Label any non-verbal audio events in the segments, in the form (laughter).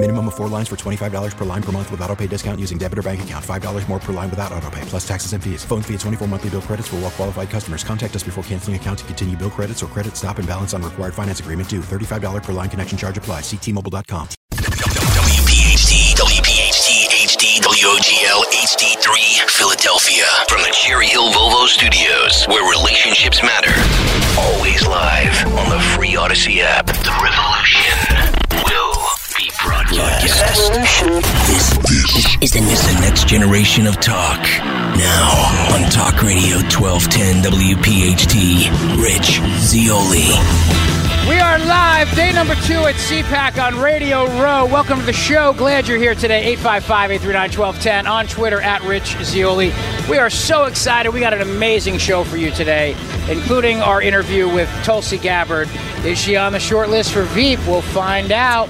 Minimum of four lines for $25 per line per month with auto pay discount using debit or bank account. $5 more per line without auto pay, plus taxes and fees. Phone fee at 24 monthly bill credits for all well qualified customers. Contact us before canceling account to continue bill credits or credit stop and balance on required finance agreement due. $35 per line connection charge apply. Ctmobile.com. WPHT, WPHT, HD, WOGL, HD3, Philadelphia. From the Cherry Hill Volvo Studios, where relationships matter. Always live on the free Audacy app. The revolution be broadcast. This, this is the, the next generation of talk. Now on Talk Radio 1210 WPHT, Rich Zeoli. We are live, day number two at CPAC on Radio Row. Welcome to the show. Glad you're here today. 855 839 1210 on Twitter at Rich Zeoli. We are so excited. We got an amazing show for you today, including our interview with Tulsi Gabbard. Is she on the short list for Veep? We'll find out.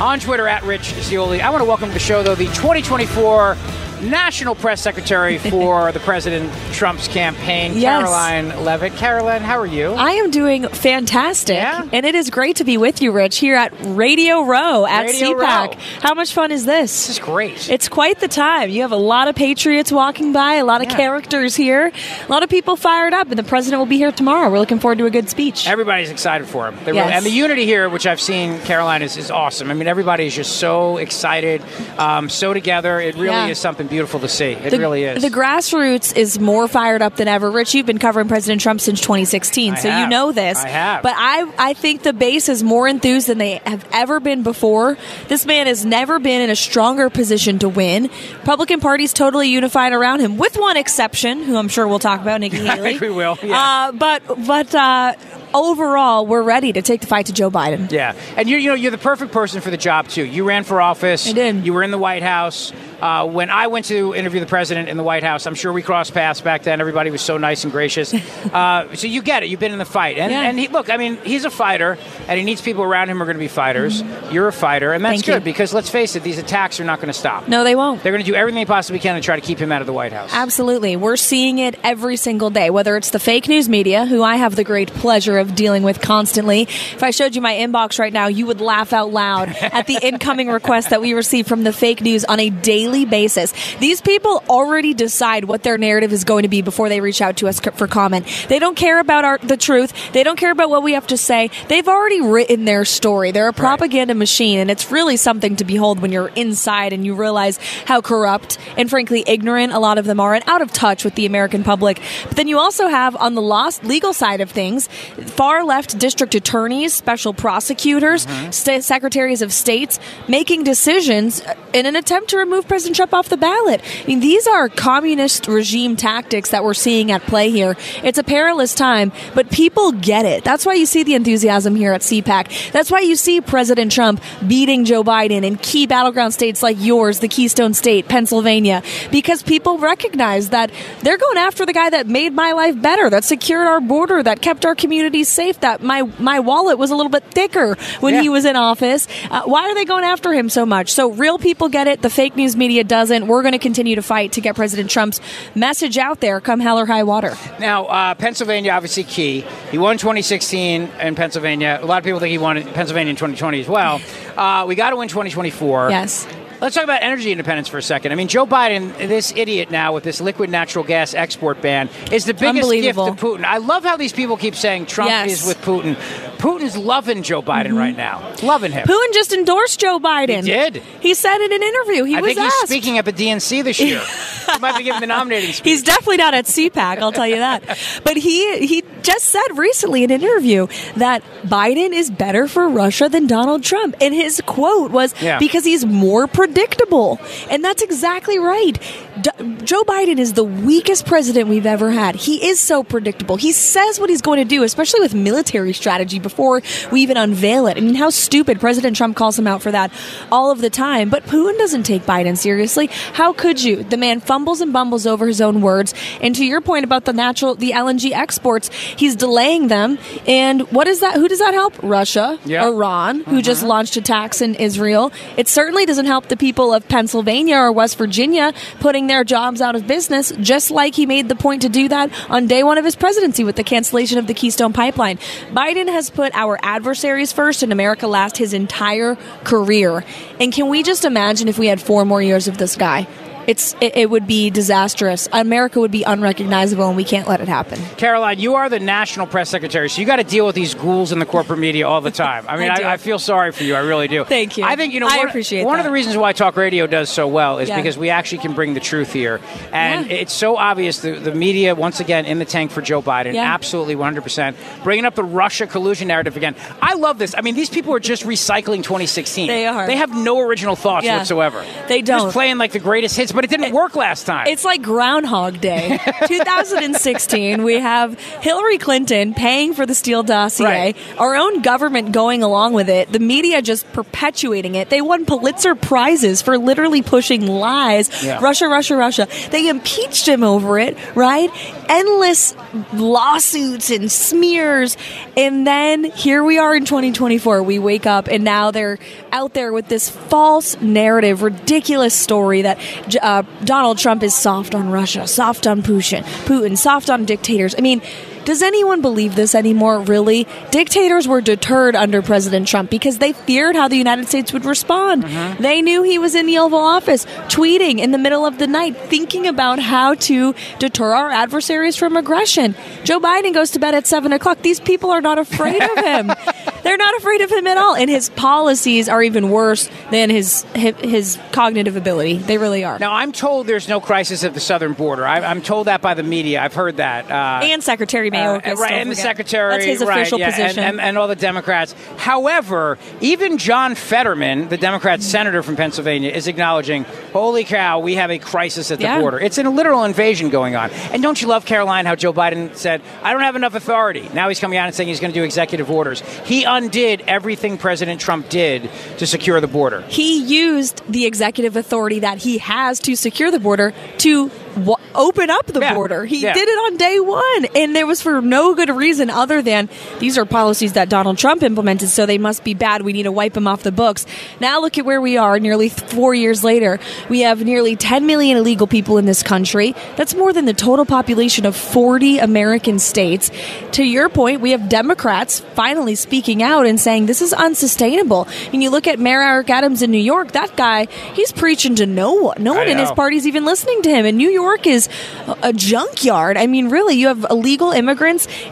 On Twitter at Rich Zeoli. I want to welcome to the show, though, the 2024 National Press Secretary (laughs) for the President Trump's campaign, Yes. Karoline Leavitt. Karoline, how are you? I am doing fantastic. Yeah? And it is great to be with you, Rich, here at Radio Row at Radio CPAC. Row. How much fun is this? This is great. It's quite the time. You have a lot of patriots walking by, a lot of Yeah. characters here, a lot of people fired up, and the president will be here tomorrow. We're looking forward to a good speech. Everybody's excited for him. Yes. really- and the unity here, which I've seen, Karoline, is, is awesome. I mean, everybody is just so excited, um, so together. It really Yeah. is something beautiful to see. It the, really is. The grassroots is more fired up than ever. Rich, you've been covering President Trump since 2016, I so you know this. I have. But I, I think the base is more enthused than they have ever been before. This man has never been in a stronger position to win. Republican Party's totally unified around him, with one exception, who I'm sure we'll talk about, Nikki (laughs) I Haley. think we will. Yeah. Uh, but but uh, overall, we're ready to take the fight to Joe Biden. Yeah, and you're you know you're the perfect person for the job too. You ran for office. I did. You were in the White House. Uh, when I went to interview the president in the White House, I'm sure we crossed paths back then. Everybody was so nice and gracious. (laughs) Uh, so you get it. You've been in the fight, and Yeah. and he, look, I mean, he's a fighter, and he needs people around him who are going to be fighters. You're a fighter, and that's Mm-hmm. Thank good you. because let's face it, these attacks are not going to stop. No, they won't. They're going to do everything they possibly can to try to keep him out of the White House. Absolutely. We're seeing it every single day, whether it's the fake news media, who I have the great pleasure of dealing with constantly. If I showed you my inbox right now, you would laugh out loud (laughs) at the incoming requests that we receive from the fake news on a daily basis. These people already decide what their narrative is going to be before they reach out to us for comment. They don't care about our, the truth. They don't care about what we have to say. They've already written their story. They're a propaganda machine, and it's really something to behold when you're inside and you realize how corrupt and frankly ignorant a lot of them are and out of touch with the American public. But then you also have on the lost legal side of things, far left district attorneys, special prosecutors, mm-hmm. sta- secretaries of states making decisions uh, in an attempt to remove President Trump off the ballot. I mean, these are communist regime tactics that we're seeing at play here. It's a perilous time, but people get it. That's why you see the enthusiasm here at CPAC. That's why you see President Trump beating Joe Biden in key battleground states like yours, the Keystone State, Pennsylvania, because people recognize that they're going after the guy that made my life better, that secured our border, that kept our communities safe, that my, my wallet was a little bit thicker when Yeah. he was in office. Uh, why are they going after him so much? So real people get it. The fake news media media doesn't. We're going to continue to fight to get President Trump's message out there, come hell or high water. Now, uh, Pennsylvania, obviously key. He won 2016 in Pennsylvania. A lot of people think he won Pennsylvania in 2020 as well. Uh, we got to win 2024. Yes. Let's talk about energy independence for a second. I mean, Joe Biden, this idiot now with this liquid natural gas export ban, is the biggest gift to Putin. I love how these people keep saying Trump Yes. is with Putin. Putin's loving Joe Biden Mhm. right now, loving him. Putin just endorsed Joe Biden. He did. He said in an interview. He I was think he's asked. speaking at the DNC this year. (laughs) he might be giving the nominating speech. He's definitely not at CPAC, I'll tell you that. (laughs) But he he just said recently in an interview that Biden is better for Russia than Donald Trump. And his quote was Yeah. because he's more predictable. And that's exactly right. D- Joe Biden is the weakest president we've ever had. He is so predictable. He says what he's going to do, especially with military strategy before we even unveil it. I mean, how stupid President Trump calls him out for that all of the time. But Putin doesn't take Biden seriously. How could you? The man fumbles and bumbles over his own words. And to your point about the natural, the LNG exports, he's delaying them. And what is that? Who does that help? Russia. Iran, who just mm-hmm. launched attacks in Israel. It certainly doesn't help the people of Pennsylvania or West Virginia putting their jobs out of business, just like he made the point to do that on day one of his presidency with the cancellation of the Keystone Pipeline. Biden has put our adversaries first and America last his entire career. And can we just imagine if we had four more years of this guy? It's it, it would be disastrous. America would be unrecognizable, and we can't let it happen. Karoline, you are the national press secretary, so you got to deal with these ghouls in the corporate media all the time. I (laughs) mean, I I. I, feel sorry for you. I really do. Thank you. I think you know. I one, appreciate one of the reasons why talk radio does so well is Yeah. because we actually can bring the truth here, and it's so obvious. The, the media once again in the tank for Joe Biden. Yeah. Absolutely, one hundred percent. Bringing up the Russia collusion narrative again. I love this. I mean, these people are just recycling 2016. They are. They have no original thoughts Yeah. whatsoever. They They're don't. Just playing like the greatest hits, but it didn't work last time. It's like Groundhog Day. (laughs) 2016, we have Hillary Clinton paying for the Steele dossier, Right. our own government going along with it, the media just perpetuating it. They won Pulitzer Prizes for literally pushing lies. Yeah. Russia, Russia, Russia. They impeached him over it, right? Endless lawsuits and smears. And then here we are in 2024. We wake up and now they're out there with this false narrative, ridiculous story that uh, Donald Trump is soft on Russia, soft on Putin, Putin, soft on dictators. I mean, does anyone believe this anymore, really? Dictators were deterred under President Trump because they feared how the United States would respond. They knew he was in the Oval Office, tweeting in the middle of the night, thinking about how to deter our adversaries from aggression. Joe Biden goes to bed at 7 o'clock. These people are not afraid of him. (laughs) They're not afraid of him at all. And his policies are even worse than his, his, his cognitive ability. They really are. Now, I'm told there's no crisis at the southern border. I, I'm told that by the media. I've heard that. Uh, and Secretary Mayorkas. Uh, right, and the secretary. That's his right, yeah, and- position. And, and all the Democrats. However, even John Fetterman, the Democrat senator from Pennsylvania, is acknowledging, holy cow, we have a crisis at the Yeah. border. It's a literal invasion going on. And don't you love, Karoline, how Joe Biden said, I don't have enough authority. Now he's coming out and saying he's going to do executive orders. He undid everything President Trump did to secure the border. he used the executive authority that he has to secure the border to w- open up the border. He Yeah. did it on day one, and there was for no good reason other than these are policies that Donald Trump implemented, so they must be bad. We need to wipe them off the books. Now look at where we are. Nearly four years later, we have nearly 10 million illegal people in this country. That's more than the total population of 40 American states. To your point, we have Democrats finally speaking out and saying this is unsustainable. And you look at Mayor Eric Adams in New York. That guy, he's preaching to no one. No one in his party's even listening to him. And New York is a- a junkyard. I mean, really, you have illegal immigrants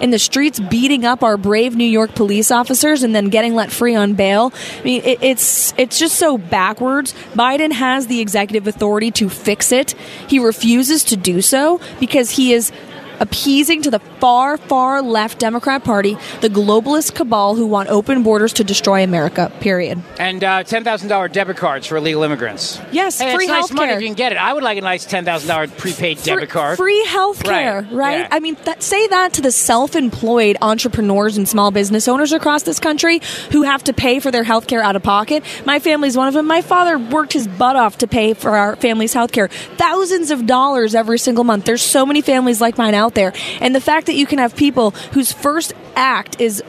in the streets beating up our brave New York police officers and then getting let free on bail. I mean, it, it's it's just so backwards. Biden has the executive authority to fix it. He refuses to do so because he is appeasing to the far, far left Democrat Party, the globalist cabal who want open borders to destroy America. Period. And uh, $10,000 debit cards for illegal immigrants. Yes, Hey, free it's nice money if you can get it. I would like a nice $10,000 prepaid debit card. Free health care, Right, right? yeah. I mean, that, say that to the self employed entrepreneurs and small business owners across this country who have to pay for their health care out of pocket. My family's one of them. My father worked his butt off to pay for our family's health care. Thousands of dollars every single month. There's so many families like mine out there. And the fact that you can have people whose first act is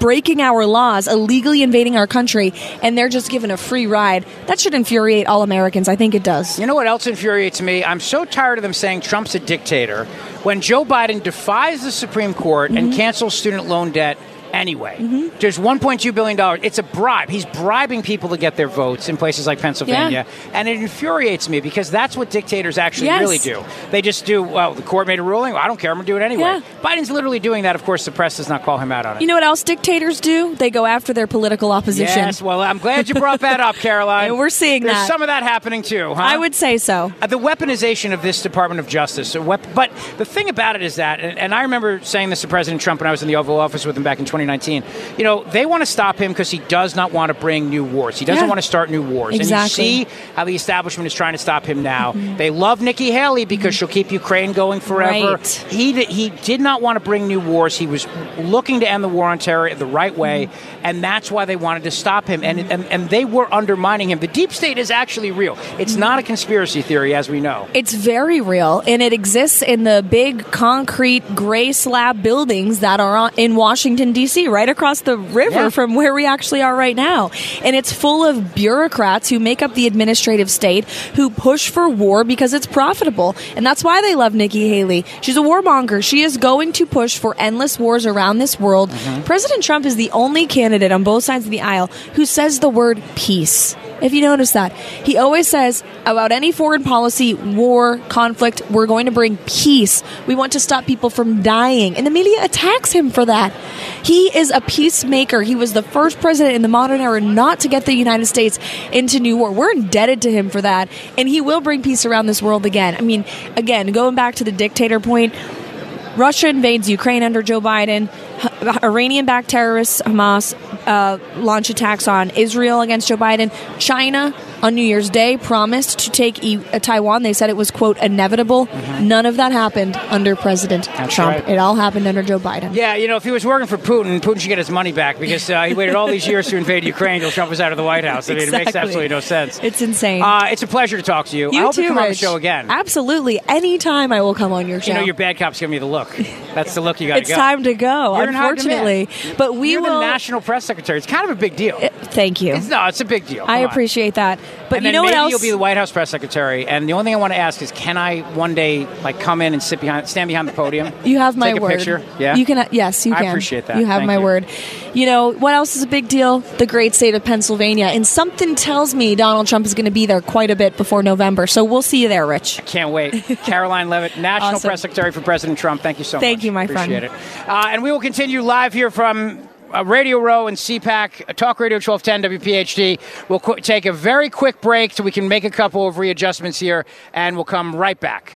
breaking our laws, illegally invading our country, and they're just given a free ride. That should infuriate all Americans. I think it does. You know what else infuriates me? I'm so tired of them saying Trump's a dictator when Joe Biden defies the Supreme Court Mm-hmm. and cancels student loan debt anyway. There's 1.2 billion dollars. It's a bribe. He's bribing people to get their votes in places like Pennsylvania, and it infuriates me because that's what dictators actually Yes. really do. They just do. Well, the court made a ruling. Well, I don't care. I'm gonna do it anyway. Yeah. Biden's literally doing that. Of course, the press does not call him out on it. You know what else dictators do? They go after their political opposition. Yes, well, I'm glad you brought that up, (laughs) Karoline. And we're seeing There's that. some of that happening too, huh? I would say so. Uh, the weaponization of this Department of Justice. a wep- but the thing about it is that, and, and I remember saying this to President Trump when I was in the Oval Office with him back in 2019. You know, they want to stop him because he does not want to bring new wars. He doesn't Yeah. want to start new wars. Exactly. And you see how the establishment is trying to stop him now. They love Nikki Haley because she'll keep Ukraine going forever. Mm-hmm. Right. He he did not want to bring new wars. He was looking to end the war on terror the right way, Mm-hmm. and that's why they wanted to stop him. And, and and they were undermining him. The deep state is actually real. It's not a conspiracy theory, as we know. It's very real, and it exists in the big concrete gray slab buildings that are in Washington, D.C., right across the river Yeah. from where we actually are right now. And it's full of bureaucrats who make up the administrative state who push for war because it's profitable. And that's why they love Nikki Haley. She's a warmonger. She is going to push for endless wars around this world. Mm-hmm. President Trump is the only candidate on both sides of the aisle who says the word peace. If you notice that, he always says about any foreign policy, war, conflict, we're going to bring peace. We want to stop people from dying. And the media attacks him for that. He is a peacemaker. He was the first president in the modern era not to get the United States into new war. We're indebted to him for that. And he will bring peace around this world again. I mean, again, going back to the dictator point, Russia invades Ukraine under Joe Biden. H- Iranian-backed terrorists, Hamas, uh, launch attacks on Israel against Joe Biden. China on New Year's Day promised to take e- uh, Taiwan. They said it was quote inevitable. None of that happened under President Trump. Mm-hmm. right. It all happened under Joe Biden. Yeah, you know, if he was working for Putin, Putin should get his money back because uh, he waited all these years to invade Ukraine until Trump was out of the White House. I mean, it makes absolutely no sense. It's insane. Uh, it's a pleasure to talk to you. you I hope too, you come on the show again. Absolutely. Anytime I will come on your show. You know, your bad cop's giving me the look. That's the look you got to it's time to go. You're in high unfortunately, but we You're will. the national press secretary. It's kind of a big deal. Uh, thank you. It's, no, it's a big deal. I Come on. appreciate that. But and you know what else? You'll be the White House press secretary, and the only thing I want to ask is, can I one day like come in and sit behind, stand behind the podium? You have my Take a word. picture? Yeah. You can. Yes, you can. I appreciate that. You have Thank my you. word. You know what else is a big deal? The great state of Pennsylvania, and something tells me Donald Trump is going to be there quite a bit before November. So we'll see you there, Rich. I can't wait. (laughs) Karoline Leavitt, National Awesome. Press Secretary for President Trump. Thank you so much. Thank you, my friend. Appreciate it. Uh, and we will continue live here from uh, Radio Row and CPAC, Talk Radio 1210 WPHT. We'll qu- take a very quick break so we can make a couple of readjustments here, and we'll come right back.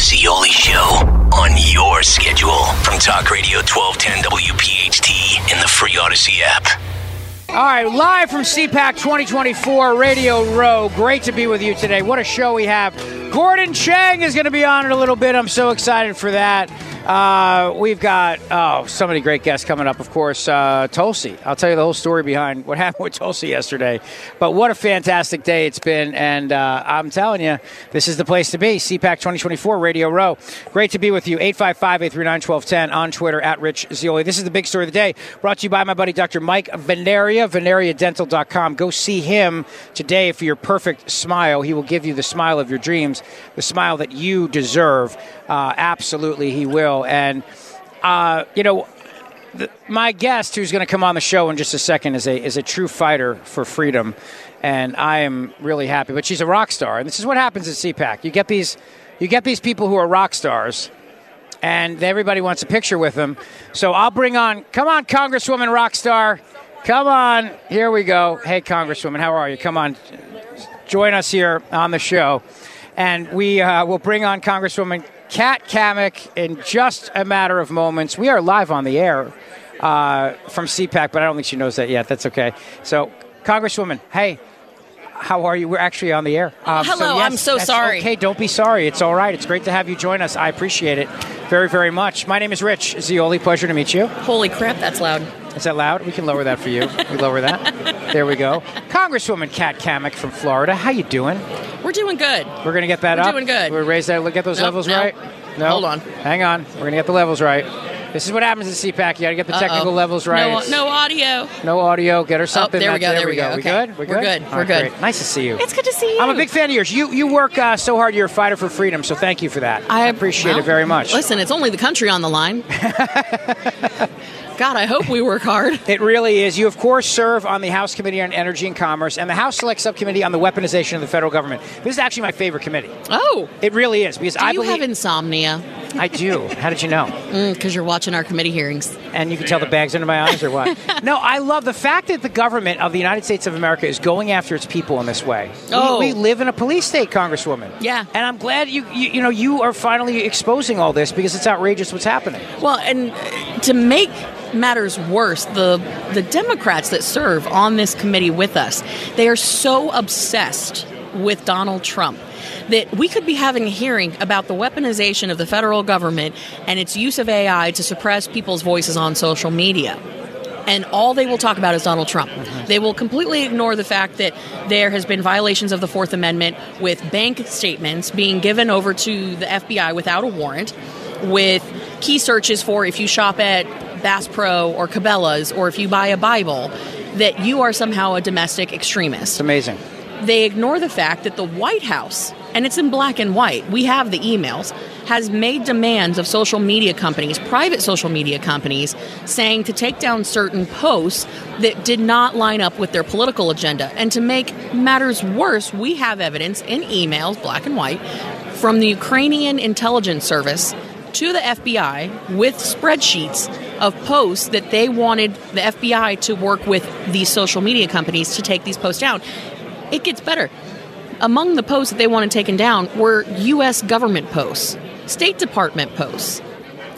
Zeoli Show on your schedule from Talk Radio 1210 WPHT in the free Audacy app. All right, live from CPAC 2024 Radio Row. Great to be with you today. What a show we have. Gordon Chang is going to be on in a little bit. I'm so excited for that. Uh, we've got oh, so many great guests coming up. Of course, uh, Tulsi. I'll tell you the whole story behind what (laughs) happened with Tulsi yesterday. But what a fantastic day it's been, and uh, I'm telling you, this is the place to be. CPAC 2024 Radio Row. Great to be with you. 855-839-1210 on Twitter at Rich Zeoli. This is the big story of the day. Brought to you by my buddy Dr. Mike Veneria, VeneriaDental.com. Go see him today for your perfect smile. He will give you the smile of your dreams, the smile that you deserve. Uh, absolutely, he will. And, uh, you know, the, my guest, who's going to come on the show in just a second, is a, is a true fighter for freedom. And I am really happy. But she's a rock star. And this is what happens at CPAC. You get these, you get these people who are rock stars, and everybody wants a picture with them. So I'll bring on, come on, Congresswoman rock star. Come on. Here we go. Hey, Congresswoman, how are you? Come on. Join us here on the show. And we uh, will bring on Congresswoman Kat Cammack in just a matter of moments. We are live on the air uh, from CPAC, but I don't think she knows that yet. That's okay. So, Congresswoman, hey, how are you? We're actually on the air. Um, Hello, yes, I'm so sorry. Okay, don't be sorry. It's all right. It's great to have you join us. I appreciate it very, very much. My name is Rich Zeoli. Pleasure to meet you. Holy crap, that's loud. Is that loud? We can lower that for you. We lower that. There we go. Congresswoman Kat Cammack from Florida. How you doing? We're doing good. We're going to get that up. We're up. doing good. We're raise that. Look at those Nope, levels no. right. No. Hold on. Hang on. We're going to get the levels right. This is what happens at CPAC. You got to get the technical Uh-oh. levels right. No, no audio. no audio. Get her something. there we go, there we go. We Okay. good? We good. We're good. All We're right, good. great. Nice to see you. It's good to see you. I'm a big fan of yours. You you work uh, so hard. You're a fighter for freedom. So thank you for that. I appreciate well, it very much. Listen, it's only the country on the line. (laughs) God, I hope we work hard. (laughs) It really is. You, of course, serve on the House Committee on Energy and Commerce and the House Select Subcommittee on the Weaponization of the Federal Government. This is actually my favorite committee. Oh, it really is because Do I you believe have insomnia? I do. How did you know? (laughs) Mm, because you're watching our committee hearings. And you can tell the bags under my eyes, or what? (laughs) no, I love the fact that the government of the United States of America is going after its people in this way. We- Oh. we, live in a police state, Congresswoman. Yeah. and I'm glad you, you you know you are finally exposing all this because it's outrageous what's happening. Well, and to make matters worse, the the Democrats that serve on this committee with us, they are so obsessed with Donald Trump that we could be having a hearing about the weaponization of the federal government and its use of AI to suppress people's voices on social media. And all they will talk about is Donald Trump. Mm-hmm. They will completely ignore the fact that there has been violations of the Fourth Amendment with bank statements being given over to the FBI without a warrant, with key searches for if you shop at Bass Pro or Cabela's or if you buy a Bible, that you are somehow a domestic extremist It's amazing. they ignore the fact that the White House, and it's in black and white, we have the emails, has made demands of social media companies, private social media companies, saying to take down certain posts that did not line up with their political agenda. And to make matters worse, we have evidence in emails, black and white, from the Ukrainian intelligence service to the FBI with spreadsheets of posts that they wanted the FBI to work with these social media companies to take these posts down. It gets better. Among the posts that they wanted taken down were U.S. government posts, State Department posts.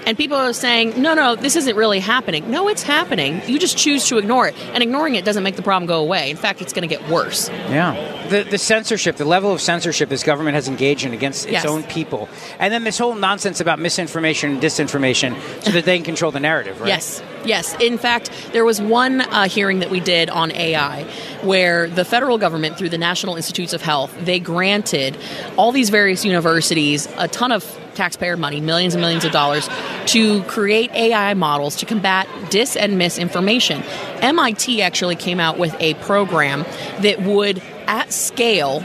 And people are saying, no, no, this isn't really happening. No, it's happening. You just choose to ignore it. And ignoring it doesn't make the problem go away. In fact, it's going to get worse. Yeah. The, the censorship, the level of censorship this government has engaged in against its Yes. own people. And then this whole nonsense about misinformation and disinformation so that they can control the narrative, right? Yes, yes. In fact, there was one uh, hearing that we did on AI where the federal government, through the National Institutes of Health, they granted all these various universities a ton of taxpayer money, millions and millions of dollars, to create AI models to combat dis and misinformation. MIT actually came out with a program that would, at scale,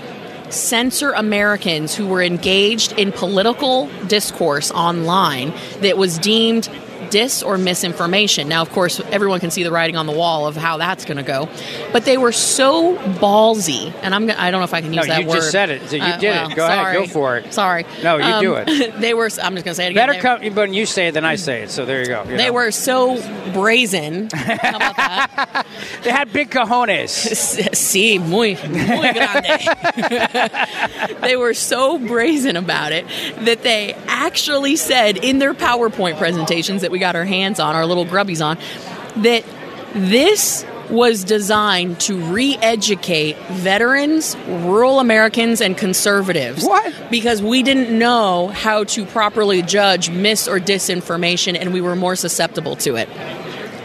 censor Americans who were engaged in political discourse online that was deemed dis or misinformation. Now, of course, everyone can see the writing on the wall of how that's going to go, but they were so ballsy, and I'm I don't know if I can use No, that you word. just said it. So you Uh, did well, it. Go ahead. Go for it. Sorry. No, you Um, do it. (laughs) they were. I'm just going to say it again. Better come when you say it than I say it. So there you go. you They know. were so brazen. (laughs) How about that? they had big cojones. (laughs) sí, muy, muy grande. they were so brazen about it that they actually said in their PowerPoint presentations that we got our hands on, our little grubbies on, that this was designed to re-educate veterans, rural Americans, and conservatives. What? Because we didn't know how to properly judge mis or disinformation, and we were more susceptible to it.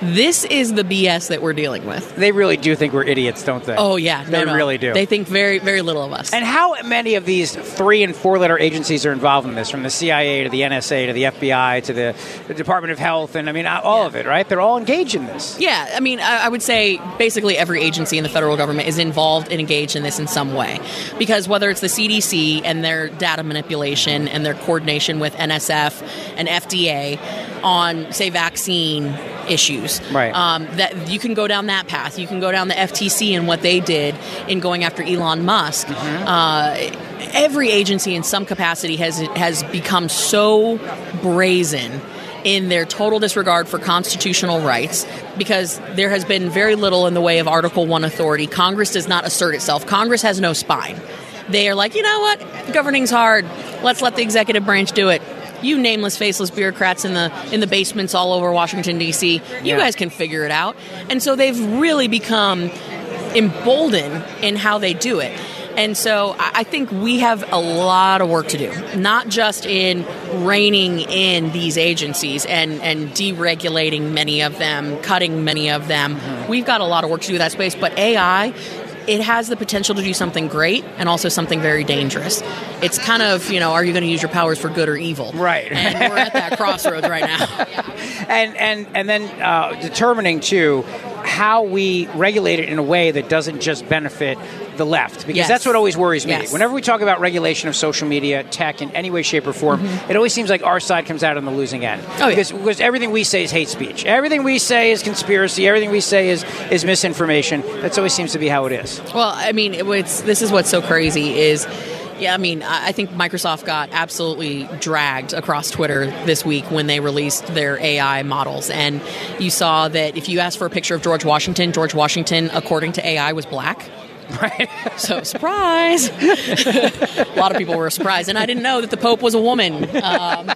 This is the BS that we're dealing with. They really do think we're idiots, don't they? Oh yeah, they no. really do. They think very, very little of us. And how many of these three and four letter agencies are involved in this, from the CIA to the NSA to the FBI to the, the Department of Health, and I mean, all of it, right? They're all engaged in this. Yeah, I mean, I I would say basically every agency in the federal government is involved and engaged in this in some way. Because whether it's the CDC and their data manipulation and their coordination with NSF and FDA on, say, vaccine issues, Right. Um, that you can go down that path. You can go down the FTC and what they did in going after Elon Musk. Uh, every agency in some capacity has has become so brazen in their total disregard for constitutional rights because there has been very little in the way of Article 1 authority. Congress does not assert itself. Congress has no spine. They are like, you know what? Governing's hard. Let's let the executive branch do it. You nameless, faceless bureaucrats in the in the basements all over Washington D.C. You Yeah. guys can figure it out. And so they've really become emboldened in how they do it. And so I think we have a lot of work to do, not just in reining in these agencies and, and deregulating many of them, cutting many of them. Mm-hmm. We've got a lot of work to do in that space, but AI. It has the potential to do something great and also something very dangerous. It's kind of, you know, are you going to use your powers for good or evil? Right. And we're at that (laughs) crossroads right now. and and and then uh, determining too how we regulate it in a way that doesn't just benefit the left because Yes. that's what always worries me Yes. whenever we talk about regulation of social media tech in any way shape or form it always seems like our side comes out on the losing end Mm-hmm. Oh, yeah. because, because everything we say is hate speech everything we say is conspiracy everything we say is is misinformation that's always seems to be how it is Well, I mean, it, it's, this is what's so crazy is, yeah, I mean, I think Microsoft got absolutely dragged across Twitter this week when they released their AI models, and you saw that if you asked for a picture of George Washington, George Washington, according to AI, was black. (laughs) Right. So surprise. (laughs) a lot of people were surprised, and I didn't know that the Pope was a woman. Um,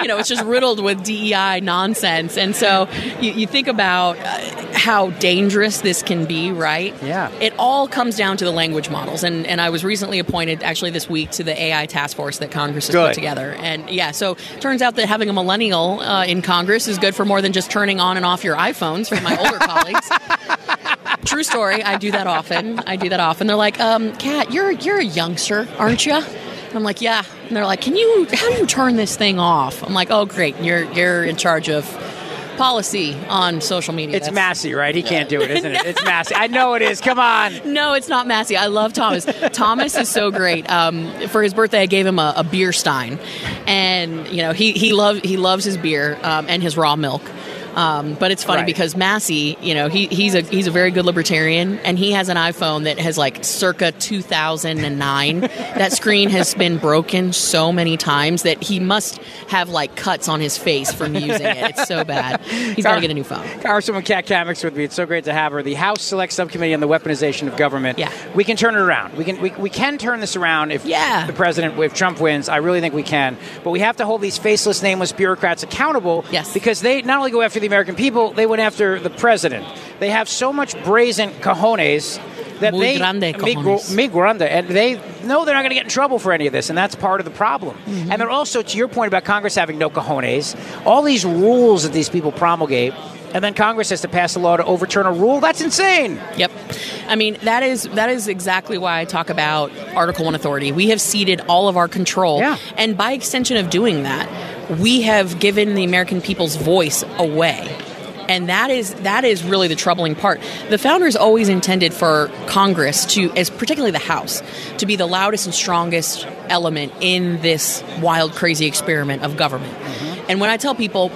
you know, it's just riddled with DEI nonsense, and so you, you think about uh, how dangerous this can be, right? Yeah. It all comes down to the language models, and and I was recently appointed actually this week to the AI task force that Congress has Good. put together, and yeah, so turns out that having a millennial uh, in Congress is good for more than just turning on and off your iPhones for my older (laughs) colleagues. True story. I do that often. I do that often. They're like, um, "Kat, you're you're a youngster, aren't you?" I'm like, "Yeah." And they're like, "Can you? How do you turn this thing off?" I'm like, "Oh, great. You're you're in charge of policy on social media." it's That's- Massie right he can't do it isn't it (laughs) it's Massie I know it is come on (laughs) no, it's not Massie. I love Thomas. Thomas is so great. Um, for his birthday, I gave him a, a beer stein, and you know he he love he loves his beer um, and his raw milk. Um, but it's funny Right. because Massie, you know, he, he's a he's a very good libertarian, and he has an iPhone that has like circa 2009. that screen has been broken so many times that he must have like cuts on his face from using it. It's so bad. He's got to get a new phone. Congresswoman Kat Cammack's with me. It's so great to have her. The House Select Subcommittee on the Weaponization of Government. Yeah. we can turn it around. We can we, we can turn this around if Yeah. the president if Trump wins. I really think we can. But we have to hold these faceless, nameless bureaucrats accountable. Yes. because they not only go after the American people, they went after the president. They have so much brazen cojones. That Muy they grande cojones. muy grande, and they know they're not going to get in trouble for any of this, and that's part of the problem. Mm-hmm. And then also, to your point about Congress having no cojones, all these rules that these people promulgate, and then Congress has to pass a law to overturn a rule. That's insane. Yep. I mean, that is that is exactly why I talk about Article 1 authority. We have ceded all of our control. Yeah. And by extension of doing that, we have given the American people's voice away. And that is that is really the troubling part. The founders always intended for Congress to, as particularly the House, to be the loudest and strongest element in this wild, crazy experiment of government. Mm-hmm. And when I tell people,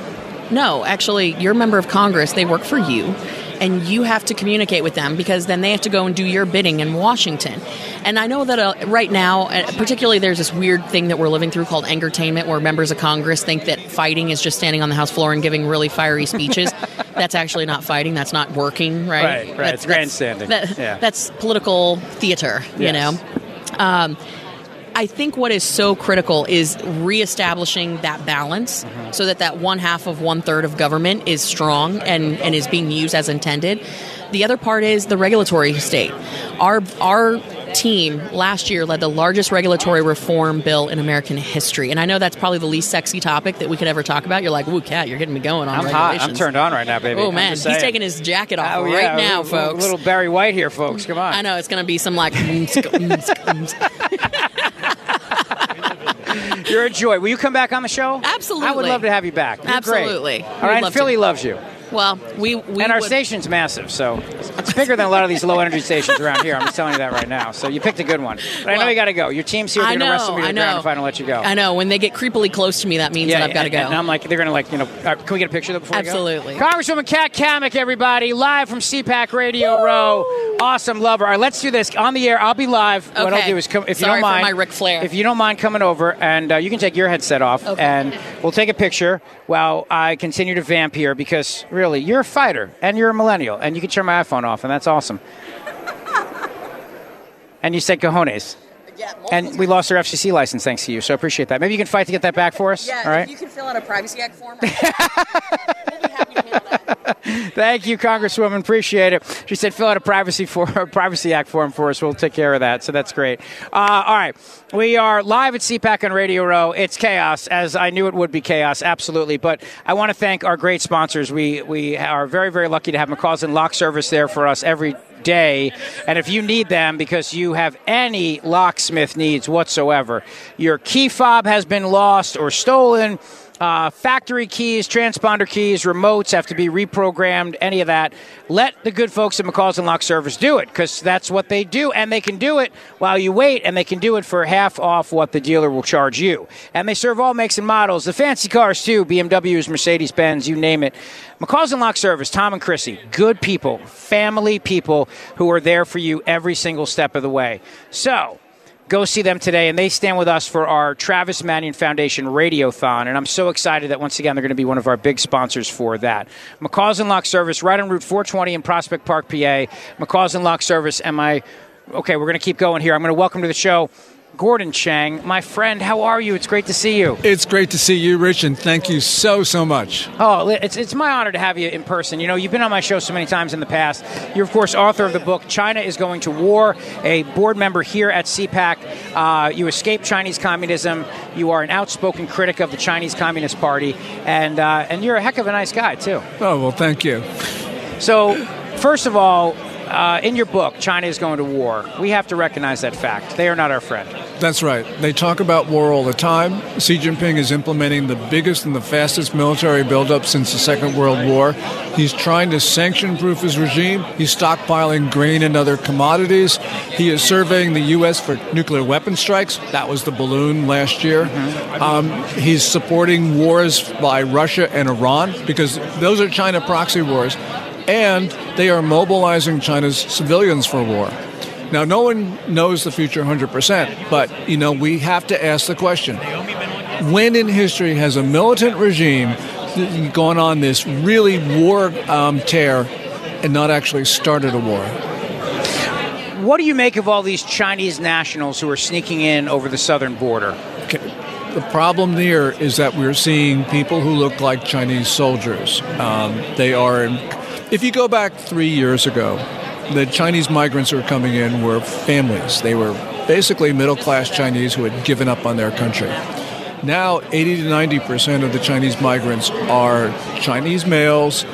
no, actually, you're a member of Congress, they work for you, and you have to communicate with them because then they have to go and do your bidding in Washington. And I know that uh, right now, uh, particularly, there's this weird thing that we're living through called angertainment, where members of Congress think that fighting is just standing on the House floor and giving really fiery speeches. (laughs) that's actually not fighting. That's not working, right? Right, right. That's, It's grandstanding. That's, that- Yeah. that's political theater, you Yes. know. Um, I think what is so critical is reestablishing that balance Mm-hmm. so that that one half of one third of government is strong and, and is being used as intended. The other part is the regulatory state. Our our team last year led the largest regulatory reform bill in American history, and I know that's probably the least sexy topic that we could ever talk about. You're like, "Ooh, cat, you're getting me going on I'm hot. I'm turned on right now, baby. Oh man, he's taking his jacket off Oh, right yeah, now, a folks. Little Barry White here, folks. Come on. I know it's going to be some like. (laughs) Mm, mm, mm, You're a joy. Will you come back on the show? Absolutely. I would love to have you back. You're. Absolutely. All We'd right, love Philly to. loves you. Well, we, we and our would- station's massive, so it's bigger than a lot of these low energy stations around here. I'm just telling you that right now. So you picked a good one. But I know you got to go. Your team's here. They're I going to wrestle know, me to I the ground know. if I don't let you go. I know when they get creepily close to me, that means that I've got to go. And I'm like, they're going to like, you know, uh, can we get a picture of them before we go? Absolutely. Congresswoman Kat Cammack, everybody, live from CPAC Radio Row. Awesome, love her. All right, let's do this on the air. I'll be live. What I'll do is come if you don't mind. my Ric Flair. If you don't mind coming over, and uh, you can take your headset off, and we'll take a picture while I continue to vamp here because really, you're a fighter and you're a millennial, and you can turn my iPhone off, and that's awesome. (laughs) and you said cojones. And we lost our FCC license thanks to you, so I appreciate that. Maybe you can fight to get that back for us. all right. You can fill out a Privacy Act form. (laughs) Thank you, Congresswoman. Appreciate it. She said fill out a privacy for a privacy act form for us. We'll take care of that. So that's great. Uh, all right, we are live at CPAC on Radio Row. It's chaos, as I knew it would be chaos. Absolutely. But I want to thank our great sponsors. We we are very very lucky to have McCausland and Lock Service there for us every day. And if you need them because you have any locksmith needs whatsoever, your key fob has been lost or stolen. Uh, factory keys, transponder keys, remotes have to be reprogrammed, any of that. Let the good folks at McCausland Lock Service do it because that's what they do. And they can do it while you wait, and they can do it for half off what the dealer will charge you. And they serve all makes and models, the fancy cars too BMWs, Mercedes Benz, you name it. McCausland Lock Service, Tom and Chrissy, good people, family people who are there for you every single step of the way. So, go see them today. And they stand with us for our Travis Manion Foundation Radiothon. And I'm so excited that once again they're going to be one of our big sponsors for that. McCausland Lock Service, right on Route 420 in Prospect Park, PA. McCausland Lock Service. Am I okay? We're going to keep going here. I'm going to welcome to the show. Gordon Chang, my friend, how are you? It's great to see you. It's great to see you, Rich, and thank you so, so much. Oh, it's, it's my honor to have you in person. You know, you've been on my show so many times in the past. You're, of course, author of the book China is Going to War, a board member here at CPAC. Uh, you escaped Chinese communism. You are an outspoken critic of the Chinese Communist Party, and, uh, and you're a heck of a nice guy, too. Oh, well, thank you. So, first of all, uh, in your book, China is Going to War, we have to recognize that fact. They are not our friend. That's right. They talk about war all the time. Xi Jinping is implementing the biggest and the fastest military buildup since the Second World War. He's trying to sanction proof his regime. He's stockpiling grain and other commodities. He is surveying the U.S. for nuclear weapon strikes. That was the balloon last year. Um, he's supporting wars by Russia and Iran because those are China proxy wars. And they are mobilizing China's civilians for war. Now, no one knows the future 100%, but, you know, we have to ask the question when in history has a militant regime gone on this really war um, tear and not actually started a war? What do you make of all these Chinese nationals who are sneaking in over the southern border? The problem there is that we're seeing people who look like Chinese soldiers. Um, they are, if you go back three years ago, the Chinese migrants who were coming in were families. They were basically middle class Chinese who had given up on their country. Now, 80 to 90 percent of the Chinese migrants are Chinese males,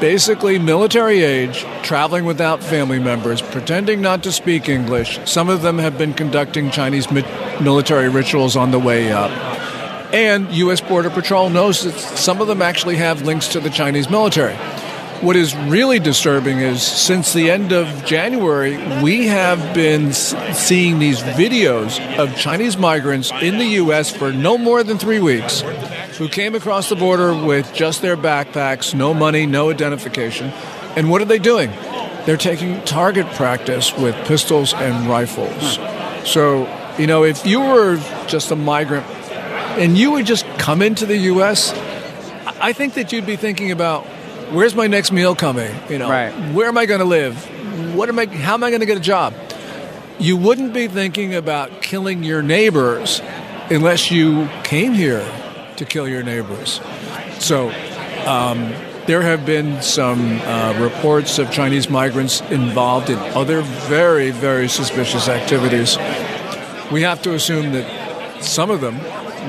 basically military age, traveling without family members, pretending not to speak English. Some of them have been conducting Chinese mi- military rituals on the way up. And U.S. Border Patrol knows that some of them actually have links to the Chinese military. What is really disturbing is since the end of January, we have been seeing these videos of Chinese migrants in the U.S. for no more than three weeks who came across the border with just their backpacks, no money, no identification. And what are they doing? They're taking target practice with pistols and rifles. So, you know, if you were just a migrant and you would just come into the U.S., I think that you'd be thinking about where's my next meal coming? You know, Right. where am I going to live? What am I? How am I going to get a job? you wouldn't be thinking about killing your neighbors unless you came here to kill your neighbors. So um, there have been some uh, reports of Chinese migrants involved in other very, very suspicious activities. We have to assume that some of them,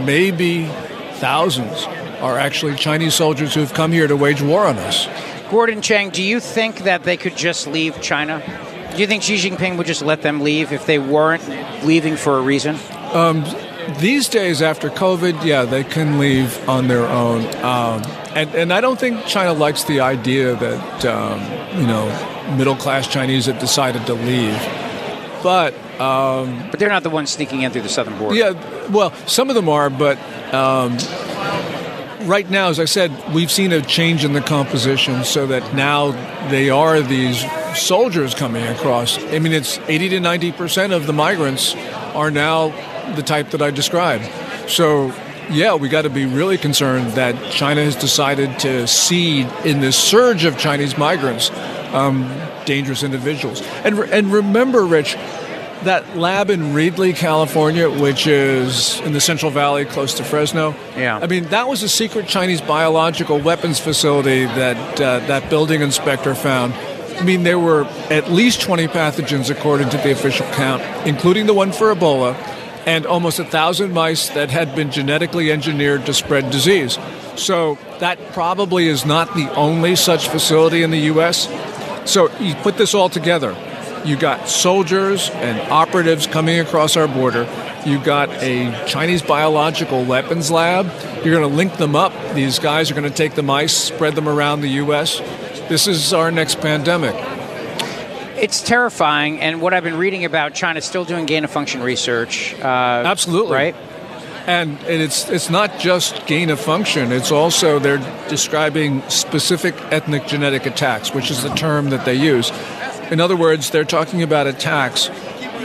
maybe thousands, are actually Chinese soldiers who have come here to wage war on us. Gordon Chang, do you think that they could just leave China? Do you think Xi Jinping would just let them leave if they weren't leaving for a reason? Um, these days, after COVID, yeah, they can leave on their own. Um, and, and I don't think China likes the idea that, um, you know, middle class Chinese have decided to leave. But um, but they're not the ones sneaking in through the southern border. Yeah, well, some of them are, but um, right now, as I said, we've seen a change in the composition so that now they are these soldiers coming across. I mean, it's 80 to 90 percent of the migrants are now the type that I described. So, yeah, we got to be really concerned that China has decided to seed in this surge of Chinese migrants um, dangerous individuals. And and remember, Rich, that lab in Reedley, California, which is in the Central Valley close to Fresno. Yeah. I mean, that was a secret Chinese biological weapons facility that uh, that building inspector found. I mean, there were at least 20 pathogens according to the official count, including the one for Ebola, and almost a thousand mice that had been genetically engineered to spread disease. So that probably is not the only such facility in the U.S. So you put this all together. You got soldiers and operatives coming across our border. You got a Chinese biological weapons lab. You're going to link them up. These guys are going to take the mice, spread them around the U.S. This is our next pandemic. It's terrifying, and what I've been reading about China still doing gain of function research. Uh, Absolutely. Right? And it's it's not just gain of function. It's also they're describing specific ethnic genetic attacks, which is the term that they use. In other words, they're talking about attacks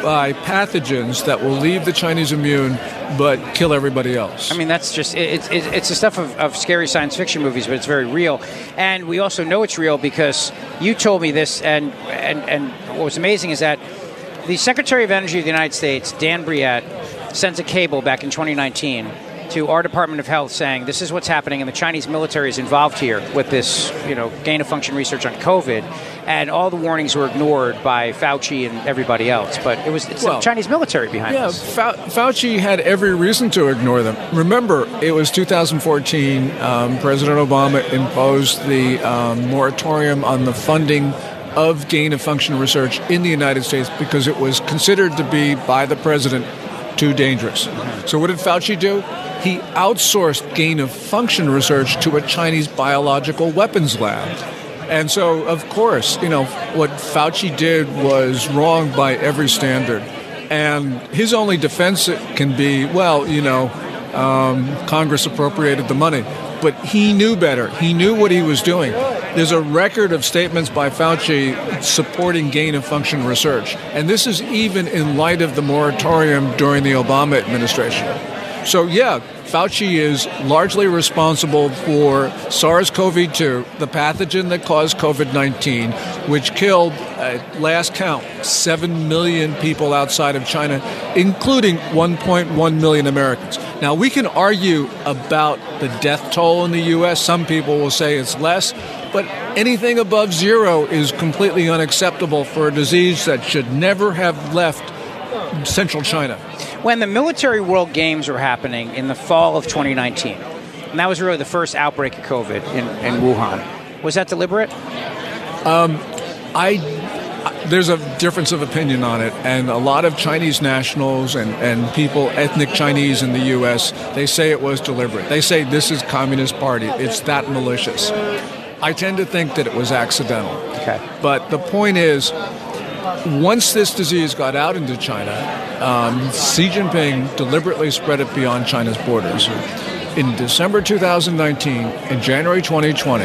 by pathogens that will leave the Chinese immune but kill everybody else. I mean, that's just it's it, it's the stuff of, of scary science fiction movies, but it's very real. And we also know it's real because you told me this, and and and what was amazing is that the Secretary of Energy of the United States, Dan Brouillette, sends a cable back in 2019 to our Department of Health saying this is what's happening, and the Chinese military is involved here with this, you know, gain of function research on COVID, and all the warnings were ignored by Fauci and everybody else. But it was it's Well, the Chinese military behind Yeah, this. Fau- Fauci had every reason to ignore them. Remember, it was 2014. Um, President Obama imposed the um, moratorium on the funding of gain of function research in the United States because it was considered to be by the president too dangerous. So, what did Fauci do? He outsourced gain of function research to a Chinese biological weapons lab. And so, of course, you know, what Fauci did was wrong by every standard. And his only defense can be, well, you know, um, Congress appropriated the money. But he knew better. He knew what he was doing. There's a record of statements by Fauci supporting gain of function research. And this is even in light of the moratorium during the Obama administration. So, yeah, Fauci is largely responsible for SARS CoV 2, the pathogen that caused COVID 19, which killed, at last count, 7 million people outside of China, including 1.1 million Americans. Now, we can argue about the death toll in the U.S. Some people will say it's less, but anything above zero is completely unacceptable for a disease that should never have left central China. When the military world games were happening in the fall of 2019, and that was really the first outbreak of COVID in, in Wuhan, was that deliberate? Um, I there's a difference of opinion on it, and a lot of Chinese nationals and, and people, ethnic Chinese in the U.S., they say it was deliberate. They say this is Communist Party. It's that malicious. I tend to think that it was accidental. Okay. But the point is, once this disease got out into China, um, Xi Jinping deliberately spread it beyond China's borders. In December 2019 and January 2020,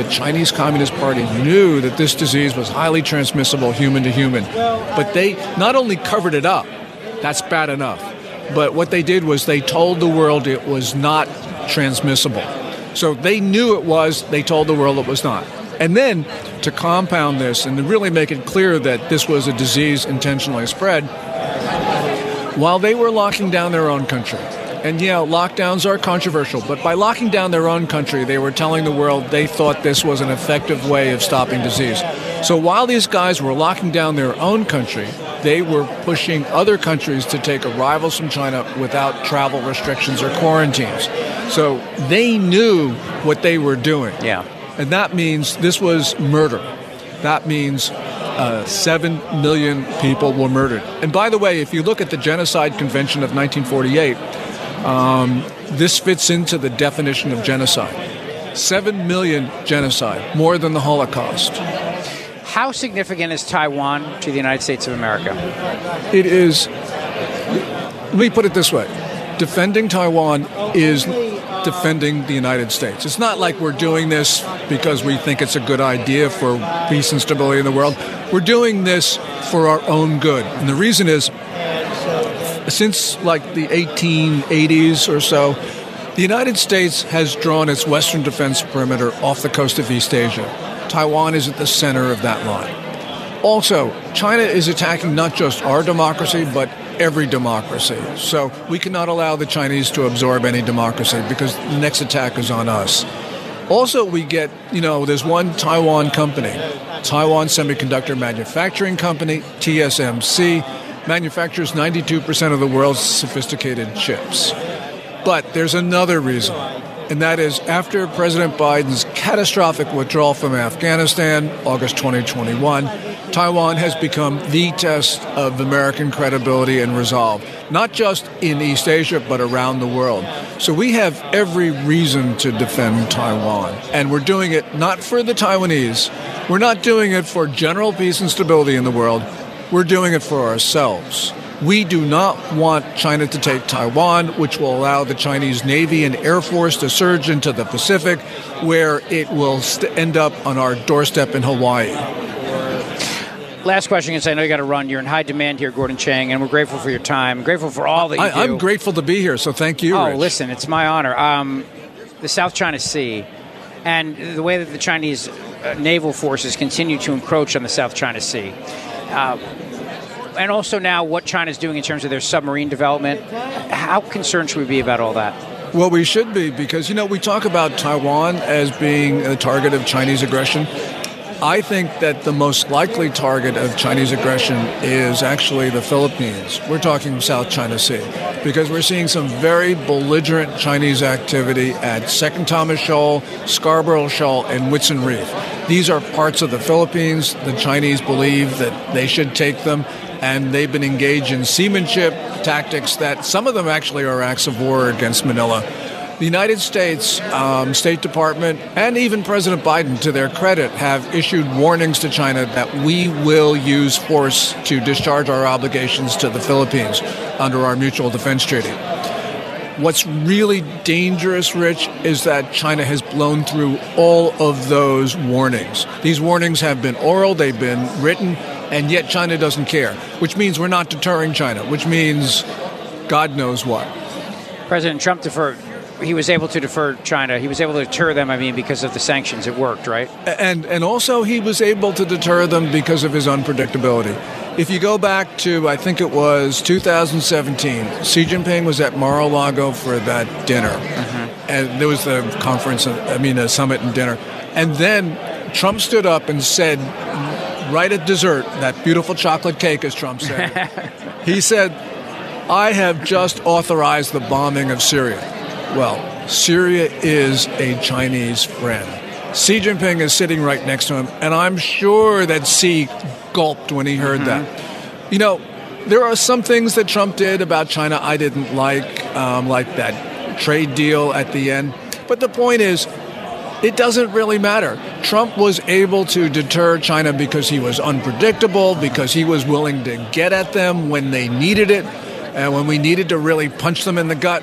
the Chinese Communist Party knew that this disease was highly transmissible human to human. But they not only covered it up, that's bad enough, but what they did was they told the world it was not transmissible. So they knew it was, they told the world it was not. And then to compound this and to really make it clear that this was a disease intentionally spread, while they were locking down their own country, and yeah, lockdowns are controversial, but by locking down their own country, they were telling the world they thought this was an effective way of stopping disease. So while these guys were locking down their own country, they were pushing other countries to take arrivals from China without travel restrictions or quarantines. So they knew what they were doing. Yeah. And that means this was murder. That means uh, seven million people were murdered. And by the way, if you look at the Genocide Convention of 1948, um, this fits into the definition of genocide. Seven million genocide, more than the Holocaust. How significant is Taiwan to the United States of America? It is, let me put it this way defending Taiwan is defending the United States. It's not like we're doing this because we think it's a good idea for peace and stability in the world. We're doing this for our own good. And the reason is since like the 1880s or so, the United States has drawn its western defense perimeter off the coast of East Asia. Taiwan is at the center of that line. Also, China is attacking not just our democracy, but every democracy. So we cannot allow the Chinese to absorb any democracy because the next attack is on us. Also, we get, you know, there's one Taiwan company, Taiwan Semiconductor Manufacturing Company, TSMC, manufactures 92% of the world's sophisticated chips. But there's another reason, and that is after President Biden's catastrophic withdrawal from Afghanistan, August 2021, Taiwan has become the test of American credibility and resolve, not just in East Asia, but around the world. So we have every reason to defend Taiwan. And we're doing it not for the Taiwanese, we're not doing it for general peace and stability in the world, we're doing it for ourselves. We do not want China to take Taiwan, which will allow the Chinese Navy and Air Force to surge into the Pacific, where it will st- end up on our doorstep in Hawaii. Last question, because I know you got to run. You're in high demand here, Gordon Chang, and we're grateful for your time. Grateful for all that you I, do. I'm grateful to be here, so thank you. Oh, Rich. listen, it's my honor. Um, the South China Sea and the way that the Chinese uh, naval forces continue to encroach on the South China Sea. Uh, and also now what China's doing in terms of their submarine development. How concerned should we be about all that? Well, we should be because, you know, we talk about Taiwan as being a target of Chinese aggression. I think that the most likely target of Chinese aggression is actually the Philippines. We're talking South China Sea because we're seeing some very belligerent Chinese activity at Second Thomas Shoal, Scarborough Shoal, and Whitsun Reef. These are parts of the Philippines. The Chinese believe that they should take them, and they've been engaged in seamanship tactics that some of them actually are acts of war against Manila. The United States um, State Department and even President Biden, to their credit, have issued warnings to China that we will use force to discharge our obligations to the Philippines under our mutual defense treaty. What's really dangerous, Rich, is that China has blown through all of those warnings. These warnings have been oral, they've been written, and yet China doesn't care, which means we're not deterring China, which means God knows what. President Trump deferred. He was able to defer China. He was able to deter them. I mean, because of the sanctions, it worked, right? And and also he was able to deter them because of his unpredictability. If you go back to I think it was 2017, Xi Jinping was at Mar-a-Lago for that dinner, mm-hmm. and there was the conference. I mean, a summit and dinner, and then Trump stood up and said, right at dessert, that beautiful chocolate cake, as Trump said, (laughs) he said, "I have just authorized the bombing of Syria." Well, Syria is a Chinese friend. Xi Jinping is sitting right next to him, and I'm sure that Xi gulped when he heard that. You know, there are some things that Trump did about China I didn't like, um, like that trade deal at the end. But the point is, it doesn't really matter. Trump was able to deter China because he was unpredictable, because he was willing to get at them when they needed it, and when we needed to really punch them in the gut.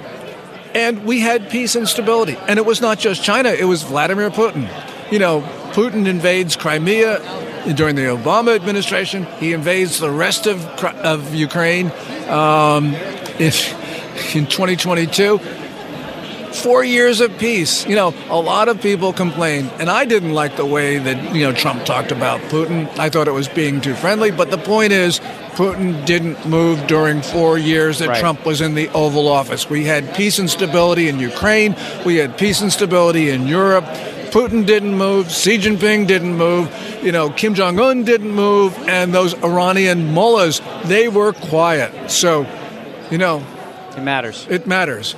And we had peace and stability. And it was not just China, it was Vladimir Putin. You know, Putin invades Crimea during the Obama administration, he invades the rest of, of Ukraine um, (laughs) in, in 2022. Four years of peace. You know, a lot of people complain, and I didn't like the way that you know Trump talked about Putin. I thought it was being too friendly. But the point is, Putin didn't move during four years that Right. Trump was in the Oval Office. We had peace and stability in Ukraine. We had peace and stability in Europe. Putin didn't move. Xi Jinping didn't move. You know, Kim Jong Un didn't move, and those Iranian mullahs they were quiet. So, you know, it matters. It matters.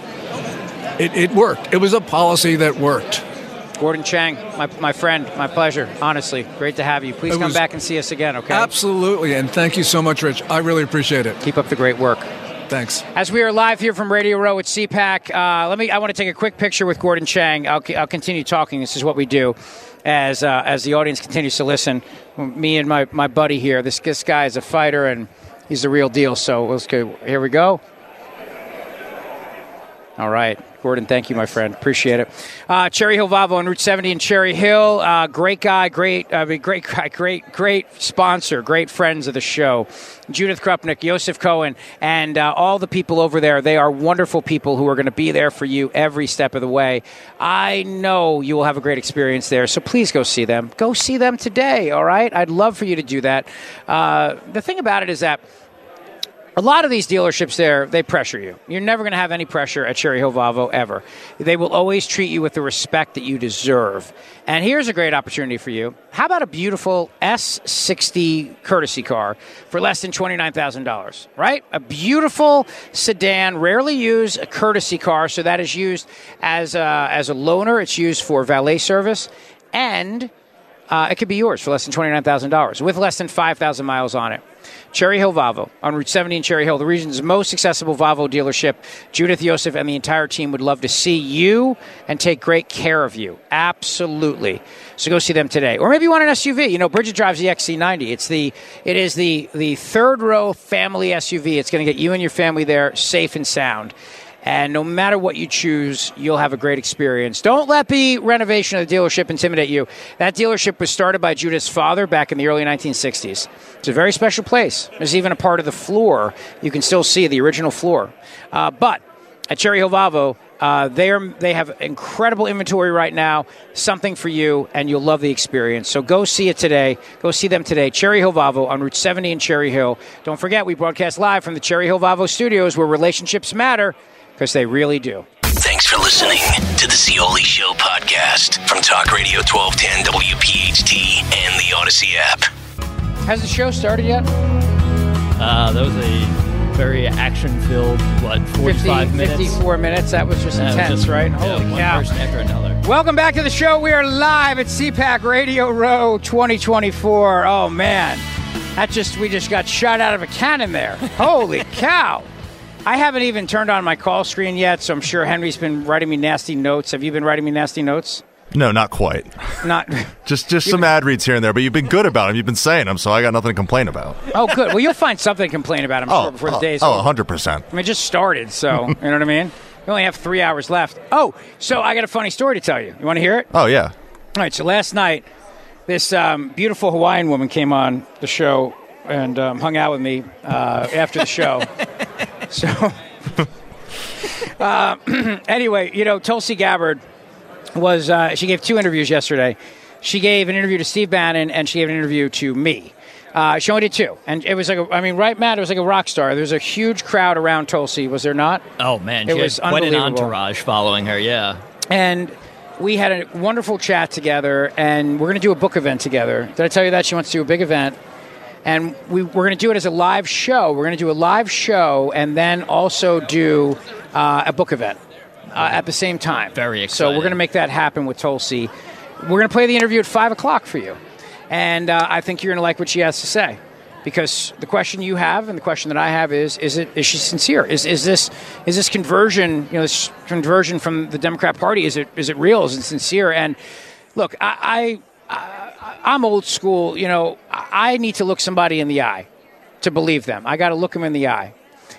It, it worked. It was a policy that worked. Gordon Chang, my, my friend, my pleasure. Honestly, great to have you. Please It come back and see us again, okay? Absolutely, and thank you so much, Rich. I really appreciate it. Keep up the great work. Thanks. As we are live here from Radio Row at CPAC, uh, let me. I want to take a quick picture with Gordon Chang. I'll, I'll continue talking. This is what we do as uh, as the audience continues to listen. Me and my, my buddy here. This this guy is a fighter and he's the real deal. So let's go. Here we go. All right. Gordon, thank you, my friend. Appreciate it. Uh, Cherry Hill Volvo on Route 70 in Cherry Hill. Uh, great guy, great, I mean, great guy, great, great sponsor, great friends of the show. Judith Krupnik, Yosef Cohen, and uh, all the people over there. They are wonderful people who are going to be there for you every step of the way. I know you will have a great experience there, so please go see them. Go see them today, all right? I'd love for you to do that. Uh, the thing about it is that a lot of these dealerships there, they pressure you. You're never going to have any pressure at Cherry Hill Volvo ever. They will always treat you with the respect that you deserve. And here's a great opportunity for you. How about a beautiful S60 courtesy car for less than $29,000, right? A beautiful sedan, rarely used a courtesy car, so that is used as a, as a loaner. It's used for valet service and uh, it could be yours for less than $29,000 with less than 5,000 miles on it. Cherry Hill Volvo on Route 70 in Cherry Hill, the region's most accessible Volvo dealership. Judith Yosef and the entire team would love to see you and take great care of you. Absolutely. So go see them today. Or maybe you want an SUV. You know, Bridget drives the XC90. It's the it is the the third row family SUV. It's going to get you and your family there safe and sound. And no matter what you choose, you'll have a great experience. Don't let the renovation of the dealership intimidate you. That dealership was started by Judith's father back in the early 1960s. It's a very special place. There's even a part of the floor you can still see the original floor. Uh, but at Cherry Hill Volvo, uh, they are they have incredible inventory right now. Something for you, and you'll love the experience. So go see it today. Go see them today. Cherry Hill Volvo on Route 70 in Cherry Hill. Don't forget, we broadcast live from the Cherry Hill Volvo studios, where relationships matter because they really do. Thanks for listening to the Zeoli Show podcast from Talk Radio 1210 WPHT and the Audacy app. Has the show started yet? Uh, that was a very action-filled, what, 45 50, minutes? 54 minutes. That was just Yeah, it was intense, just- right? yeah, Holy one cow. person after another. Welcome back to the show. We are live at CPAC Radio Row 2024. Oh man, that just we just got shot out of a cannon there. Holy (laughs) cow! I haven't even turned on my call screen yet, so I'm sure Henry's been writing me nasty notes. Have you been writing me nasty notes? No, not quite. Not. (laughs) Just just some ad reads here and there, but you've been good about them. You've been saying them, so I got nothing to complain about. Oh, good. Well, you'll find something to complain about. I'm Oh, sure before the oh, day's oh, 100%. I mean, it just started, so (laughs) you know what I mean. We only have three hours left. Oh, so I got a funny story to tell you. You want to hear it? Oh, yeah. All right, so last night, this um, beautiful Hawaiian woman came on the show and um, hung out with me uh, after the show. (laughs) so, uh, (clears throat) anyway, you know, Tulsi Gabbard was, uh, she gave two interviews yesterday. She gave an interview to Steve Bannon and she gave an interview to me. Uh, she only did two. And it was like, a, I mean, right, Matt, it was like a rock star. There was a huge crowd around Tulsi, was there not? Oh man, It she was quite an entourage following her. Yeah. and we had a wonderful chat together and we're going to do a book event together did i tell you that she wants to do a big event and we, we're going to do it as a live show. We're going to do a live show and then also do uh, a book event uh, at the same time. Very exciting. so we're going to make that happen with tulsi. We're going to play the interview at 5 o'clock for you. And uh, i think you're going to like what she has to say. Because the question you have and the question that I have is is it is she sincere? Is is this is this conversion you know this conversion from the Democrat Party is it is it real? Is it sincere? And look I, I, I I'm old school you know I need to look somebody in the eye to believe them I got to look them in the eye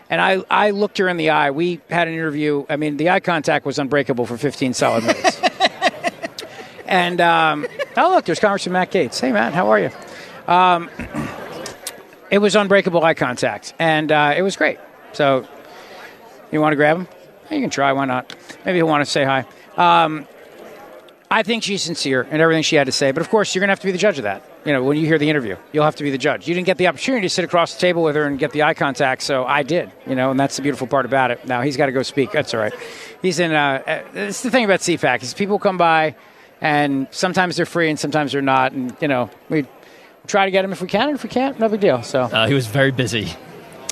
and I I looked her in the eye we had an interview I mean the eye contact was unbreakable for 15 solid minutes (laughs) and um, oh look there's Congressman Matt Gaetz hey Matt how are you um, (clears throat) it was unbreakable eye contact, and uh, it was great. So, you want to grab him? You can try. Why not? Maybe he'll want to say hi. Um, I think she's sincere in everything she had to say, but of course, you're going to have to be the judge of that. You know, when you hear the interview, you'll have to be the judge. You didn't get the opportunity to sit across the table with her and get the eye contact, so I did. You know, and that's the beautiful part about it. Now he's got to go speak. That's all right. He's in. Uh, uh, it's the thing about CPAC is people come by, and sometimes they're free and sometimes they're not, and you know we try to get him if we can, and if we can't, no big deal. So Uh, he was very busy.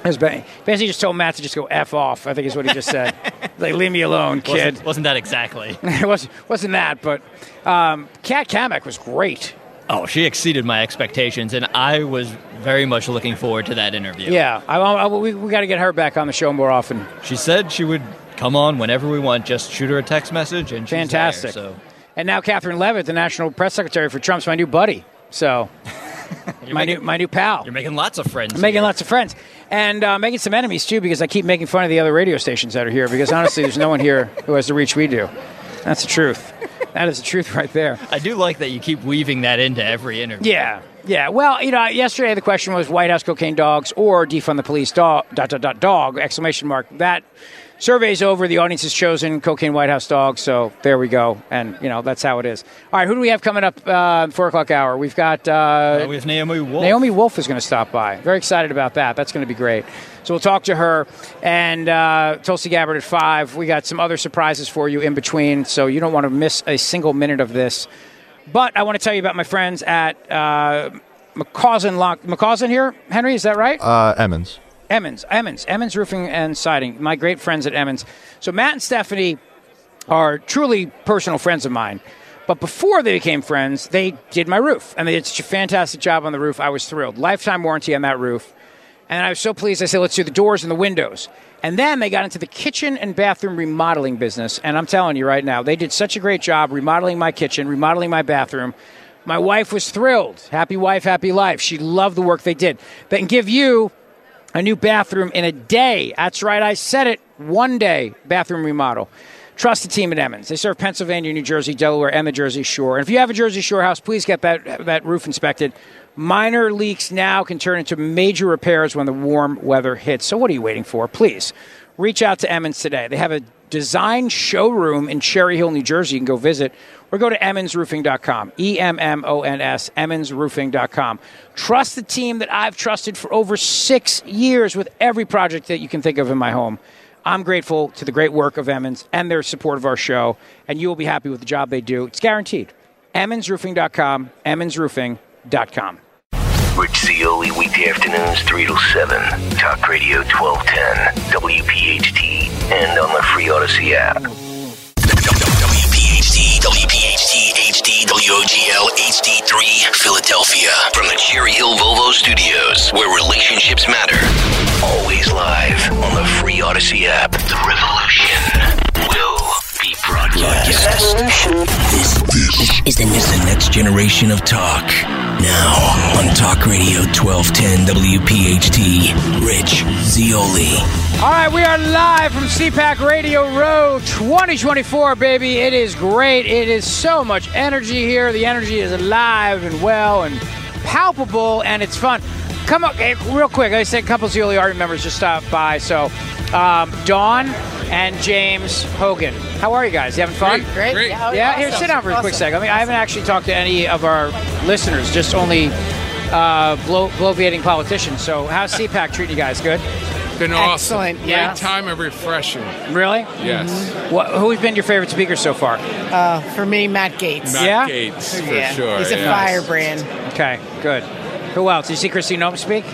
It was basically just told Matt to just go f off. I think is what he just said. (laughs) like leave me alone, kid. Wasn't, wasn't that exactly? (laughs) it wasn't wasn't that, but um, Kat Cammack was great. Oh, she exceeded my expectations, and I was very much looking forward to that interview. Yeah, I, I, we, we got to get her back on the show more often. She said she would come on whenever we want. Just shoot her a text message, and she's Fantastic. there, so And now Catherine Leavitt, the national press secretary for Trump's my new buddy. So (laughs) my new my new pal. you're making lots of friends. I'm making here. lots of friends and uh, making some enemies too because I keep making fun of the other radio stations that are here because honestly, there's no one here who has the reach we do. That's the truth. That is the truth right there. I do like that you keep weaving that into every interview. Yeah, yeah. Well, you know, yesterday the question was White House cocaine dogs or defund the police dog dot dot dot dog exclamation mark. That survey's over. The audience has chosen cocaine White House dog. So there we go. And you know that's how it is. All right, who do we have coming up uh, four o'clock hour? We've got uh, Uh, we have Naomi Wolf. Naomi Wolf is going to stop by. Very excited about that. That's going to be great. So we'll talk to her and uh, Tulsi Gabbard at five. We got some other surprises for you in between, so you don't want to miss a single minute of this. But I want to tell you about my friends at uh, McCausland Lock. McCausland here, Henry, is that right? Uh, Emmons. Emmons, Emmons, Emmons Roofing and Siding. My great friends at Emmons. So Matt and Stephanie are truly personal friends of mine. But before they became friends, they did my roof, and they did such a fantastic job on the roof. I was thrilled. Lifetime warranty on that roof, and I was so pleased. I said, "Let's do the doors and the windows." And then they got into the kitchen and bathroom remodeling business, and I'm telling you right now, they did such a great job remodeling my kitchen, remodeling my bathroom. My wife was thrilled. Happy wife, happy life. She loved the work they did. They can give you a new bathroom in a day. That's right, I said it. One day bathroom remodel. Trust the team at Emmons. They serve Pennsylvania, New Jersey, Delaware, and the Jersey Shore. And if you have a Jersey Shore house, please get that, that roof inspected. Minor leaks now can turn into major repairs when the warm weather hits. So what are you waiting for? Please reach out to Emmons today. They have a design showroom in Cherry Hill, New Jersey. You can go visit or go to emmonsroofing.com. E M M O N S, emmonsroofing.com. Trust the team that I've trusted for over six years with every project that you can think of in my home. I'm grateful to the great work of Emmons and their support of our show, and you will be happy with the job they do. It's guaranteed. emmonsroofing.com, emmonsroofing.com. Rich Zeoli, weekday afternoons, 3 to 7. Talk Radio 1210, WPHT, and on the free Audacy app. WOGL, HD3, Philadelphia. From the Cherry Hill Volvo Studios, where relationships matter. Always live on the free Audacy app. The revolution be broadcast. This, this is, the, is the next generation of talk. Now on Talk Radio 1210 WPHT, Rich Zeoli. All right, we are live from CPAC Radio Row 2024, baby. It is great. It is so much energy here. The energy is alive and well and palpable, and it's fun. Come up, hey, real quick. I said a couple of Zeoli Art members just stopped by. So, um, Dawn and James Hogan. How are you guys? You having fun? Great, great. Great. Yeah, Yeah, here, sit down for a quick awesome. second. I mean, I haven't actually talked to any of our listeners, just only uh, blow, bloviating politicians. So, how's CPAC treating you guys? Good? Been Excellent, awesome. yeah. Great time and refreshing. Really? Yes. What, who's been your favorite speaker so far? Uh, for me, Matt Gaetz. Matt Yeah? Gaetz, for yeah, sure. he's a yes. firebrand. Okay, good. Who else? Did you see Christine Noem speak?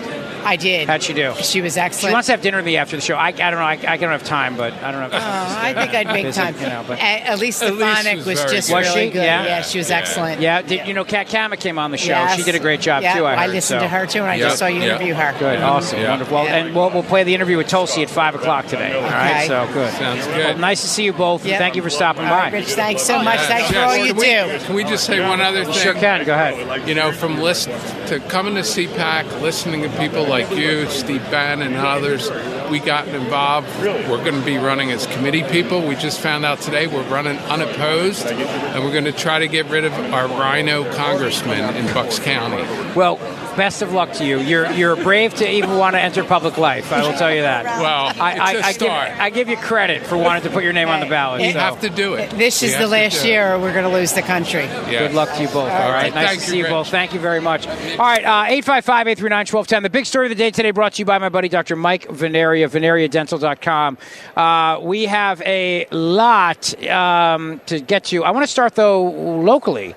I did. How'd she do? She was excellent. She wants to have dinner with me after the show. I, I don't know. I, I don't have time, but I don't know. Oh, I think I'd make Busy, time. You know, but at, at least Elise Stefanik was was, just good. Was really she? good. Yeah. she was excellent. yeah, did, you know, Kat Cammack came on the show. Yes. She did a great job Yeah, too. I, heard, listened so. to her too, and I Yep, just saw you yep. interview her. Good, awesome, Yeah. wonderful. Yeah. And we'll, we'll play the interview with Tulsi at five o'clock today. All right, Okay. so good. Sounds good. Well, nice to see you both. and Yep. Thank you for stopping All by. right, Rich, thanks so much. Thanks for all you can do. Can we just say one other thing? Sure can. Go ahead. You know, from list to coming to CPAC, listening to people like you, Steve Bann, and others, we gotten involved. We're going to be running as committee people. We just found out today we're running unopposed, and we're going to try to get rid of our rhino congressman in Bucks County. Well, Best of luck to you. You're you're brave to even want to enter public life. I will tell you that. Well, I, it's I, a I, give. I give you credit for wanting to put your name on the ballot. You so. have to do it. This is have the last year, or we're going to lose the country. Good luck to you both. All right. Nice Thank to you, see you Rich. both. Thank you very much. All right. Uh, 855 839 1210. The big story of the day today brought to you by my buddy, Dr. Mike Veneria, veneriadental.com. Uh, we have a lot um, to get to. I want to start, though, locally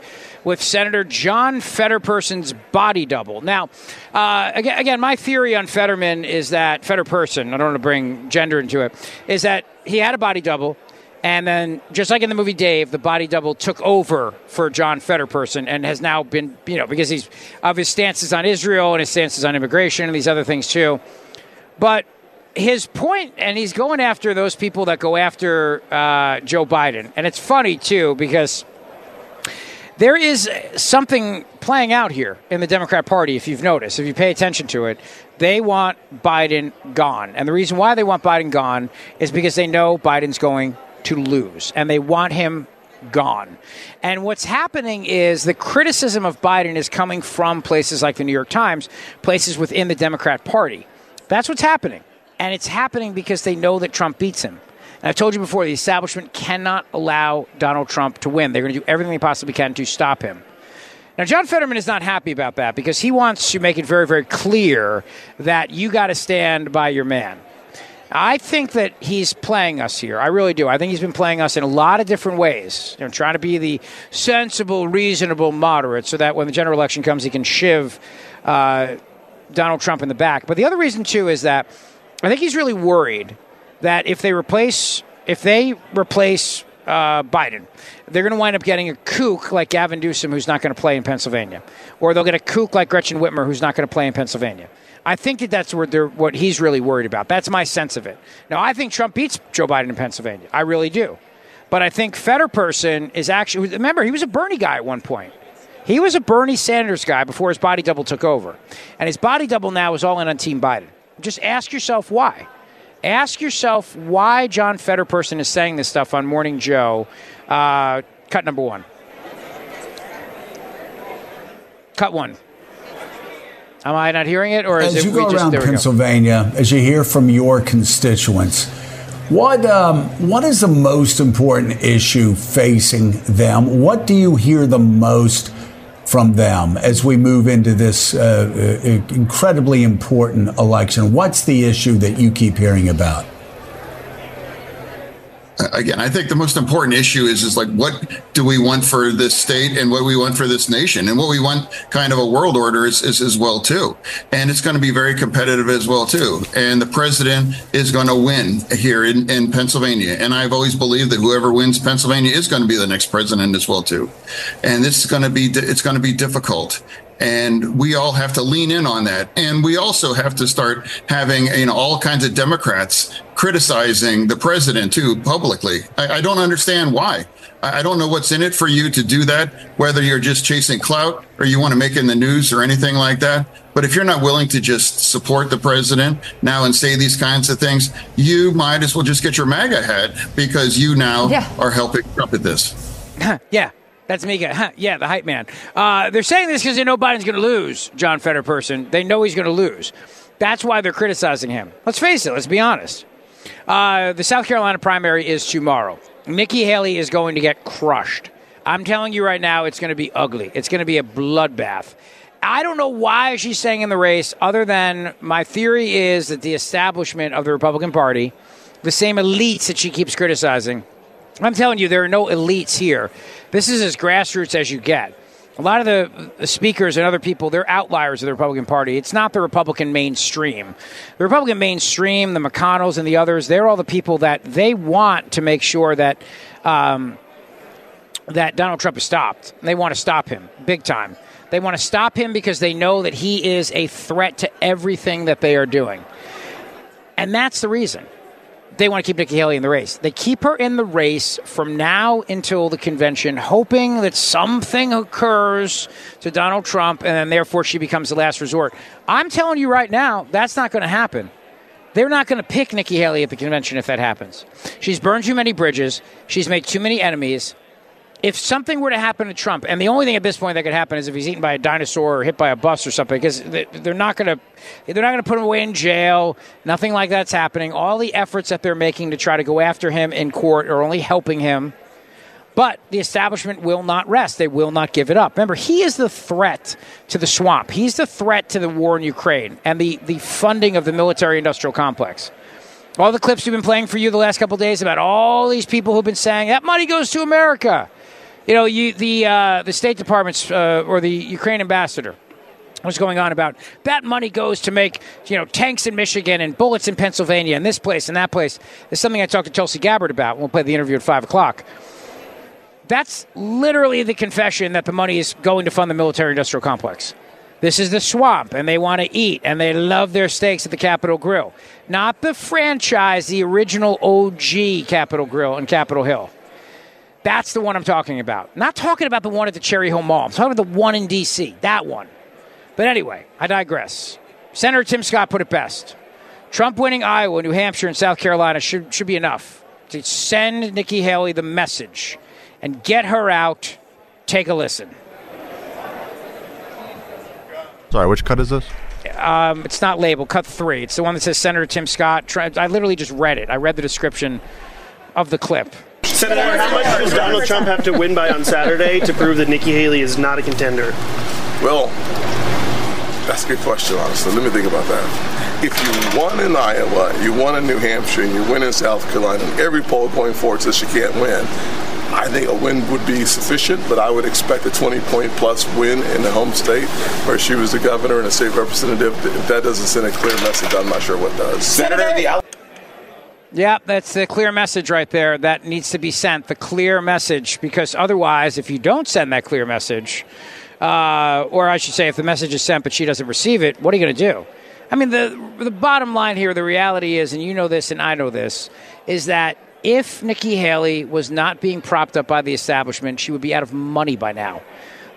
with Senator John Fetterperson's body double. Now, uh, again, again, my theory on Fetterman is that Fetterperson, I don't want to bring gender into it, is that he had a body double. And then, just like in the movie Dave, the body double took over for John Fetterperson and has now been, you know, because he's of his stances on Israel and his stances on immigration and these other things too. But his point, and he's going after those people that go after uh, Joe Biden. And it's funny too because there is something playing out here in the Democrat Party, if you've noticed, if you pay attention to it. They want Biden gone. And the reason why they want Biden gone is because they know Biden's going to lose, and they want him gone. And what's happening is the criticism of Biden is coming from places like the New York Times, places within the Democrat Party. That's what's happening. And it's happening because they know that Trump beats him. And I've told you before, the establishment cannot allow Donald Trump to win. They're going to do everything they possibly can to stop him. Now, John Fetterman is not happy about that because he wants to make it very, very clear that you got to stand by your man. I think that he's playing us here. I really do. I think he's been playing us in a lot of different ways. You know, trying to be the sensible, reasonable, moderate, so that when the general election comes, he can shiv uh, Donald Trump in the back. But the other reason too is that I think he's really worried that if they replace if they replace uh, Biden, they're going to wind up getting a kook like Gavin Newsom, who's not going to play in Pennsylvania, or they'll get a kook like Gretchen Whitmer, who's not going to play in Pennsylvania. I think that that's what, what he's really worried about. That's my sense of it. Now, I think Trump beats Joe Biden in Pennsylvania. I really do. But I think Fetterperson is actually, remember, he was a Bernie guy at one point. He was a Bernie Sanders guy before his body double took over. And his body double now is all in on Team Biden. Just ask yourself why. Ask yourself why John Fetterperson is saying this stuff on Morning Joe. Uh, cut number one. Cut one. Am I not hearing it, or is as it you go just around there we go. Pennsylvania, as you hear from your constituents, what um, what is the most important issue facing them? What do you hear the most from them as we move into this uh, uh, incredibly important election? What's the issue that you keep hearing about? Again, I think the most important issue is is like what do we want for this state and what we want for this nation and what we want kind of a world order is, is as well too. And it's going to be very competitive as well too. And the president is going to win here in, in Pennsylvania. And I've always believed that whoever wins Pennsylvania is going to be the next president as well too. And this is going to be it's going to be difficult and we all have to lean in on that. And we also have to start having you know all kinds of democrats criticizing the president too publicly. I, I don't understand why. I, I don't know what's in it for you to do that whether you're just chasing clout or you want to make it in the news or anything like that. But if you're not willing to just support the president now and say these kinds of things you might as well just get your maga hat because you now Yeah. are helping trump at this. (laughs) Yeah, that's Mika. Huh, yeah, the hype man. Uh, they're saying this because they know Biden's going to lose, John Fetterperson. They know he's going to lose. That's why they're criticizing him. Let's face it, let's be honest. Uh, the South Carolina primary is tomorrow. Nikki Haley is going to get crushed. I'm telling you right now, it's going to be ugly. It's going to be a bloodbath. I don't know why she's staying in the race, other than my theory is that the establishment of the Republican Party, the same elites that she keeps criticizing, I'm telling you, there are no elites here. This is as grassroots as you get. A lot of the, speakers and other people, they're outliers of the Republican Party. It's not the Republican mainstream. The Republican mainstream, the McConnells and the others, they're all the people that they want to make sure that um, that Donald Trump is stopped. They want to stop him big time. They want to stop him because they know that he is a threat to everything that they are doing. And that's the reason they want to keep Nikki Haley in the race. They keep her in the race from now until the convention, hoping that something occurs to Donald Trump and then therefore she becomes the last resort. I'm telling you right now, that's not going to happen. They're not going to pick Nikki Haley at the convention if that happens. She's burned too many bridges, she's made too many enemies. If something were to happen to Trump, and the only thing at this point that could happen is if he's eaten by a dinosaur or hit by a bus or something, because they're not going to they're not going to put him away in jail. Nothing like that's happening. All the efforts that they're making to try to go after him in court are only helping him. But the establishment will not rest. They will not give it up. Remember, he is the threat to the swamp. He's the threat to the war in Ukraine and the, the funding of the military industrial complex. All the clips we've been playing for you the last couple days about all these people who've been saying that money goes to America. You know, you, the uh, the State Department's uh, or the Ukraine ambassador was going on about that money goes to make you know tanks in Michigan and bullets in Pennsylvania and this place and that place. It's something I talked to Tulsi Gabbard about. We'll play the interview at five o'clock. That's literally the confession that the money is going to fund the military industrial complex. This is the swamp, and they want to eat, and they love their steaks at the Capital Grille. Not the franchise, the original OG Capital Grille in Capitol Hill. That's the one I'm talking about. Not talking about the one at the Cherry Hill Mall. I'm talking about the one in D.C., that one. But anyway, I digress. Senator Tim Scott put it best. Trump winning Iowa, New Hampshire, and South Carolina should, should be enough to send Nikki Haley the message and get her out. Take a listen. Sorry, which cut is this? Um, it's not labeled. Cut three. It's the one that says Senator Tim Scott. I literally just read it. I read the description of the clip. Senator, how much does Donald Trump have to win by on Saturday to prove that Nikki Haley is not a contender? Well, that's a good question, honestly. Let me think about that. If you won in Iowa, you won in New Hampshire, and you win in South Carolina, and every poll going forward says she can't win, I think a win would be sufficient, but I would expect a 20 point plus win in the home state where she was the governor and a state representative. If that doesn't send a clear message, I'm not sure what does. Senator, the yeah, that's the clear message right there. That needs to be sent. The clear message, because otherwise, if you don't send that clear message, uh, or I should say, if the message is sent but she doesn't receive it, what are you going to do? I mean, the the bottom line here, the reality is, and you know this, and I know this, is that if Nikki Haley was not being propped up by the establishment, she would be out of money by now.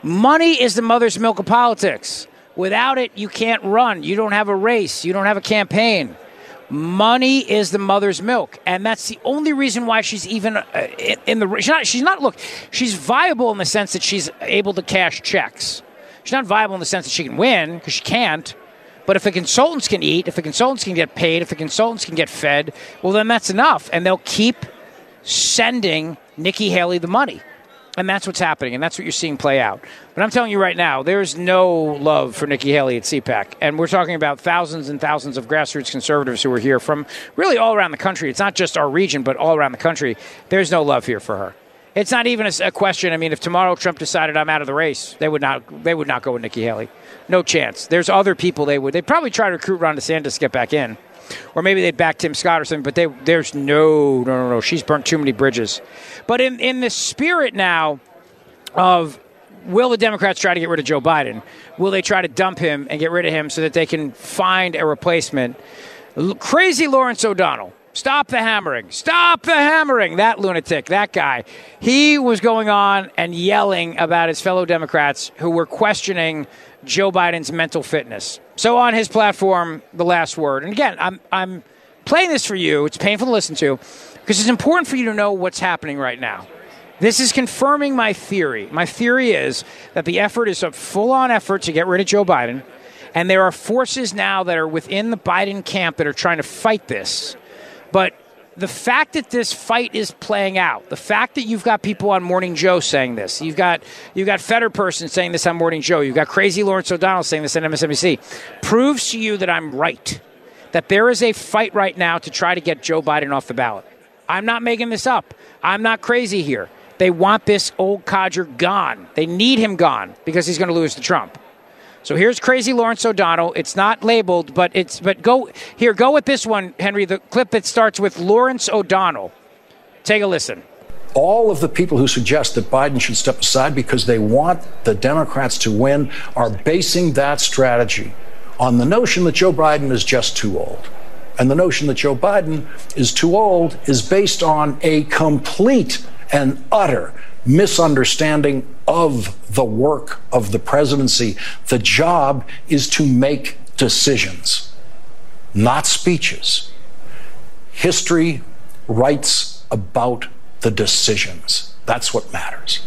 Money is the mother's milk of politics. Without it, you can't run. You don't have a race. You don't have a campaign. Money is the mother's milk, and that's the only reason why she's even uh, in the. She's not. She's not. Look, she's viable in the sense that she's able to cash checks. She's not viable in the sense that she can win because she can't. But if the consultants can eat, if the consultants can get paid, if the consultants can get fed, well, then that's enough. And they'll keep sending Nikki Haley the money. And that's what's happening, and that's what you're seeing play out. But I'm telling you right now, there's no love for Nikki Haley at CPAC. And we're talking about thousands and thousands of grassroots conservatives who are here from really all around the country. It's not just our region, but all around the country. There's no love here for her. It's not even a, question. I mean, if tomorrow Trump decided I'm out of the race, they would not. They would not go with Nikki Haley. No chance. There's other people they would. They'd probably try to recruit Ron DeSantis to get back in, or maybe they'd back Tim Scott or something. But they, there's no, no, no, no. She's burnt too many bridges. But in in the spirit now of will the Democrats try to get rid of Joe Biden? Will they try to dump him and get rid of him so that they can find a replacement? L- crazy Lawrence O'Donnell Stop the hammering. Stop the hammering. That lunatic, that guy. He was going on and yelling about his fellow Democrats who were questioning Joe Biden's mental fitness. So on his platform, the last word. And again, I'm, I'm playing this for you. It's painful to listen to because it's important for you to know what's happening right now. This is confirming my theory. My theory is that the effort is a full on effort to get rid of Joe Biden. And there are forces now that are within the Biden camp that are trying to fight this but the fact that this fight is playing out, the fact that you've got people on Morning Joe saying this, you've got you've got Fetterperson saying this on Morning Joe, you've got crazy Lawrence O'Donnell saying this on MSNBC, proves to you that I'm right. That there is a fight right now to try to get Joe Biden off the ballot. I'm not making this up. I'm not crazy here. They want this old codger gone. They need him gone because he's going to lose to Trump. So here's crazy Lawrence O'Donnell. It's not labeled, but it's but go here. Go with this one, Henry. The clip that starts with Lawrence O'Donnell. Take a listen. All of the people who suggest that Biden should step aside because they want the Democrats to win are basing that strategy on the notion that Joe Biden is just too old. And the notion that Joe Biden is too old is based on a complete and utter misunderstanding of the work of the presidency. The job is to make decisions, not speeches. History writes about the decisions. That's what matters.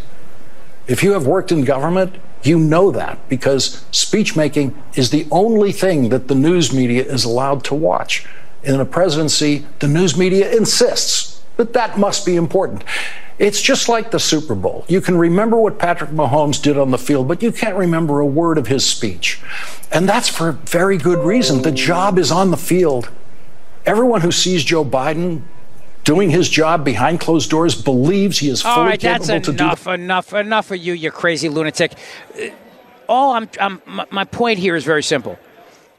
If you have worked in government, you know that because speech making is the only thing that the news media is allowed to watch. In a presidency, the news media insists that that must be important. It's just like the Super Bowl. You can remember what Patrick Mahomes did on the field, but you can't remember a word of his speech. And that's for very good reason. The job is on the field. Everyone who sees Joe Biden doing his job behind closed doors believes he is fully All right, capable that's to do enough, enough, enough of you, you crazy lunatic. Uh, All I'm, I'm, my point here is very simple.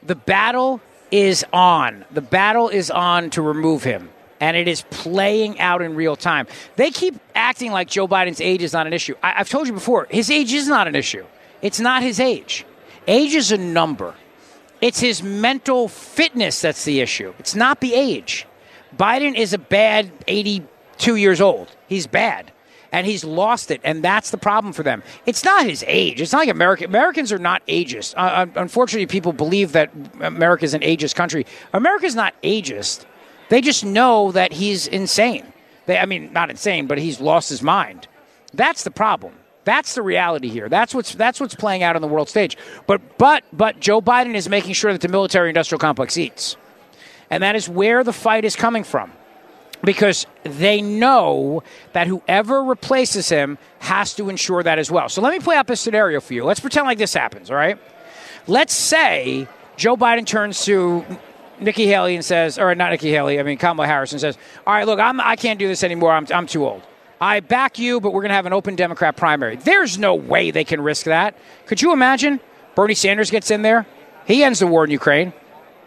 The battle is on. The battle is on to remove him, and it is playing out in real time. They keep acting like Joe Biden's age is not an issue. I, I've told you before, his age is not an issue. It's not his age. Age is a number. It's his mental fitness that's the issue. It's not the age. Biden is a bad 82 years old. He's bad. And he's lost it, and that's the problem for them. It's not his age. It's not like America. Americans are not ageist. Uh, unfortunately, people believe that America is an ageist country. America is not ageist. They just know that he's insane. They, I mean, not insane, but he's lost his mind. That's the problem. That's the reality here. That's what's that's what's playing out on the world stage. But but but Joe Biden is making sure that the military industrial complex eats. And that is where the fight is coming from. Because they know that whoever replaces him has to ensure that as well. So let me play out this scenario for you. Let's pretend like this happens, all right? Let's say Joe Biden turns to Nikki Haley and says, or not Nikki Haley, I mean Kamala Harris, and says, "All right, look, I'm, I can't do this anymore. I'm, I'm too old. I back you, but we're going to have an open Democrat primary." There's no way they can risk that. Could you imagine? Bernie Sanders gets in there. He ends the war in Ukraine.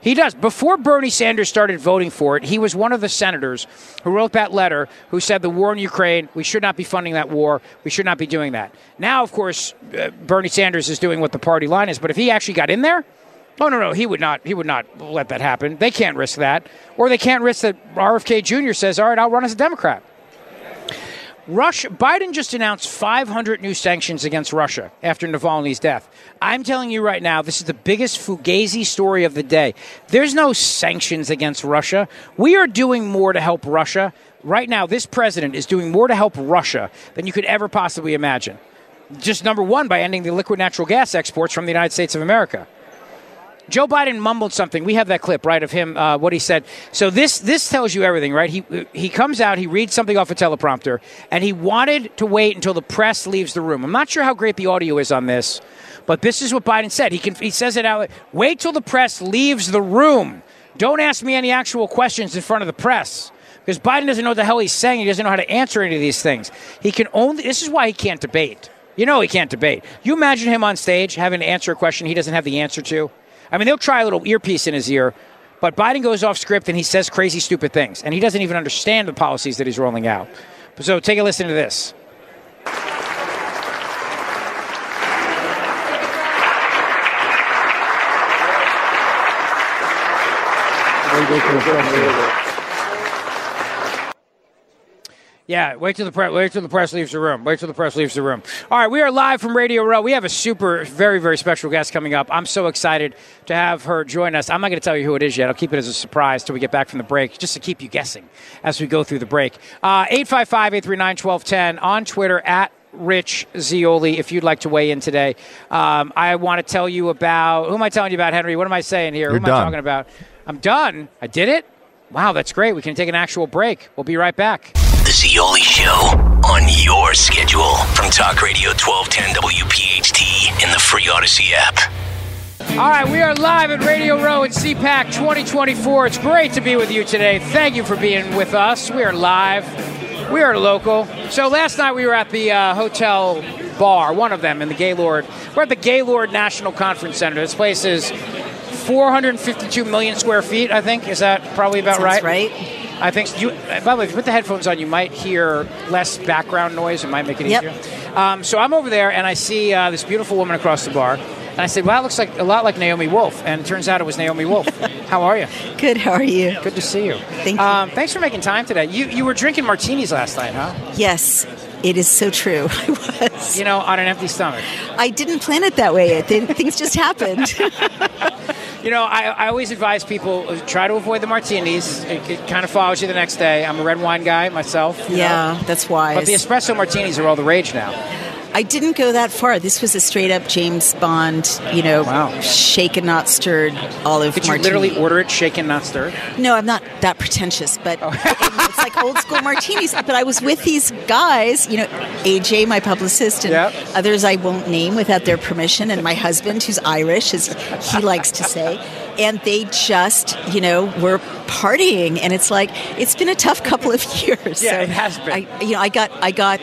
He does. Before Bernie Sanders started voting for it, he was one of the senators who wrote that letter who said the war in Ukraine, we should not be funding that war. We should not be doing that. Now, of course, uh, Bernie Sanders is doing what the party line is, but if he actually got in there, oh no, no, he would not he would not let that happen. They can't risk that. Or they can't risk that RFK Jr. says, "All right, I'll run as a Democrat." Russia, Biden just announced 500 new sanctions against Russia after Navalny's death. I'm telling you right now, this is the biggest fugazi story of the day. There's no sanctions against Russia. We are doing more to help Russia. Right now, this president is doing more to help Russia than you could ever possibly imagine. Just number one, by ending the liquid natural gas exports from the United States of America. Joe Biden mumbled something. We have that clip, right, of him, uh, what he said. So this this tells you everything, right? He he comes out, he reads something off a teleprompter, and he wanted to wait until the press leaves the room. I'm not sure how great the audio is on this, but this is what Biden said. He can he says it out. Wait till the press leaves the room. Don't ask me any actual questions in front of the press. Because Biden doesn't know what the hell he's saying. He doesn't know how to answer any of these things. He can only. This is why he can't debate. You know he can't debate. You imagine him on stage having to answer a question he doesn't have the answer to. I mean, they'll try a little earpiece in his ear, but Biden goes off script and he says crazy, stupid things, and he doesn't even understand the policies that he's rolling out. So take a listen to this. Yeah, wait till the press. Wait till the press leaves the room. Wait till the press leaves the room. All right, we are live from Radio Row. We have a super, very, very special guest coming up. I'm so excited to have her join us. I'm not going to tell you who it is yet. I'll keep it as a surprise till we get back from the break, just to keep you guessing as we go through the break. Uh, Eight five five eight three nine twelve ten on Twitter at Rich Zeoli. If you'd like to weigh in today, um, I want to tell you about who am I telling you about, Henry? What am I saying here? You're who am done. I talking about? I'm done. I did it. Wow, that's great. We can take an actual break. We'll be right back. The Zeoli Show on your schedule from Talk Radio 1210 WPHT in the free Audacy app. All right, we are live at Radio Row at CPAC 2024. It's great to be with you today. Thank you for being with us. We are live. We are local. So last night we were at the uh, hotel bar, one of them in the Gaylord. We're at the Gaylord National Conference Center. This place is 452 million square feet. I think is that probably about Sounds right? right. I think you. By the way, if you put the headphones on, you might hear less background noise. It might make it Yep. easier. Um, so I'm over there and I see uh, this beautiful woman across the bar. And I said, "Wow, it looks like a lot like Naomi Wolf." And it turns out it was Naomi Wolf. (laughs) how are you? Good. How are you? Good to see you. Thank you. Um, thanks for making time today. You you were drinking martinis last night, huh? Yes, it is so true. (laughs) I was. You know, on an empty stomach. I didn't plan it that way. It, things just happened. (laughs) You know, I, I always advise people uh, try to avoid the martinis. It, it kind of follows you the next day. I'm a red wine guy myself. yeah, know. that's why. But the espresso martinis are all the rage now. I didn't go that far. This was a straight up James Bond, you know, shaken not stirred olive you martini. literally order it shaken, not stirred? No, I'm not that pretentious, but oh. (laughs) it's like old school martinis. But I was with these guys, you know, AJ, my publicist, and others I won't name without their permission, and my husband, who's Irish, as he likes to say. And they just, you know, were partying, and it's like it's been a tough couple of (laughs) years. Yeah, so it has been. I, you know, I got, I got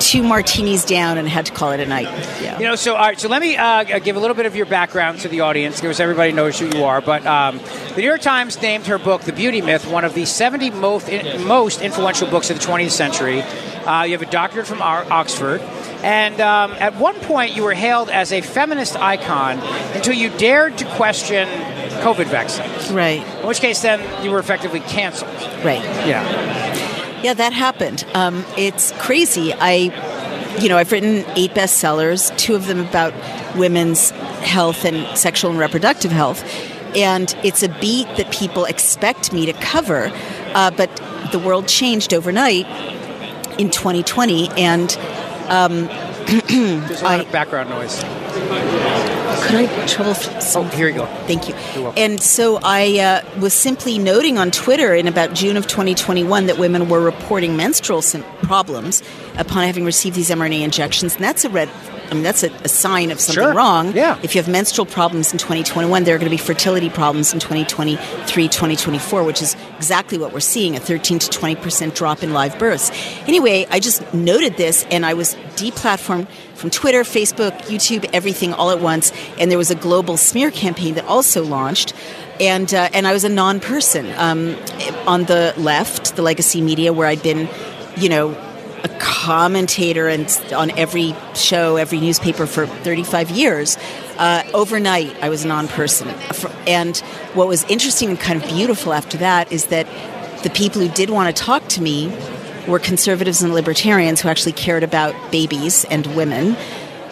two martinis down and had to call it a night. Yeah. You know, so all right. So let me uh, give a little bit of your background to the audience, because everybody knows who you are. But um, the New York Times named her book, "The Beauty Myth," one of the 70 most most influential books of the 20th century. Uh, you have a doctorate from Oxford. And um, at one point, you were hailed as a feminist icon until you dared to question COVID vaccines. Right. In which case, then you were effectively canceled. Right. Yeah. Yeah, that happened. Um, it's crazy. I, you know, I've written eight bestsellers, two of them about women's health and sexual and reproductive health. And it's a beat that people expect me to cover. Uh, but the world changed overnight in 2020. And um, There's a lot of background noise. could I trouble? Oh, here you go. Thank you. And so I uh, was simply noting on Twitter in about June of 2021 that women were reporting menstrual problems upon having received these mRNA injections, and that's a red. I mean, that's a, a sign of something Sure. wrong. Yeah. If you have menstrual problems in 2021, there are going to be fertility problems in 2023, 2024, which is exactly what we're seeing a 13 to 20 percent drop in live births. Anyway, I just noted this, and I was deplatformed from Twitter, Facebook, YouTube, everything all at once. And there was a global smear campaign that also launched. And, uh, and I was a non person um, on the left, the legacy media, where I'd been, you know, a commentator and on every show, every newspaper for 35 years. Uh, overnight, I was a non person. And what was interesting and kind of beautiful after that is that the people who did want to talk to me were conservatives and libertarians who actually cared about babies and women.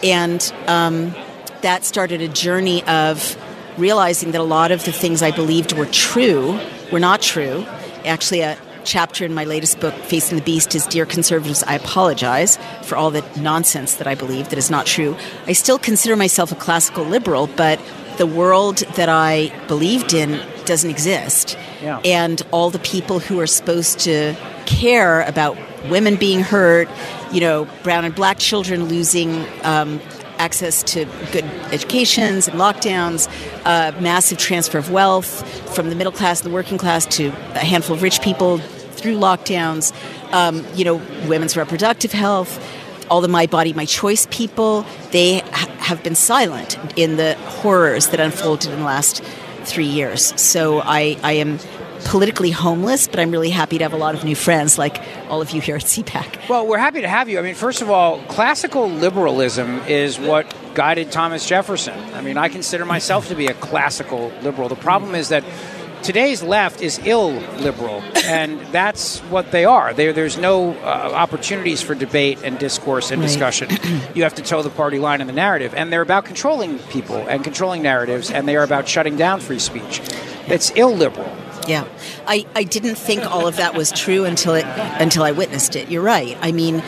And um, that started a journey of realizing that a lot of the things I believed were true were not true. Actually, a chapter in my latest book, Facing the Beast, is Dear Conservatives, I apologize for all the nonsense that I believe that is not true. I still consider myself a classical liberal, but the world that I believed in doesn't exist. Yeah. And all the people who are supposed to care about women being hurt, you know, brown and black children losing um, access to good educations and lockdowns, uh, massive transfer of wealth from the middle class and the working class to a handful of rich people through lockdowns, um, you know, women's reproductive health, all the My Body, My Choice people, they ha- have been silent in the horrors that unfolded in the last three years. So I, I am politically homeless, but I'm really happy to have a lot of new friends like all of you here at CPAC. Well, we're happy to have you. I mean, first of all, classical liberalism is what guided Thomas Jefferson. I mean, I consider myself to be a classical liberal. The problem is that today's left is illiberal, and that's what they are. There, there's no uh, opportunities for debate and discourse and Right. discussion. (clears throat) you have to toe the party line in the narrative, and they're about controlling people and controlling narratives, and they are about shutting down free speech. It's illiberal. Yeah, I, I didn't think all of that was true until it until I witnessed it. You're right. I mean,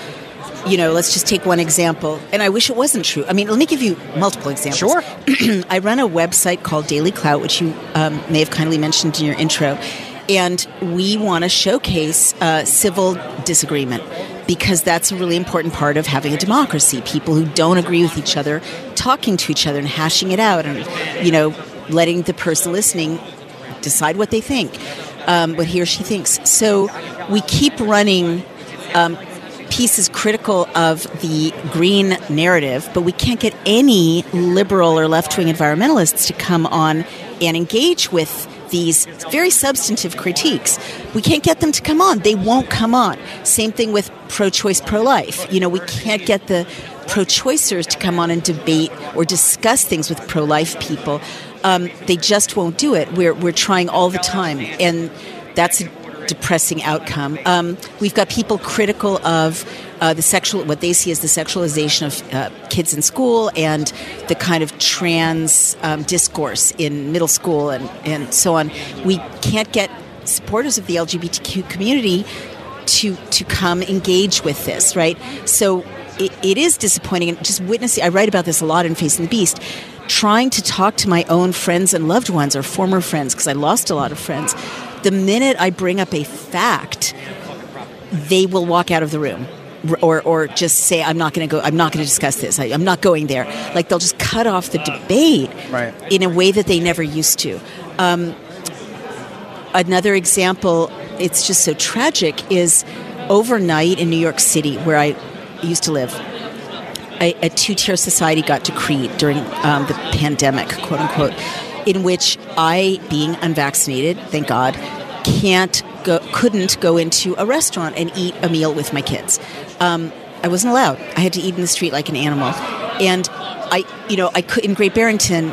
you know, let's just take one example, and I wish it wasn't true. I mean, let me give you multiple examples. Sure. (clears throat) I run a website called Daily Clout, which you um, may have kindly mentioned in your intro, and we want to showcase uh, civil disagreement because that's a really important part of having a democracy. People who don't agree with each other talking to each other and hashing it out, and you know, letting the person listening decide what they think, um, what he or she thinks. So we keep running um, pieces critical of the green narrative, but we can't get any liberal or left wing environmentalists to come on and engage with these very substantive critiques. We can't get them to come on. They won't come on. Same thing with pro choice, pro life. You know, we can't get the pro choicers to come on and debate or discuss things with pro life people. Um, they just won't do it. We're, we're trying all the time. And that's a depressing outcome. Um, we've got people critical of uh, the sexual, what they see as the sexualization of uh, kids in school and the kind of trans um, discourse in middle school and, and so on. We can't get supporters of the LGBTQ community to to come engage with this, right? So it, it is disappointing. And just witnessing, I write about this a lot in Facing the Beast, trying to talk to my own friends and loved ones or former friends, because I lost a lot of friends. The minute I bring up a fact, they will walk out of the room. Or, or just say I'm not going to go. I'm not going to discuss this. I, I'm not going there. Like they'll just cut off the debate Right. in a way that they never used to. Um, another example, it's just so tragic, is overnight in New York City, where I used to live. A, a two-tier society got decreed during um, the pandemic, quote unquote, in which I, being unvaccinated, thank God, can't go, couldn't go into a restaurant and eat a meal with my kids. Um, I wasn't allowed. I had to eat in the street like an animal, and I, you know, I could in Great Barrington,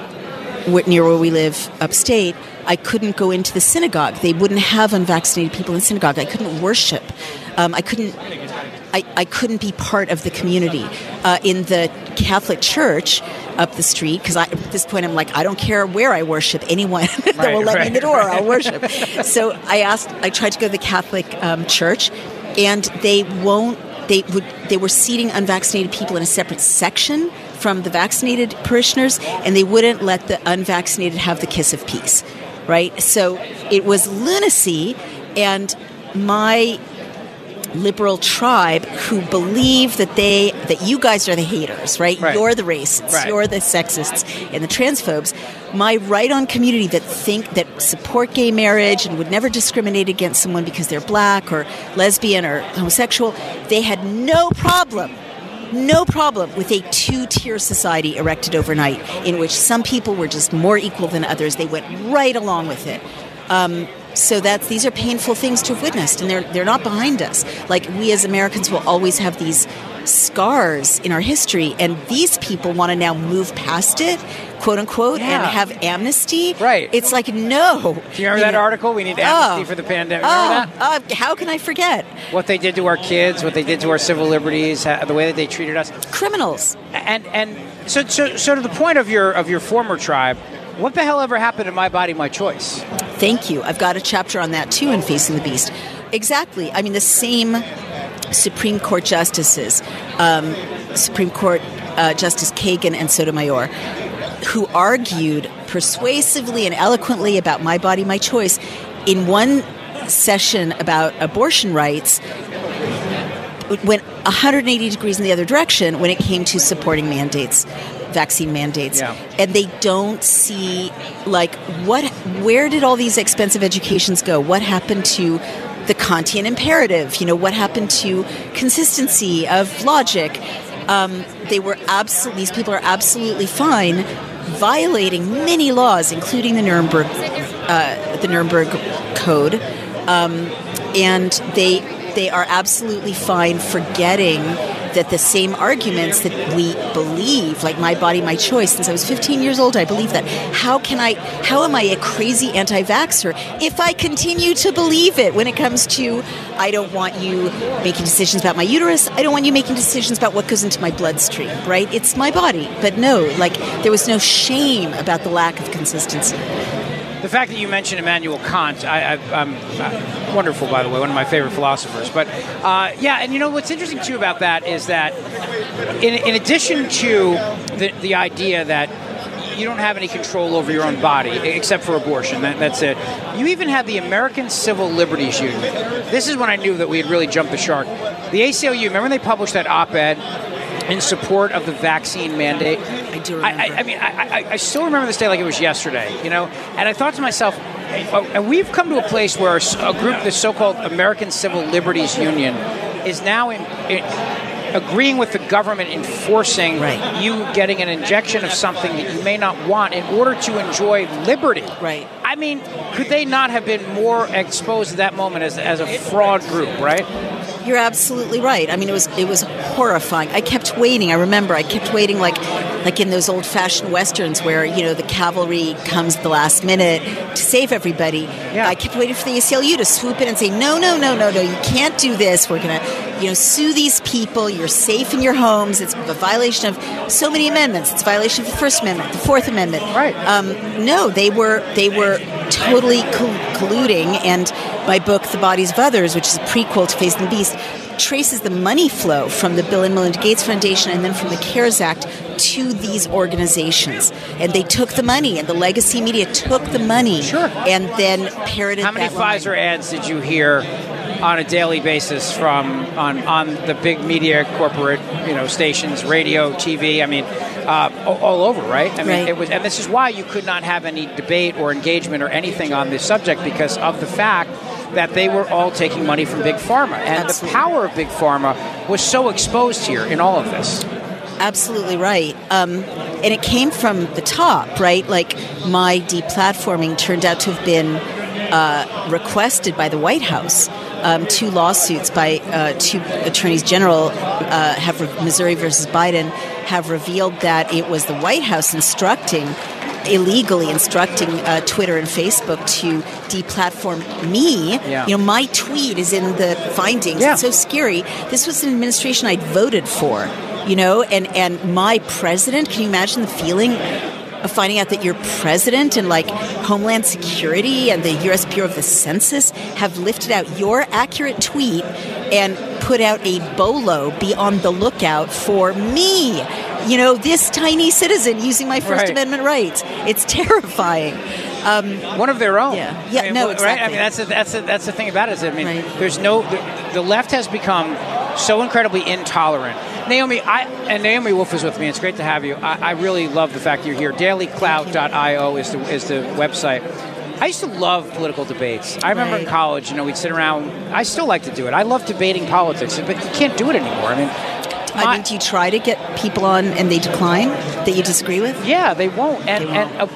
near where we live upstate, I couldn't go into the synagogue. They wouldn't have unvaccinated people in synagogue. I couldn't worship. Um, I couldn't. I, I couldn't be part of the community uh, in the Catholic Church up the street because at this point I'm like I don't care where I worship anyone (laughs) that Right, will let me in the door right. I'll worship. (laughs) so I asked I tried to go to the Catholic um, Church and they won't they would they were seating unvaccinated people in a separate section from the vaccinated parishioners and they wouldn't let the unvaccinated have the kiss of peace right so it was lunacy and my liberal tribe who believe that they that you guys are the haters right, Right. you're the racists Right. you're the sexists and the transphobes my right on community that think that support gay marriage and would never discriminate against someone because they're black or lesbian or homosexual they had no problem no problem with a two tier society erected overnight in which some people were just more equal than others. They went right along with it. Um, so that's these are painful things to have witnessed, and they're they're not behind us. Like we as Americans will always have these scars in our history, and these people want to now move past it, quote unquote, and have amnesty. Right? It's like no. Do you remember that know? article? We need amnesty Oh. for the pandemic. Remember Oh, uh, how can I forget? What they did to our kids, what they did to our civil liberties, the way that they treated us. Criminals. And and so so so to the point of your of your former tribe, what the hell ever happened to my body, my choice? Thank you. I've got a chapter on that too in Facing the Beast. Exactly. I mean, the same Supreme Court justices, um, Supreme Court uh, Justice Kagan and Sotomayor, who argued persuasively and eloquently about my body, my choice, in one session about abortion rights, went 180 degrees in the other direction when it came to supporting mandates vaccine mandates. Yeah. and they don't see like what where did all these expensive educations go? What happened to the kantian imperative? You know what happened to consistency of logic? Um, they were absolutely these people are absolutely fine violating many laws including the nuremberg uh, the nuremberg code. Um, and they they are absolutely fine forgetting that the same arguments that we believe, like my body, my choice, since I was 15 years old, I believe that. How can I, how am I a crazy anti vaxxer if I continue to believe it when it comes to, I don't want you making decisions about my uterus, I don't want you making decisions about what goes into my bloodstream, right? It's my body. But no, like, there was no shame about the lack of consistency. The fact that you mentioned Immanuel Kant, I, I'm uh, wonderful, by the way, one of my favorite philosophers. But uh, yeah, and you know what's interesting too about that is that, in, in addition to the, the idea that you don't have any control over your own body except for abortion, that, that's it. You even have the American Civil Liberties Union. This is when I knew that we had really jumped the shark. The ACLU, remember when they published that op-ed in support of the vaccine mandate? I do remember. I, I, I mean, I, I, I still remember this day like it was yesterday, you know? And I thought to myself, and we've come to a place where a group, the so-called American Civil Liberties Union, is now in, in agreeing with the government enforcing you getting an injection of something that you may not want in order to enjoy liberty. Right. I mean, could they not have been more exposed at that moment as, as a fraud group, right? You're absolutely right. I mean, it was it was horrifying. I kept waiting. I remember I kept waiting, like like in those old fashioned westerns where you know the cavalry comes at the last minute to save everybody. Yeah. I kept waiting for the ACLU to swoop in and say, no, no, no, no, no, you can't do this. We're gonna you know sue these people. You're safe in your homes. It's a violation of so many amendments. It's a violation of the First Amendment, the Fourth Amendment. Right. Um, no, they were they were totally col- colluding and my book the bodies of others which is a prequel to facing the beast traces the money flow from the Bill and Melinda Gates Foundation and then from the CARES Act to these organizations. And they took the money, and the legacy media took the money sure. and then parroted How many that line. Pfizer ads did you hear on a daily basis from on, on the big media corporate you know stations, radio, TV? I mean, uh, all, all over, right? I mean, Right. it was, and this is why you could not have any debate or engagement or anything on this subject because of the fact that they were all taking money from big pharma, and the power of big pharma was so exposed here in all of this. Absolutely right. Um, and it came from the top, right? Like my deplatforming turned out to have been uh, requested by the White House. Um, two lawsuits by uh, two attorneys general uh, have Missouri versus Biden have revealed that it was the White House instructing illegally instructing uh, Twitter and Facebook to deplatform me. Yeah. You know, my tweet is in the findings. It's so scary. This was an administration I'd voted for. You know, and and my president. Can you imagine the feeling? Of finding out that your president and like Homeland Security and the U.S. Bureau of the Census have lifted out your accurate tweet and put out a bolo, be on the lookout for me. You know, this tiny citizen using my First Right. Amendment rights. It's terrifying. Um, One of their own. Yeah, yeah I mean, no, exactly. Right? I mean, that's the, that's the, that's the thing about it. Is I mean, there's no the, the left has become so incredibly intolerant. Naomi, I and Naomi Wolf is with me. It's great to have you. I, I really love the fact you're here. DailyClout.io is the is the website. I used to love political debates. I remember in college, you know, we'd sit around. I still like to do it. I love debating politics, but you can't do it anymore. I mean, I mean, do you try to get people on and they decline that you disagree with? Yeah, they won't, and and uh,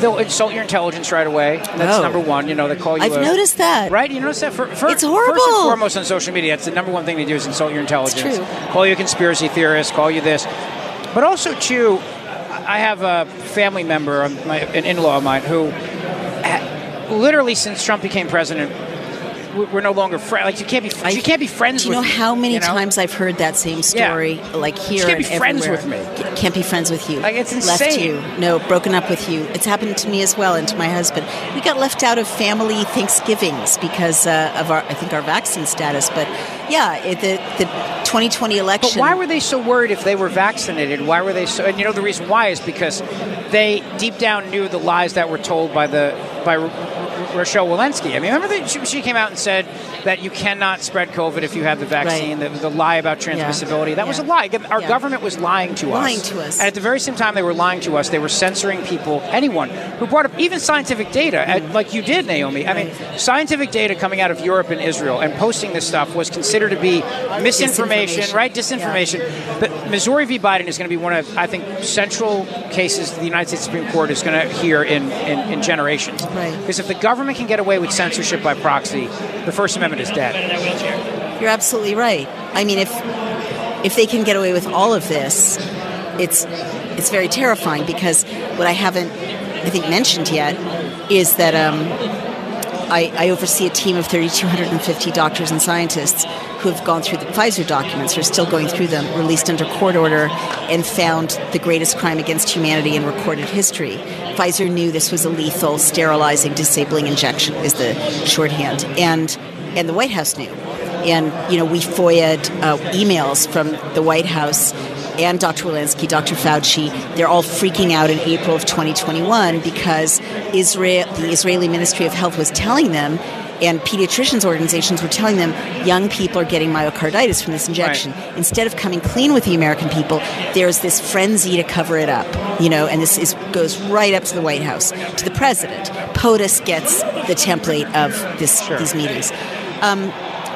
they'll insult your intelligence right away. That's Oh. number one. You know, they call you. I've a- noticed that. Right? You notice that for, for It's First and horrible. foremost on social media, it's the number one thing they do is insult your intelligence. true. Call you a conspiracy theorist. Call you this, but also too. I have a family member, my, an in-law of mine, who literally since Trump became president, we're no longer friends. Like you can't be, you can't be friends Do you know how many you know? times I've heard that same Yeah. story, like You here can't be friends everywhere. with me. C- Can't be friends with you. Like, it's Left you. No, broken up with you. It's happened to me as well, and to my husband. We got left out of family Thanksgivings because uh, of our, I think, our vaccine status. But yeah, it, the the 2020 election. But why were they so worried if they were vaccinated? Why were they so? And you know the reason why is because they deep down knew the lies that were told by the by Rochelle Walensky. I mean, remember that she, she came out and said that you cannot spread COVID if you have the vaccine. The, the lie about transmissibility that was a lie. Our Yeah. government was lying to Lying us. to us. And at the very same time they were lying to us, they were censoring people, anyone who brought up even scientific data, Mm-hmm. like you did, Naomi. I mean, scientific data coming out of Europe and Israel and posting this stuff was considered to be misinformation, Disinformation. right? Disinformation. But Missouri v. Biden is going to be one of, I think, central cases the United States Supreme Court is going to hear in, in, in generations. Right. Because if the government can get away with censorship by proxy, the First Amendment is dead. You're absolutely right. I mean, if if they can get away with all of this, it's it's very terrifying because what I haven't, I think, mentioned yet is that um, I, I oversee a team of 3,250 doctors and scientists who have gone through the Pfizer documents, are still going through them, released under court order, and found the greatest crime against humanity in recorded history. Pfizer knew this was a lethal, sterilizing, disabling injection, is the shorthand, and and the White House knew. And you know, we FOIA'd uh, emails from the White House and Dr. Walensky, Dr. Fauci. They're all freaking out in April of 2021 because Israel, the Israeli Ministry of Health was telling them, and pediatricians organizations were telling them, young people are getting myocarditis from this injection. Instead of coming clean with the American people, there's this frenzy to cover it up. You know, and this is goes right up to the White House, to the president. POTUS gets the template of this these meetings. Um,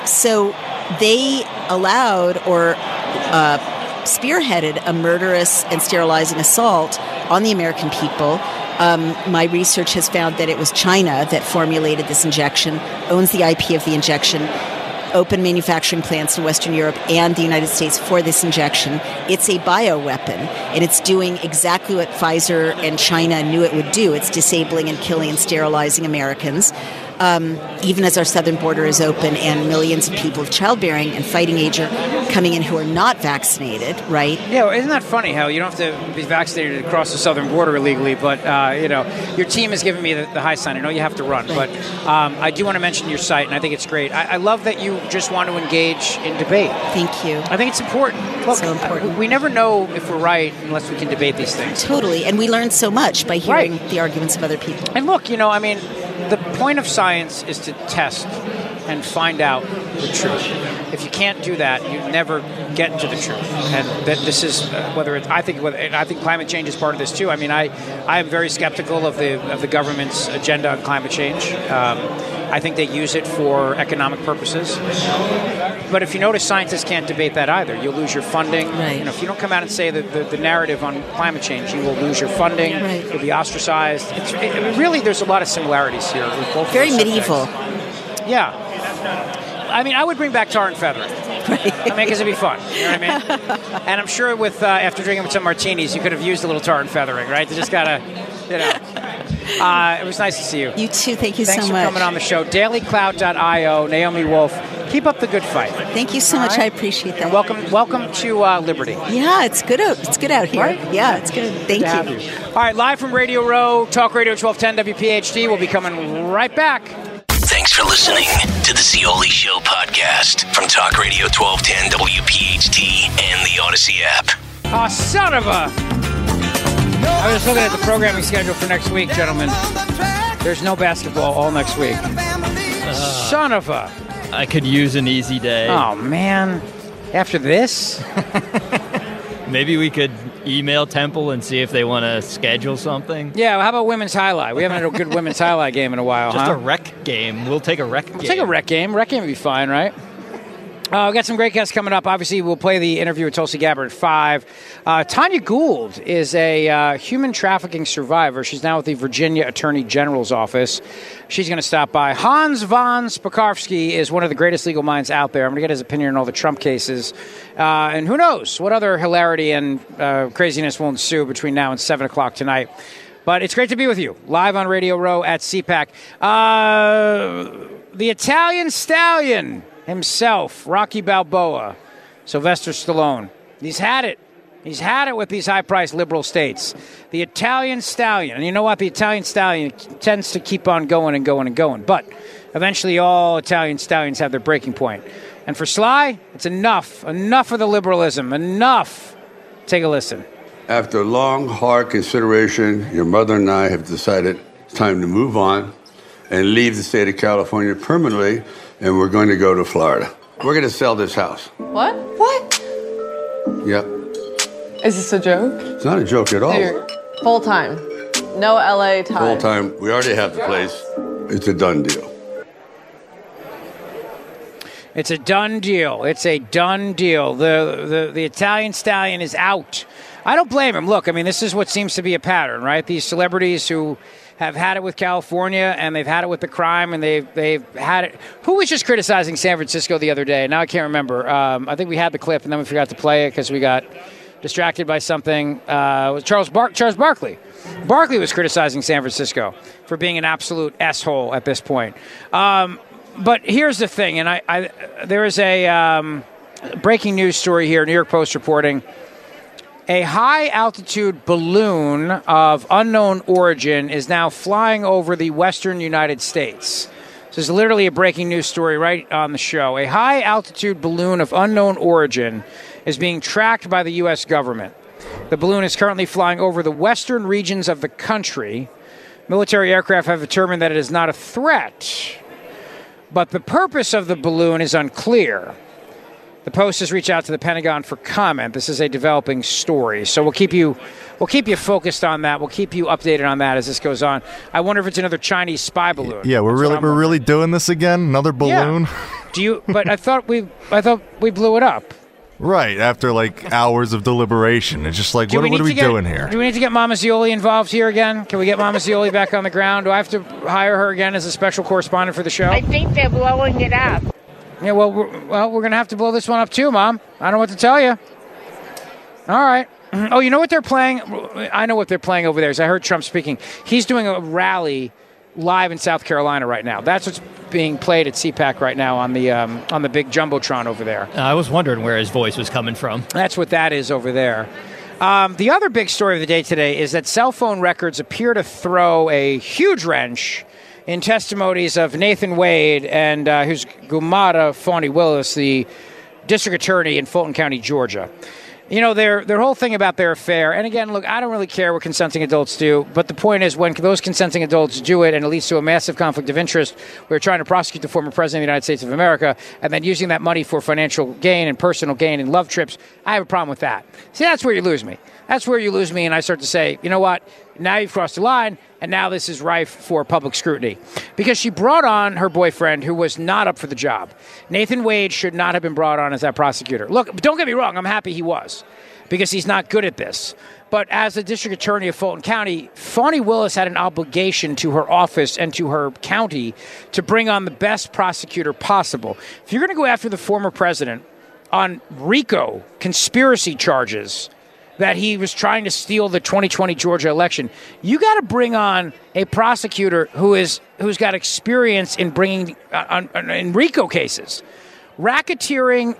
so they allowed or uh, spearheaded a murderous and sterilizing assault on the American people. Um, my research has found that it was China that formulated this injection, owns the IP of the injection, open manufacturing plants in Western Europe and the United States for this injection. It's a bioweapon, and it's doing exactly what Pfizer and China knew it would do. It's disabling and killing and sterilizing Americans. Um, even as our southern border is open and millions of people of childbearing and fighting age are coming in who are not vaccinated, right? Yeah, well, isn't that funny how you don't have to be vaccinated to cross the southern border illegally, but uh, you know your team has given me the, the high sign. I know you have to run, but um, I do want to mention your site, and I think it's great. I, I love that you just want to engage in debate. Thank you. I think it's important. Look, so important. we never know if we're right unless we can debate these things. Totally, and we learn so much by hearing Right. the arguments of other people. And look, you know, I mean, point of science is to test and find out the truth. If you can't do that, you never get to the truth. And that this is uh, whether it's I think whether, and I think climate change is part of this too. I mean, I I am very skeptical of the of the government's agenda on climate change. Um, I think they use it for economic purposes. But if you notice, scientists can't debate that either. You'll lose your funding. You know, if you don't come out and say the, the, the narrative on climate change, you will lose your funding. Right. You'll be ostracized. It's, it, really, there's a lot of similarities here with both. Very medieval. Yeah. I mean, I would bring back tar and feathering. I mean, because it'd be fun. You know what I mean? (laughs) and I'm sure with uh, after drinking with some martinis, you could have used a little tar and feathering, right? To just gotta, you know. Uh, it was nice to see you. You too. Thank you Thanks so much. for coming on the show. DailyClout.io, Naomi Wolf. Keep up the good fight. Thank you so All much. right? I appreciate that. And welcome, welcome to uh, Liberty. Yeah, it's good out. It's good out here. Right? Yeah, it's good. Thank to have you. you. All right, live from Radio Row, Talk Radio 1210 WPHT. We'll be coming right back. Thanks for listening to the Zeoli Show podcast from Talk Radio 1210 WPHT and the Audacy app. Oh, son of a. I was just looking at the programming schedule for next week, gentlemen. There's no basketball all next week. son of a. I could use an easy day. Oh, man. After this? (laughs) Maybe we could email Temple and see if they want to schedule something. Yeah, how about women's highlight? We haven't had a good women's highlight game in a while, Just huh? a rec game. We'll take a rec We'll game. take a rec game. Rec game would be fine, right? Uh, we got some great guests coming up. Obviously, we'll play the interview with Tulsi Gabbard at five. Uh, Tanya Gould is a uh, human trafficking survivor. She's now with the Virginia Attorney General's office. She's going to stop by. Hans von Spakovsky is one of the greatest legal minds out there. I'm going to get his opinion on all the Trump cases, uh, and who knows what other hilarity and uh, craziness will ensue between now and seven o'clock tonight. But it's great to be with you live on Radio Row at CPAC. Uh, the Italian Stallion himself, Rocky Balboa, Sylvester Stallone. He's had it. He's had it with these high priced liberal states. The Italian Stallion. And you know what? The Italian Stallion tends to keep on going and going and going. But eventually, all Italian Stallions have their breaking point. And for Sly, it's enough. Enough of the liberalism. Enough. Take a listen. After long, hard consideration, your mother and I have decided it's time to move on and leave the state of California permanently, and we're going to go to Florida. We're going to sell this house. What? What? Yep. Is this a joke? It's not a joke at all. You're full time. No LA time. Full time. We already have the place. It's a done deal. It's a done deal. It's a done deal. The, the the Italian stallion is out. I don't blame him. Look, I mean, this is what seems to be a pattern, right? These celebrities who have had it with California and they've had it with the crime and they've they've had it. Who was just criticizing San Francisco the other day? Now I can't remember. Um, I think we had the clip and then we forgot to play it because we got distracted by something. Uh, was Charles Bar- Charles Barkley. Barkley was criticizing San Francisco for being an absolute s-hole at this point. Um, but here's the thing, and I, I there is a um, breaking news story here. New York Post reporting a high altitude balloon of unknown origin is now flying over the western United States. This is literally a breaking news story right on the show. A high altitude balloon of unknown origin is being tracked by the U.S. government. The balloon is currently flying over the western regions of the country. Military aircraft have determined that it is not a threat, but the purpose of the balloon is unclear. The Post has reached out to the Pentagon for comment. This is a developing story, so we'll keep you we'll keep you focused on that. We'll keep you updated on that as this goes on. I wonder if it's another Chinese spy balloon. Yeah, we're That's really we're really doing this again. Another balloon. Yeah. Do you? But (laughs) I thought we I thought we blew it up. Right after like hours of deliberation, it's just like, Do what, what are we get- doing here? Do we need to get Mama Zeoli involved here again? Can we get Mama Zeoli back on the ground? Do I have to hire her again as a special correspondent for the show? I think they're blowing it up. Yeah, well, we're, well, we're gonna have to blow this one up too, Mom. I don't know what to tell you. All right. (clears throat) Oh, you know what they're playing? I know what they're playing over there. Is I heard Trump speaking. He's doing a rally live in South Carolina right now. That's what's being played at CPAC right now on the um, on the big jumbotron over there. I was wondering where his voice was coming from. That's what that is over there. Um, the other big story of the day today is that cell phone records appear to throw a huge wrench in testimonies of Nathan Wade and uh, his Gumara Fani Willis, the district attorney in Fulton County, Georgia. You know, their their whole thing about their affair, and again, look, I don't really care what consenting adults do, but the point is when those consenting adults do it and it leads to a massive conflict of interest, we're trying to prosecute the former president of the United States of America and then using that money for financial gain and personal gain and love trips, I have a problem with that. See, that's where you lose me. That's where you lose me, and I start to say, you know what? Now you've crossed the line, and now this is rife for public scrutiny. Because she brought on her boyfriend who was not up for the job. Nathan Wade should not have been brought on as that prosecutor. Look, don't get me wrong, I'm happy he was, because he's not good at this. But as the district attorney of Fulton County, Fani Willis had an obligation to her office and to her county to bring on the best prosecutor possible. If you're going to go after the former president on RICO conspiracy charges, that he was trying to steal the 2020 Georgia election. You got to bring on a prosecutor who is who's got experience in bringing uh, on, in RICO cases, racketeering,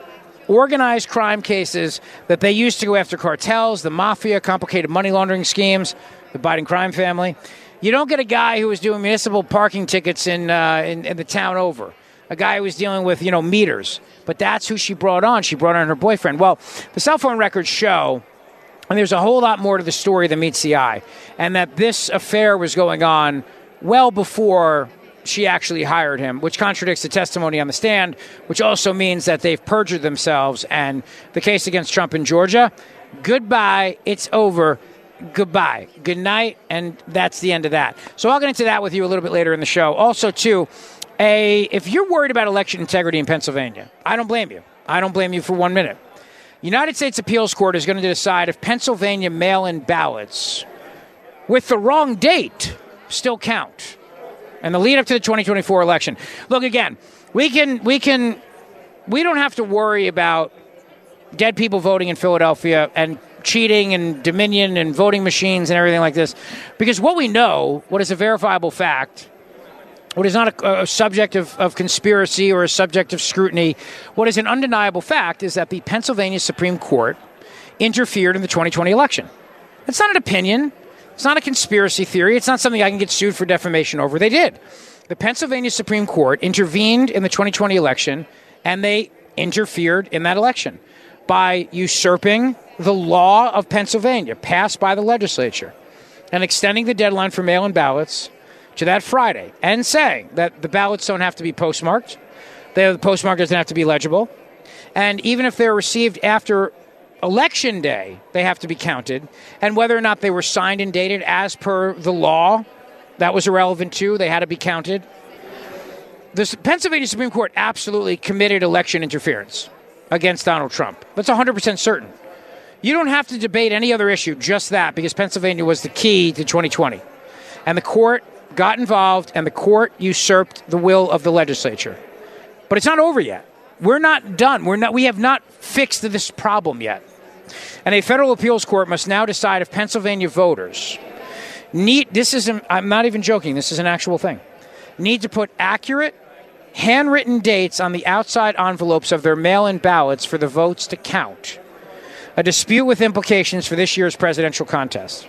organized crime cases that they used to go after cartels, the mafia, complicated money laundering schemes, the Biden crime family. You don't get a guy who was doing municipal parking tickets in, uh, in, in the town over. A guy who was dealing with you know meters, but that's who she brought on. She brought on her boyfriend. Well, the cell phone records show and there's a whole lot more to the story than meets the eye. And that this affair was going on well before she actually hired him, which contradicts the testimony on the stand, which also means that they've perjured themselves. And the case against Trump in Georgia, goodbye, it's over. Goodbye, good night, and that's the end of that. So I'll get into that with you a little bit later in the show. Also, too, a if you're worried about election integrity in Pennsylvania, I don't blame you. I don't blame you for one minute. United States Appeals Court is going to decide if Pennsylvania mail in ballots with the wrong date still count and the lead up to the 2024 election. Look again, we can we can we don't have to worry about dead people voting in Philadelphia and cheating and dominion and voting machines and everything like this because what we know, what is a verifiable fact, what is not a, a subject of, of, conspiracy or a subject of scrutiny, what is an undeniable fact is that the Pennsylvania Supreme Court interfered in the 2020 election. It's not an opinion. It's not a conspiracy theory. It's not something I can get sued for defamation over. They did. The Pennsylvania Supreme Court intervened in the 2020 election and they interfered in that election by usurping the law of Pennsylvania passed by the legislature and extending the deadline for mail in ballots to that Friday and saying that the ballots don't have to be postmarked, the postmark doesn't have to be legible, and even if they're received after election day, they have to be counted, and whether or not they were signed and dated as per the law, that was irrelevant too. They had to be counted. The Pennsylvania Supreme Court absolutely committed election interference against Donald Trump. That's 100% certain. You don't have to debate any other issue, just that, because Pennsylvania was the key to 2020. And the court got involved and the court usurped the will of the legislature. But it's not over yet. We're not done. We're not we have not fixed this problem yet. And a federal appeals court must now decide if Pennsylvania voters need this is I'm not even joking, this is an actual thing. Need to put accurate handwritten dates on the outside envelopes of their mail-in ballots for the votes to count. A dispute with implications for this year's presidential contest.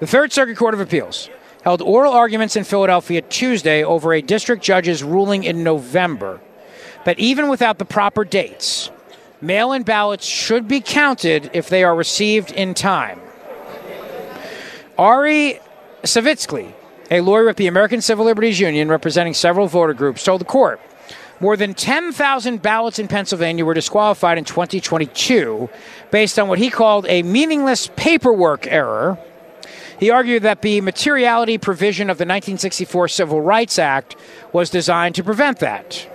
The Third Circuit Court of Appeals held oral arguments in Philadelphia Tuesday over a district judge's ruling in November that even without the proper dates, mail in ballots should be counted if they are received in time. Ari Savitzky, a lawyer with the American Civil Liberties Union representing several voter groups, told the court more than 10,000 ballots in Pennsylvania were disqualified in 2022 based on what he called a meaningless paperwork error he argued that the materiality provision of the 1964 Civil Rights Act was designed to prevent that.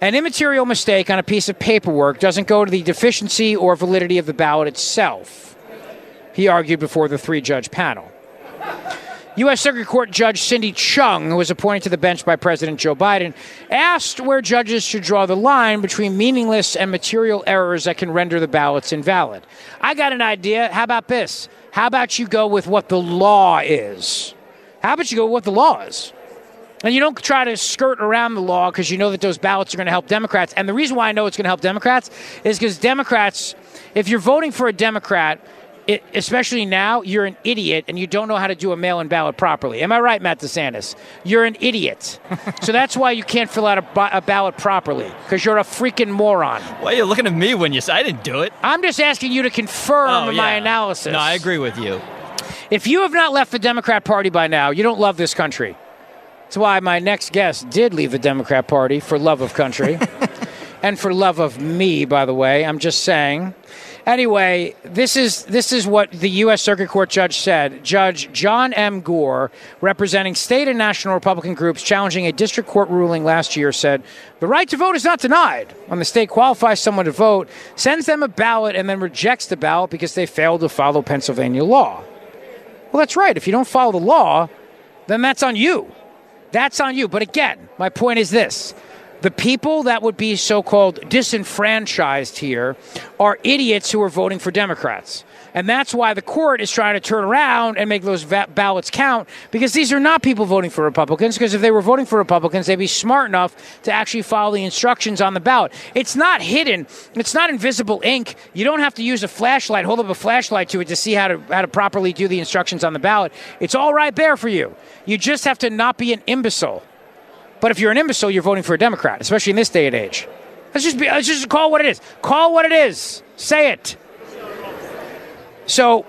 An immaterial mistake on a piece of paperwork doesn't go to the deficiency or validity of the ballot itself, he argued before the three judge panel. U.S. Circuit Court Judge Cindy Chung, who was appointed to the bench by President Joe Biden, asked where judges should draw the line between meaningless and material errors that can render the ballots invalid. I got an idea. How about this? How about you go with what the law is? How about you go with what the law is? And you don't try to skirt around the law because you know that those ballots are going to help Democrats. And the reason why I know it's going to help Democrats is because Democrats, if you're voting for a Democrat, it, especially now, you're an idiot and you don't know how to do a mail in ballot properly. Am I right, Matt DeSantis? You're an idiot. (laughs) so that's why you can't fill out a, ba- a ballot properly because you're a freaking moron. Why are you looking at me when you say I didn't do it? I'm just asking you to confirm Oh, my analysis. No, I agree with you. If you have not left the Democrat Party by now, you don't love this country. That's why my next guest did leave the Democrat Party for love of country (laughs) and for love of me, by the way. I'm just saying. Anyway, this is this is what the U.S. Circuit Court judge said. Judge John M. Gore, representing state and national Republican groups challenging a district court ruling last year, said the right to vote is not denied when the state qualifies someone to vote, sends them a ballot, and then rejects the ballot because they failed to follow Pennsylvania law. Well, that's right. If you don't follow the law, then that's on you. That's on you. But again, my point is this the people that would be so called disenfranchised here are idiots who are voting for Democrats. And that's why the court is trying to turn around and make those va- ballots count because these are not people voting for Republicans. Because if they were voting for Republicans, they'd be smart enough to actually follow the instructions on the ballot. It's not hidden, it's not invisible ink. You don't have to use a flashlight, hold up a flashlight to it to see how to, how to properly do the instructions on the ballot. It's all right there for you. You just have to not be an imbecile. But if you're an imbecile, you're voting for a Democrat, especially in this day and age. Let's just be, let's just call what it is. Call what it is. Say it. So,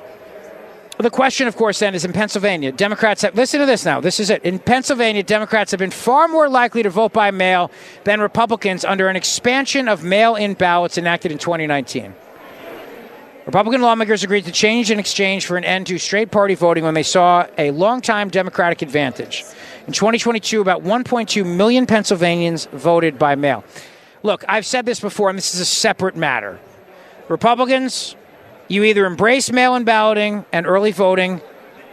the question, of course, then is in Pennsylvania, Democrats have, listen to this now. This is it. In Pennsylvania, Democrats have been far more likely to vote by mail than Republicans under an expansion of mail in ballots enacted in 2019. Republican lawmakers agreed to change in exchange for an end to straight party voting when they saw a longtime Democratic advantage. In 2022, about 1.2 million Pennsylvanians voted by mail. Look, I've said this before, and this is a separate matter. Republicans, you either embrace mail in balloting and early voting,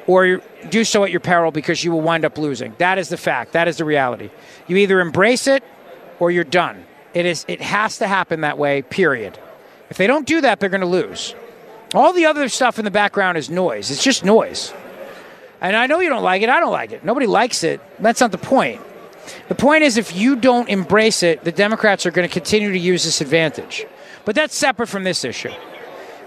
or do so at your peril because you will wind up losing. That is the fact. That is the reality. You either embrace it or you're done. It is. It has to happen that way. Period. If they don't do that, they're going to lose. All the other stuff in the background is noise. It's just noise. And I know you don't like it. I don't like it. Nobody likes it. That's not the point. The point is, if you don't embrace it, the Democrats are going to continue to use this advantage. But that's separate from this issue.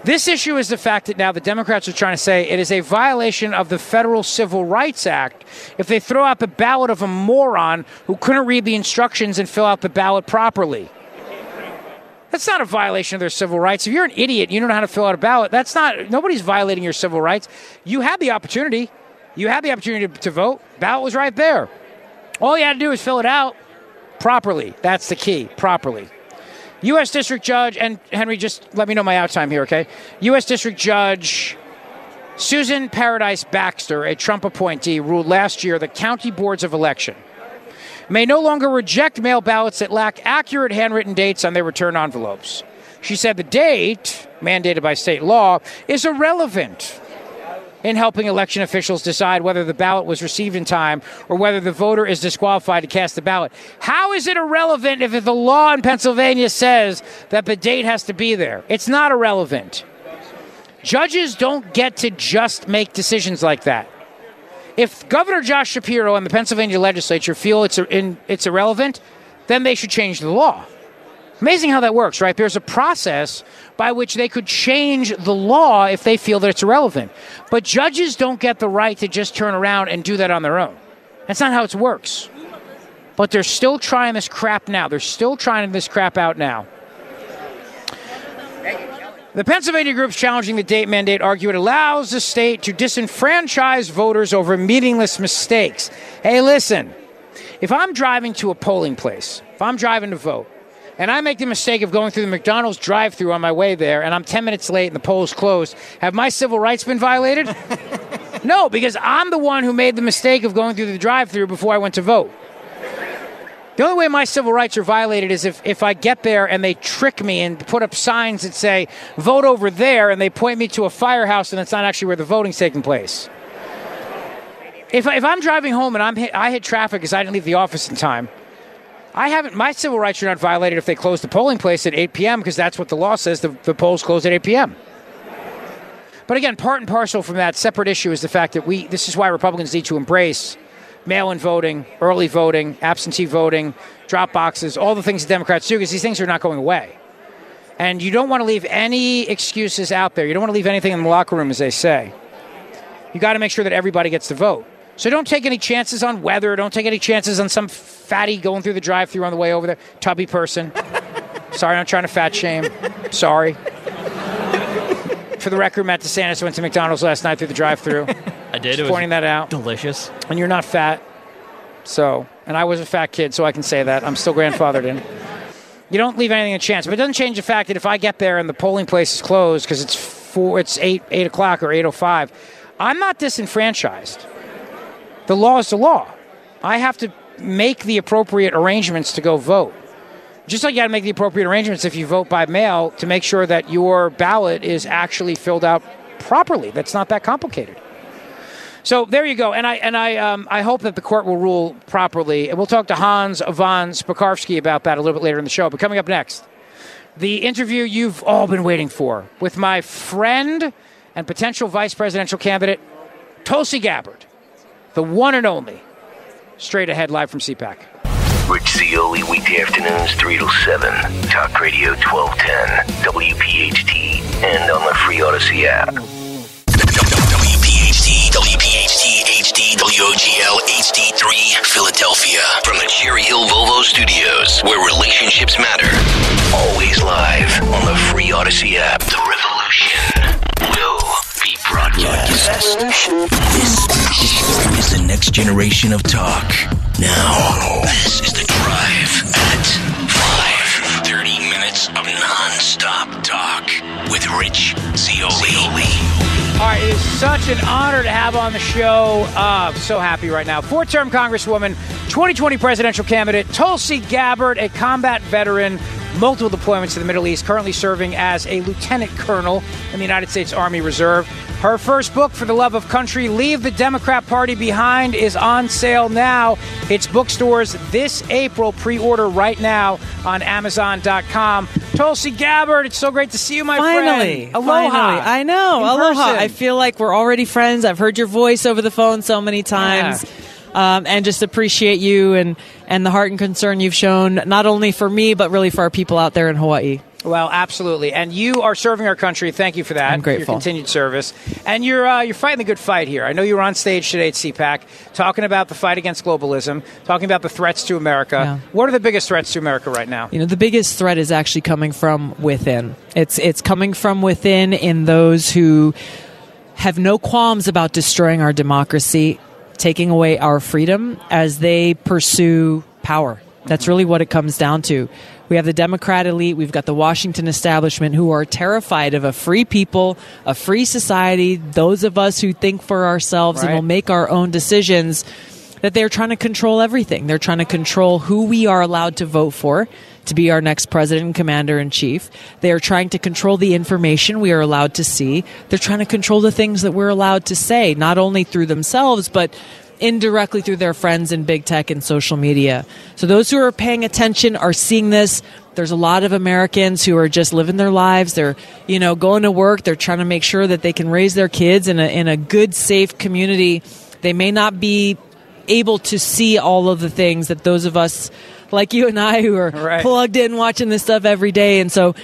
This issue is the fact that now the Democrats are trying to say it is a violation of the Federal Civil Rights Act if they throw out the ballot of a moron who couldn't read the instructions and fill out the ballot properly. That's not a violation of their civil rights. If you're an idiot, you don't know how to fill out a ballot. That's not nobody's violating your civil rights. You had the opportunity. You had the opportunity to, to vote. Ballot was right there. All you had to do is fill it out properly. That's the key. Properly. U.S. District Judge, and Henry, just let me know my out time here, okay? U.S. District Judge Susan Paradise Baxter, a Trump appointee, ruled last year that county boards of election may no longer reject mail ballots that lack accurate handwritten dates on their return envelopes. She said the date, mandated by state law, is irrelevant in helping election officials decide whether the ballot was received in time or whether the voter is disqualified to cast the ballot. How is it irrelevant if the law in Pennsylvania says that the date has to be there? It's not irrelevant. Judges don't get to just make decisions like that. If Governor Josh Shapiro and the Pennsylvania legislature feel it's, in, it's irrelevant, then they should change the law. Amazing how that works, right? There's a process by which they could change the law if they feel that it's irrelevant. But judges don't get the right to just turn around and do that on their own. That's not how it works. But they're still trying this crap now. They're still trying this crap out now. The Pennsylvania groups challenging the date mandate argue it allows the state to disenfranchise voters over meaningless mistakes. Hey, listen, if I'm driving to a polling place, if I'm driving to vote, and I make the mistake of going through the McDonald's drive through on my way there, and I'm 10 minutes late and the poll's closed, have my civil rights been violated? (laughs) no, because I'm the one who made the mistake of going through the drive through before I went to vote. The only way my civil rights are violated is if, if I get there and they trick me and put up signs that say, vote over there, and they point me to a firehouse and it's not actually where the voting's taking place. If, I- if I'm driving home and I'm hit, I hit traffic because I didn't leave the office in time, I haven't. My civil rights are not violated if they close the polling place at 8 p.m. because that's what the law says. The, the polls close at 8 p.m. But again, part and parcel from that separate issue is the fact that we. This is why Republicans need to embrace mail-in voting, early voting, absentee voting, drop boxes, all the things that Democrats do, because these things are not going away. And you don't want to leave any excuses out there. You don't want to leave anything in the locker room, as they say. You got to make sure that everybody gets to vote. So don't take any chances on weather. Don't take any chances on some fatty going through the drive-through on the way over there, tubby person. Sorry, I'm trying to fat shame. Sorry. For the record, Matt DeSantis went to McDonald's last night through the drive-through. I did. Just it was pointing that out. Delicious. And you're not fat. So, and I was a fat kid, so I can say that. I'm still grandfathered in. You don't leave anything a chance, but it doesn't change the fact that if I get there and the polling place is closed because it's four, it's eight, eight o'clock or eight o five, I'm not disenfranchised. The law is the law. I have to make the appropriate arrangements to go vote. Just like you got to make the appropriate arrangements if you vote by mail to make sure that your ballot is actually filled out properly. That's not that complicated. So there you go, and I and I um, I hope that the court will rule properly, and we'll talk to Hans von Spakovsky about that a little bit later in the show. But coming up next, the interview you've all been waiting for with my friend and potential vice presidential candidate Tulsi Gabbard, the one and only. Straight ahead, live from CPAC. Rich Zeoli, weekday afternoons, 3 to 7. Talk Radio 1210, WPHT, and on the free Audacy app. WOGL, HD3, Philadelphia. From the Cherry Hill Volvo Studios, where relationships matter. Always live on the free Audacy app. The revolution will be broadcast. This is the next generation of talk. Now, this is the drive at 5. 30 minutes of non-stop talk with Rich Zeoli. All right, it is such an honor to have on the show. Uh, so happy right now. Four term Congresswoman, 2020 presidential candidate, Tulsi Gabbard, a combat veteran, multiple deployments to the Middle East, currently serving as a lieutenant colonel in the United States Army Reserve. Her first book, For the Love of Country, Leave the Democrat Party Behind, is on sale now. It's bookstores this April. Pre order right now on Amazon.com. Tulsi Gabbard, it's so great to see you, my Finally, friend. Aloha. finally. I know. In Aloha. person. I feel like we're already friends. I've heard your voice over the phone so many times. Um, and just appreciate you and, and the heart and concern you've shown, not only for me, but really for our people out there in Hawaii. Well, absolutely, and you are serving our country. Thank you for that. I'm for Your continued service, and you're uh, you're fighting the good fight here. I know you were on stage today at CPAC talking about the fight against globalism, talking about the threats to America. Yeah. What are the biggest threats to America right now? You know, the biggest threat is actually coming from within. It's it's coming from within in those who have no qualms about destroying our democracy, taking away our freedom as they pursue power. That's really what it comes down to. We have the Democrat elite, we've got the Washington establishment who are terrified of a free people, a free society, those of us who think for ourselves and will make our own decisions that they're trying to control everything. They're trying to control who we are allowed to vote for to be our next president and commander in chief. They are trying to control the information we are allowed to see. They're trying to control the things that we're allowed to say, not only through themselves, but indirectly through their friends in big tech and social media. So those who are paying attention are seeing this. There's a lot of Americans who are just living their lives. They're, you know, going to work. They're trying to make sure that they can raise their kids in a, in a good, safe community. They may not be able to see all of the things that those of us like you and I who are Right. plugged in watching this stuff every day. And so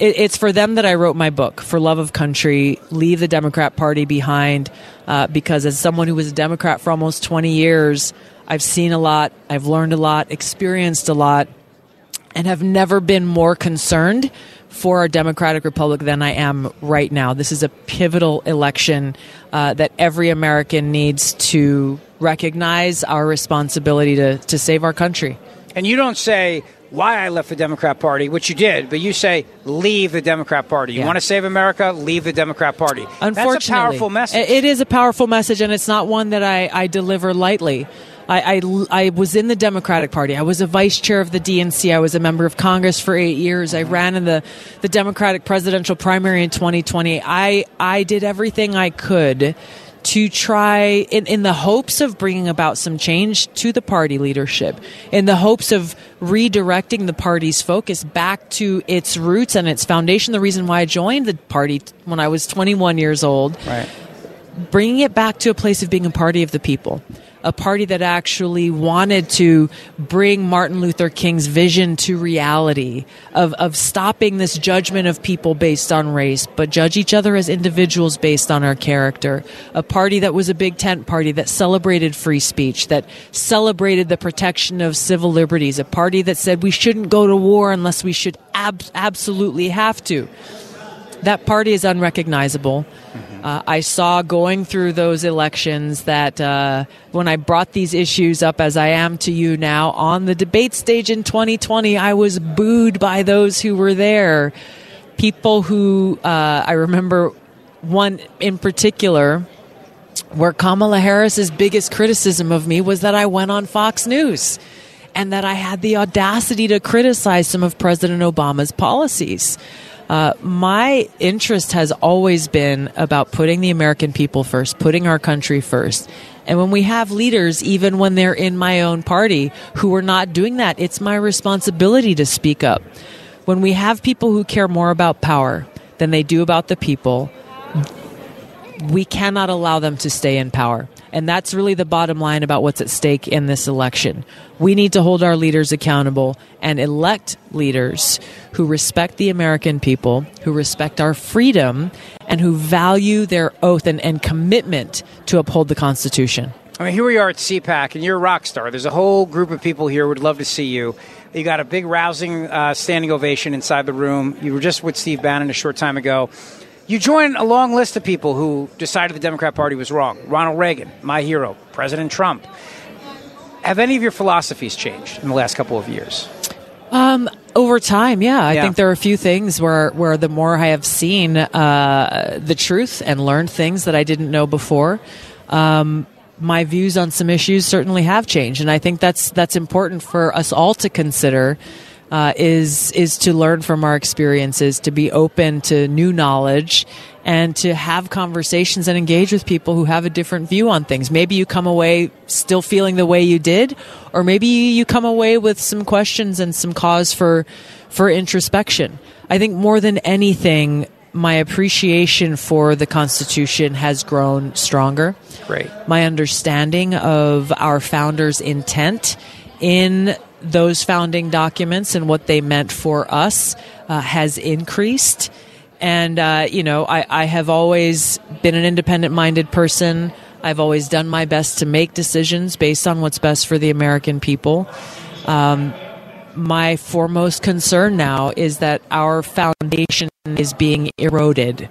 it, it's for them that I wrote my book, For Love of Country, Leave the Democrat Party Behind, uh, because as someone who was a Democrat for almost 20 years, I've seen a lot, I've learned a lot, experienced a lot, and have never been more concerned for our Democratic Republic than I am right now. This is a pivotal election uh, that every American needs to recognize our responsibility to, to save our country. And you don't say why I left the Democrat Party, which you did, but you say leave the Democrat Party. You Yeah. want to save America? Leave the Democrat Party. Unfortunately, That's a powerful message. It is a powerful message, and it's not one that I, I deliver lightly. I, I, I was in the Democratic Party. I was a vice chair of the DNC. I was a member of Congress for eight years. I mm-hmm. ran in the, the Democratic presidential primary in 2020. I, I did everything I could to try in, in the hopes of bringing about some change to the party leadership in the hopes of redirecting the party's focus back to its roots and its foundation. The reason why i joined the party when i was 21 years old right. bringing it back to a place of being a party of the people a party that actually wanted to bring Martin Luther King's vision to reality of, of stopping this judgment of people based on race, but judge each other as individuals based on our character. A party that was a big tent party that celebrated free speech, that celebrated the protection of civil liberties, a party that said we shouldn't go to war unless we should ab- absolutely have to. That party is unrecognizable. Uh, I saw going through those elections that uh, when I brought these issues up, as I am to you now, on the debate stage in 2020, I was booed by those who were there. People who, uh, I remember one in particular, where Kamala Harris's biggest criticism of me was that I went on Fox News and that I had the audacity to criticize some of President Obama's policies. Uh, my interest has always been about putting the American people first, putting our country first. And when we have leaders, even when they're in my own party, who are not doing that, it's my responsibility to speak up. When we have people who care more about power than they do about the people, we cannot allow them to stay in power. And that's really the bottom line about what's at stake in this election. We need to hold our leaders accountable and elect leaders who respect the American people, who respect our freedom, and who value their oath and, and commitment to uphold the Constitution. I mean, here we are at CPAC, and you're a rock star. There's a whole group of people here would love to see you. You got a big, rousing uh, standing ovation inside the room. You were just with Steve Bannon a short time ago. You join a long list of people who decided the Democrat Party was wrong. Ronald Reagan, my hero, President Trump. Have any of your philosophies changed in the last couple of years? Um, over time, yeah, I Yeah. think there are a few things where where the more I have seen uh, the truth and learned things that I didn't know before, um, my views on some issues certainly have changed, and I think that's that's important for us all to consider. Uh, is is to learn from our experiences, to be open to new knowledge, and to have conversations and engage with people who have a different view on things. Maybe you come away still feeling the way you did, or maybe you come away with some questions and some cause for for introspection. I think more than anything, my appreciation for the Constitution has grown stronger. Great. My understanding of our founders' intent in those founding documents and what they meant for us uh, has increased. And, uh, you know, I, I have always been an independent minded person. I've always done my best to make decisions based on what's best for the American people. Um, my foremost concern now is that our foundation is being eroded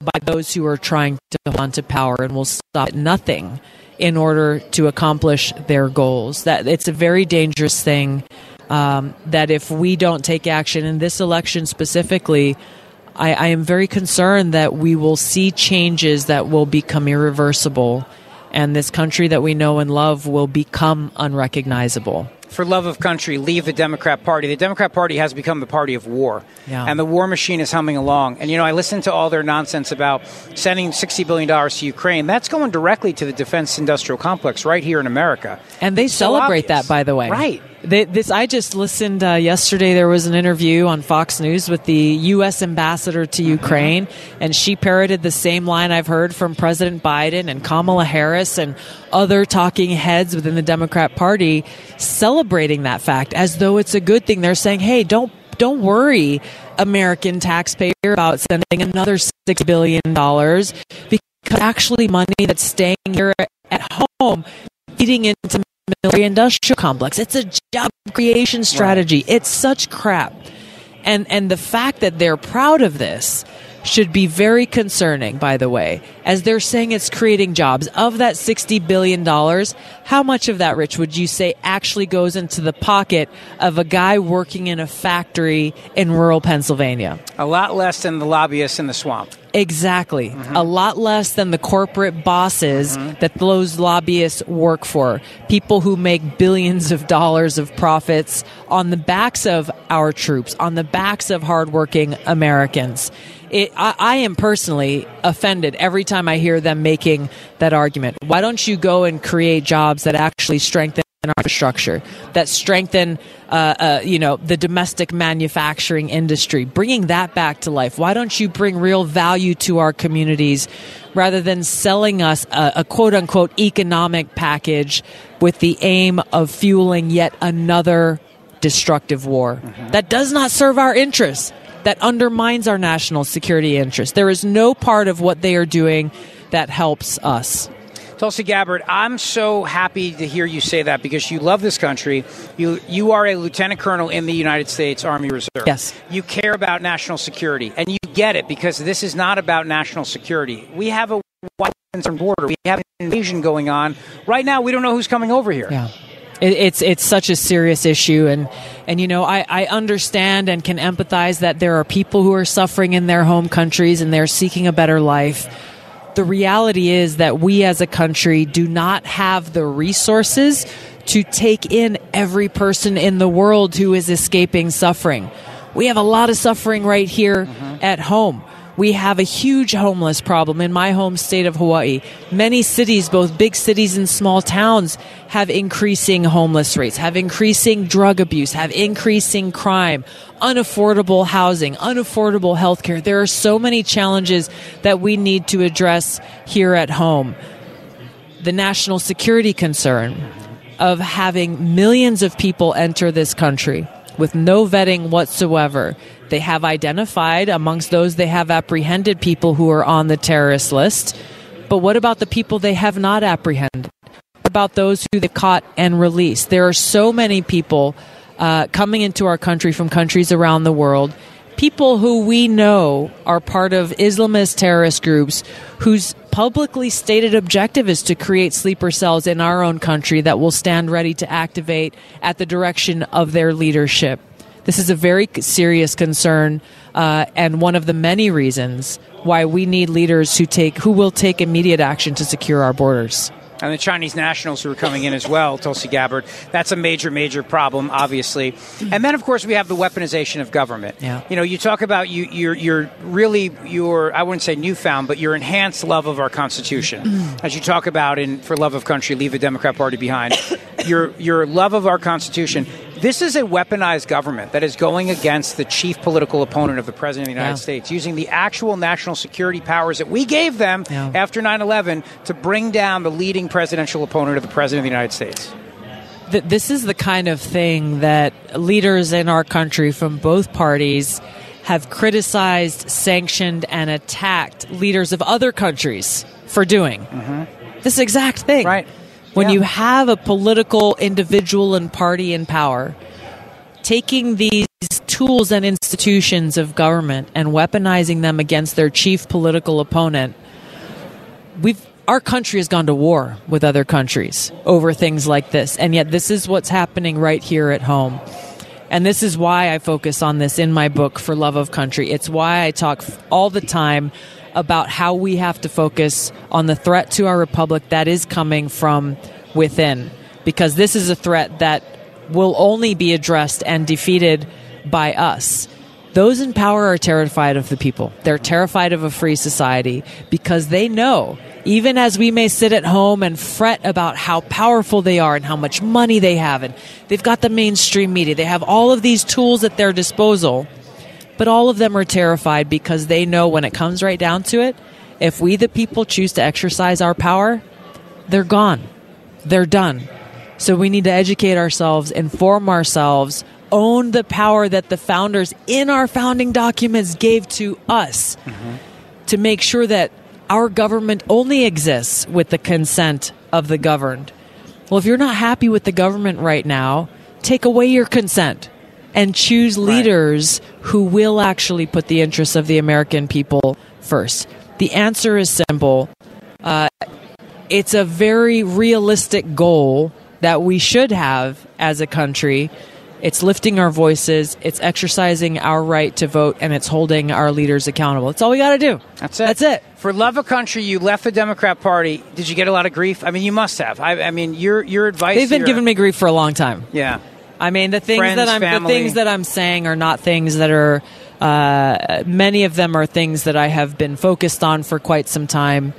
by those who are trying to hold to power and will stop at nothing in order to accomplish their goals. That it's a very dangerous thing. Um, that if we don't take action in this election specifically, I, I am very concerned that we will see changes that will become irreversible, and this country that we know and love will become unrecognizable. For love of country, leave the Democrat Party. The Democrat Party has become the party of war. Yeah. And the war machine is humming along. And, you know, I listened to all their nonsense about sending $60 billion to Ukraine. That's going directly to the defense industrial complex right here in America. And they It's celebrate obvious. that, by the way. Right. They, this I just listened uh, yesterday. There was an interview on Fox News with the U.S. ambassador to Ukraine, and she parroted the same line I've heard from President Biden and Kamala Harris and other talking heads within the Democrat Party, celebrating that fact as though it's a good thing. They're saying, "Hey, don't don't worry, American taxpayer, about sending another six billion dollars because actually money that's staying here at home, feeding into military industrial complex. It's a job creation strategy. It's such crap. And and the fact that they're proud of this should be very concerning, by the way, as they're saying it's creating jobs. Of that $60 billion, how much of that, Rich, would you say actually goes into the pocket of a guy working in a factory in rural Pennsylvania? A lot less than the lobbyists in the swamp. Exactly. Mm-hmm. A lot less than the corporate bosses mm-hmm. that those lobbyists work for. People who make billions of dollars of profits on the backs of our troops, on the backs of hardworking Americans. It, I, I am personally offended every time I hear them making that argument. Why don't you go and create jobs that actually strengthen our infrastructure, that strengthen, uh, uh, you know, the domestic manufacturing industry, bringing that back to life? Why don't you bring real value to our communities rather than selling us a, a quote unquote economic package with the aim of fueling yet another destructive war that does not serve our interests, that undermines our national security interests. There is no part of what they are doing that helps us. Tulsi Gabbard, I'm so happy to hear you say that because you love this country. You you are a lieutenant colonel in the United States Army Reserve. Yes. You care about national security, and you get it because this is not about national security. We have a wide border. We have an invasion going on right now. We don't know who's coming over here. Yeah. It, it's it's such a serious issue, and and you know I, I understand and can empathize that there are people who are suffering in their home countries and they're seeking a better life. The reality is that we as a country do not have the resources to take in every person in the world who is escaping suffering. We have a lot of suffering right here mm-hmm. at home. We have a huge homeless problem in my home state of Hawaii. Many cities, both big cities and small towns, have increasing homeless rates, have increasing drug abuse, have increasing crime, unaffordable housing, unaffordable healthcare. There are so many challenges that we need to address here at home. The national security concern of having millions of people enter this country with no vetting whatsoever. They have identified amongst those they have apprehended people who are on the terrorist list. But what about the people they have not apprehended? What about those who they've caught and released? There are so many people uh, coming into our country from countries around the world. People who we know are part of Islamist terrorist groups whose publicly stated objective is to create sleeper cells in our own country that will stand ready to activate at the direction of their leadership. This is a very serious concern, uh, and one of the many reasons why we need leaders who take who will take immediate action to secure our borders. And the Chinese nationals who are coming in as well, Tulsi Gabbard. That's a major, major problem, obviously. And then, of course, we have the weaponization of government. Yeah. You know, you talk about you, you're, you're really your, I wouldn't say newfound, but your enhanced love of our Constitution. As you talk about in For Love of Country, Leave the Democrat Party Behind. your, your love of our Constitution. This is a weaponized government that is going against the chief political opponent of the President of the United Yeah. States, using the actual national security powers that we gave them after 9 11 to bring down the leading presidential opponent of the President of the United States. This is the kind of thing that leaders in our country from both parties have criticized, sanctioned, and attacked leaders of other countries for doing. Mm-hmm. This exact thing. Right. When you have a political individual and party in power, taking these tools and institutions of government and weaponizing them against their chief political opponent, we've our country has gone to war with other countries over things like this. And yet this is what's happening right here at home. And this is why I focus on this in my book for love of country. It's why I talk all the time about how we have to focus on the threat to our republic that is coming from within because this is a threat that will only be addressed and defeated by us those in power are terrified of the people. They're terrified of a free society because they know, even as we may sit at home and fret about how powerful they are and how much money they have, and they've got the mainstream media, they have all of these tools at their disposal, but all of them are terrified because they know when it comes right down to it, if we, the people, choose to exercise our power, they're gone. They're done. So we need to educate ourselves, inform ourselves, own the power that the founders in our founding documents gave to us mm-hmm. to make sure that our government only exists with the consent of the governed. Well, if you're not happy with the government right now, take away your consent and choose leaders who will actually put the interests of the American people first. The answer is simple. Uh, it's a very realistic goal that we should have as a country. It's lifting our voices, it's exercising our right to vote, and it's holding our leaders accountable. That's all we got to do. That's it. That's it. For love of country, you left the Democrat Party. Did you get a lot of grief? I mean, you must have. I, I mean, your your advice. They've been here- giving me grief for a long time. Yeah. I mean, the things Friends, that I'm family. the things that I'm saying are not things that are Uh, many of them are things that I have been focused on for quite some time.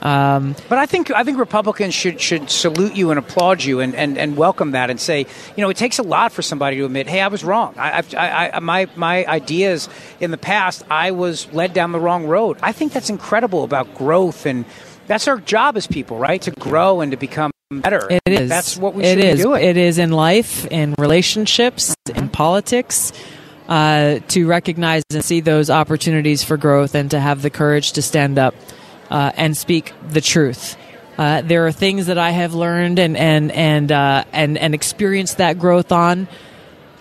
Um, But I think I think Republicans should should salute you and applaud you and, and, and welcome that and say, you know, it takes a lot for somebody to admit, hey, I was wrong. I, I, I, my my ideas in the past, I was led down the wrong road. I think that's incredible about growth and that's our job as people, right? To grow and to become better. It is. That's what we It should is. be doing. It is in life, in relationships, in politics. Uh, to recognize and see those opportunities for growth, and to have the courage to stand up uh, and speak the truth. Uh, there are things that I have learned and and and uh, and and experienced that growth on.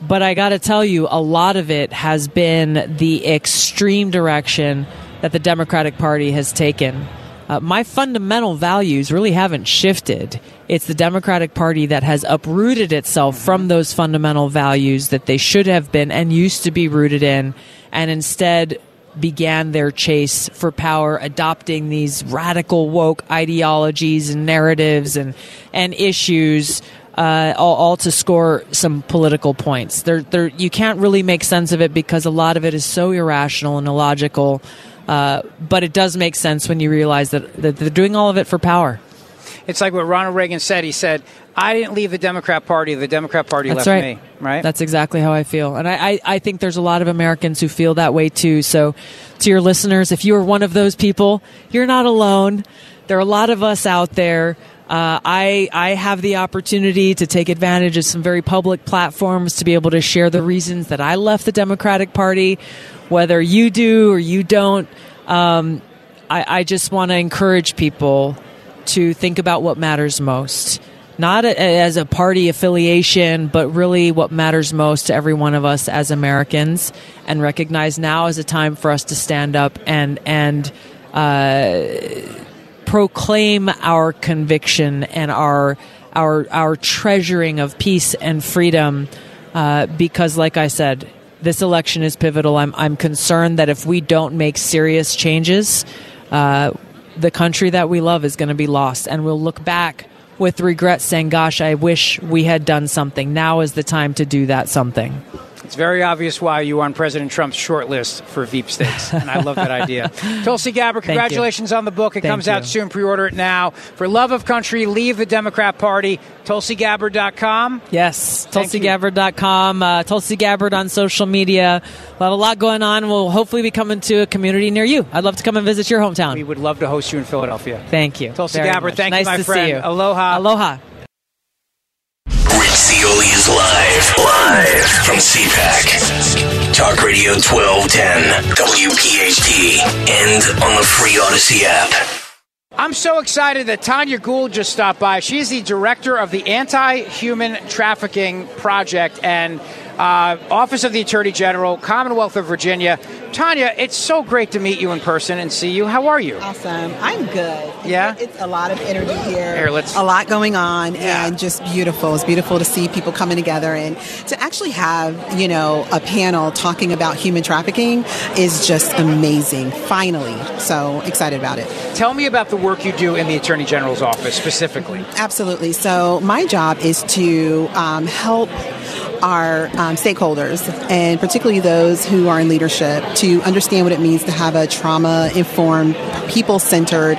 But I got to tell you, a lot of it has been the extreme direction that the Democratic Party has taken. Uh, my fundamental values really haven't shifted. It's the Democratic Party that has uprooted itself from those fundamental values that they should have been and used to be rooted in, and instead began their chase for power, adopting these radical woke ideologies and narratives and and issues. Uh, all, all to score some political points. There, there, you can't really make sense of it because a lot of it is so irrational and illogical. Uh, but it does make sense when you realize that, that they're doing all of it for power. It's like what Ronald Reagan said. He said, "I didn't leave the Democrat Party; the Democrat Party That's left right. me." Right? That's exactly how I feel. And I, I, I think there's a lot of Americans who feel that way too. So, to your listeners, if you are one of those people, you're not alone. There are a lot of us out there. Uh, I, I have the opportunity to take advantage of some very public platforms to be able to share the reasons that I left the Democratic Party. Whether you do or you don't, um, I, I just want to encourage people to think about what matters most. Not a, as a party affiliation, but really what matters most to every one of us as Americans, and recognize now is a time for us to stand up and and uh, proclaim our conviction and our our our treasuring of peace and freedom. Uh, because, like I said, this election is pivotal. I'm I'm concerned that if we don't make serious changes, uh, the country that we love is going to be lost, and we'll look back with regret, saying, "Gosh, I wish we had done something." Now is the time to do that something. It's very obvious why you were on President Trump's short list for Veepstakes, and I love that (laughs) idea. Tulsi Gabbard, congratulations on the book. It Thank comes out soon. Pre-order it now. For love of country, leave the Democrat Party. TulsiGabbard.com. Yes, you. TulsiGabbard.com, uh, Tulsi Gabbard on social media. We'll have a lot going on. We'll hopefully be coming to a community near you. I'd love to come and visit your hometown. We would love to host you in Philadelphia. Thank you. Tulsi very Gabbard, much. thank nice you, my friend. You. Aloha. Aloha. Rich is live. Live from CPAC. Talk Radio 1210, WPHT, and on the free Audacy app. I'm so excited that Tanya Gould just stopped by. She's the director of the Anti Human Trafficking Project and uh, Office of the Attorney General, Commonwealth of Virginia. Tanya, it's so great to meet you in person and see you. How are you? Awesome. I'm good. Yeah? It's a lot of energy here. Here, let's- a lot going on and just beautiful. It's beautiful to see people coming together and to actually have, you know, a panel talking about human trafficking is just amazing. Finally. So excited about it. Tell me about the work you do in the Attorney General's office specifically. Absolutely. So my job is to um, help our um, Um, stakeholders, and particularly those who are in leadership, to understand what it means to have a trauma-informed, people-centered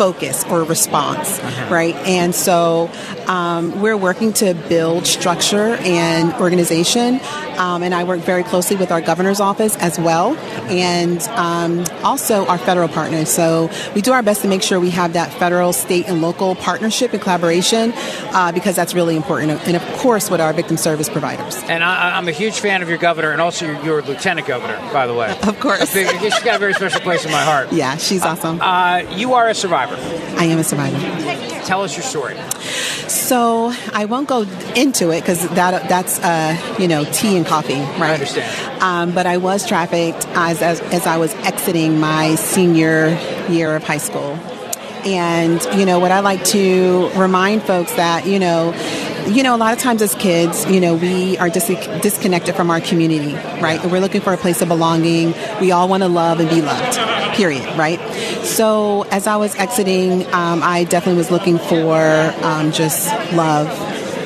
focus or response, right? And so um, we're working to build structure and organization, um, and I work very closely with our governor's office as well, and um, also our federal partners. So we do our best to make sure we have that federal, state, and local partnership and collaboration uh, because that's really important, and of course with our victim service providers. And I, I'm a huge fan of your governor and also your, your lieutenant governor, by the way. Of course. She's got a very special place in my heart. (laughs) Yeah, she's awesome. Uh, you are a survivor. I am a survivor. Tell us your story. So I won't go into it because that that's uh, you know tea and coffee, right? I understand. Um, but I was trafficked as, as as I was exiting my senior year of high school, and you know what I like to remind folks that you know. You know, a lot of times as kids, you know, we are dis- disconnected from our community, right? We're looking for a place of belonging. We all want to love and be loved, period, right? So as I was exiting, um, I definitely was looking for um, just love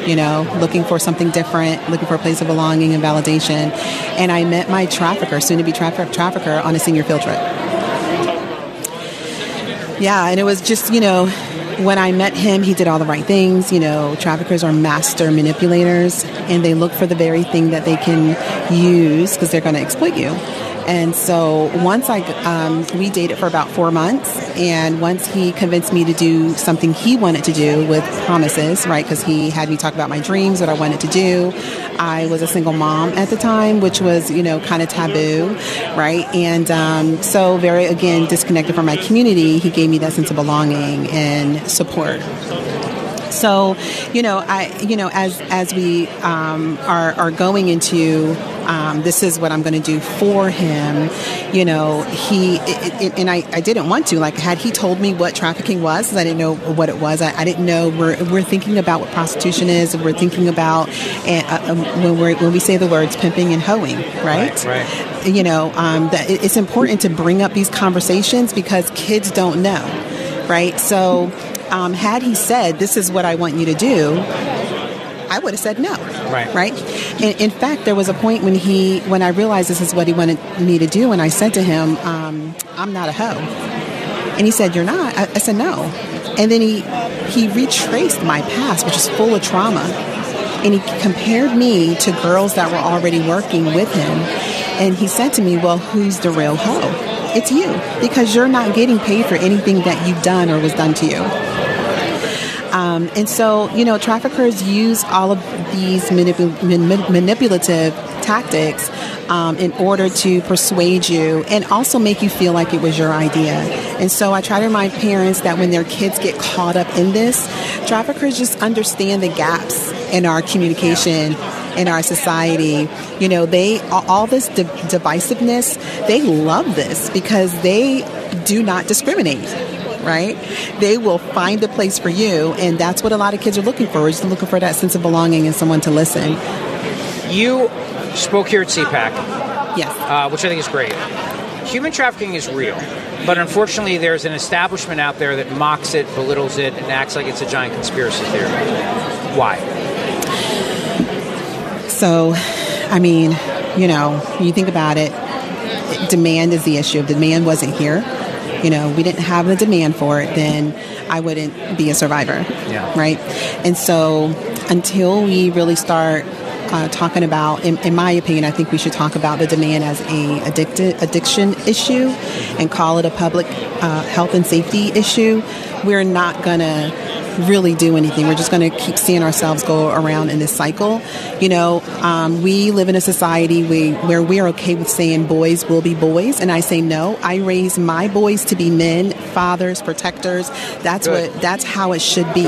you know, looking for something different, looking for a place of belonging and validation. And I met my trafficker, soon to be traffic- trafficker, on a senior field trip. Yeah, and it was just, you know, when I met him, he did all the right things. You know, traffickers are master manipulators, and they look for the very thing that they can use because they're going to exploit you. And so once I, um, we dated for about four months, and once he convinced me to do something he wanted to do with promises, right? Because he had me talk about my dreams, what I wanted to do. I was a single mom at the time, which was, you know, kind of taboo, right? And um, so very, again, disconnected from my community, he gave me that sense of belonging and support. So, you know, I, you know, as as we um, are are going into um, this is what I'm going to do for him. You know, he it, it, and I, I didn't want to. Like, had he told me what trafficking was, I didn't know what it was. I, I didn't know. We're, we're thinking about what prostitution is. We're thinking about uh, um, when we when we say the words pimping and hoeing, right? Right. You know, um, that it- it's important to bring up these conversations because kids don't know, right? So, um, had he said, "This is what I want you to do," I would have said no. Right. Right. In, in fact, there was a point when he, when I realized this is what he wanted me to do, and I said to him, um, "I'm not a hoe," and he said, "You're not." I, I said, "No," and then he he retraced my past, which is full of trauma, and he compared me to girls that were already working with him, and he said to me, "Well, who's the real hoe?" It's you, because you're not getting paid for anything that you've done or was done to you. Um, and so, you know, traffickers use all of these manipu- man- manipulative tactics um, in order to persuade you and also make you feel like it was your idea. And so I try to remind parents that when their kids get caught up in this, traffickers just understand the gaps in our communication in our society. You know, they all this di- divisiveness, they love this because they do not discriminate right? They will find a place for you, and that's what a lot of kids are looking for. Is looking for that sense of belonging and someone to listen. You spoke here at CPAC. Yes. Uh, which I think is great. Human trafficking is real, but unfortunately, there's an establishment out there that mocks it, belittles it, and acts like it's a giant conspiracy theory. Why? So, I mean, you know, you think about it. Demand is the issue. If demand wasn't here, you know, we didn't have the demand for it, then I wouldn't be a survivor. Yeah. Right. And so, until we really start uh, talking about, in, in my opinion, I think we should talk about the demand as a addicted addiction issue and call it a public uh, health and safety issue. We're not gonna really do anything. We're just going to keep seeing ourselves go around in this cycle. You know, um, we live in a society we, where we're okay with saying boys will be boys, and I say no. I raise my boys to be men, fathers, protectors. That's Good. what. That's how it should be.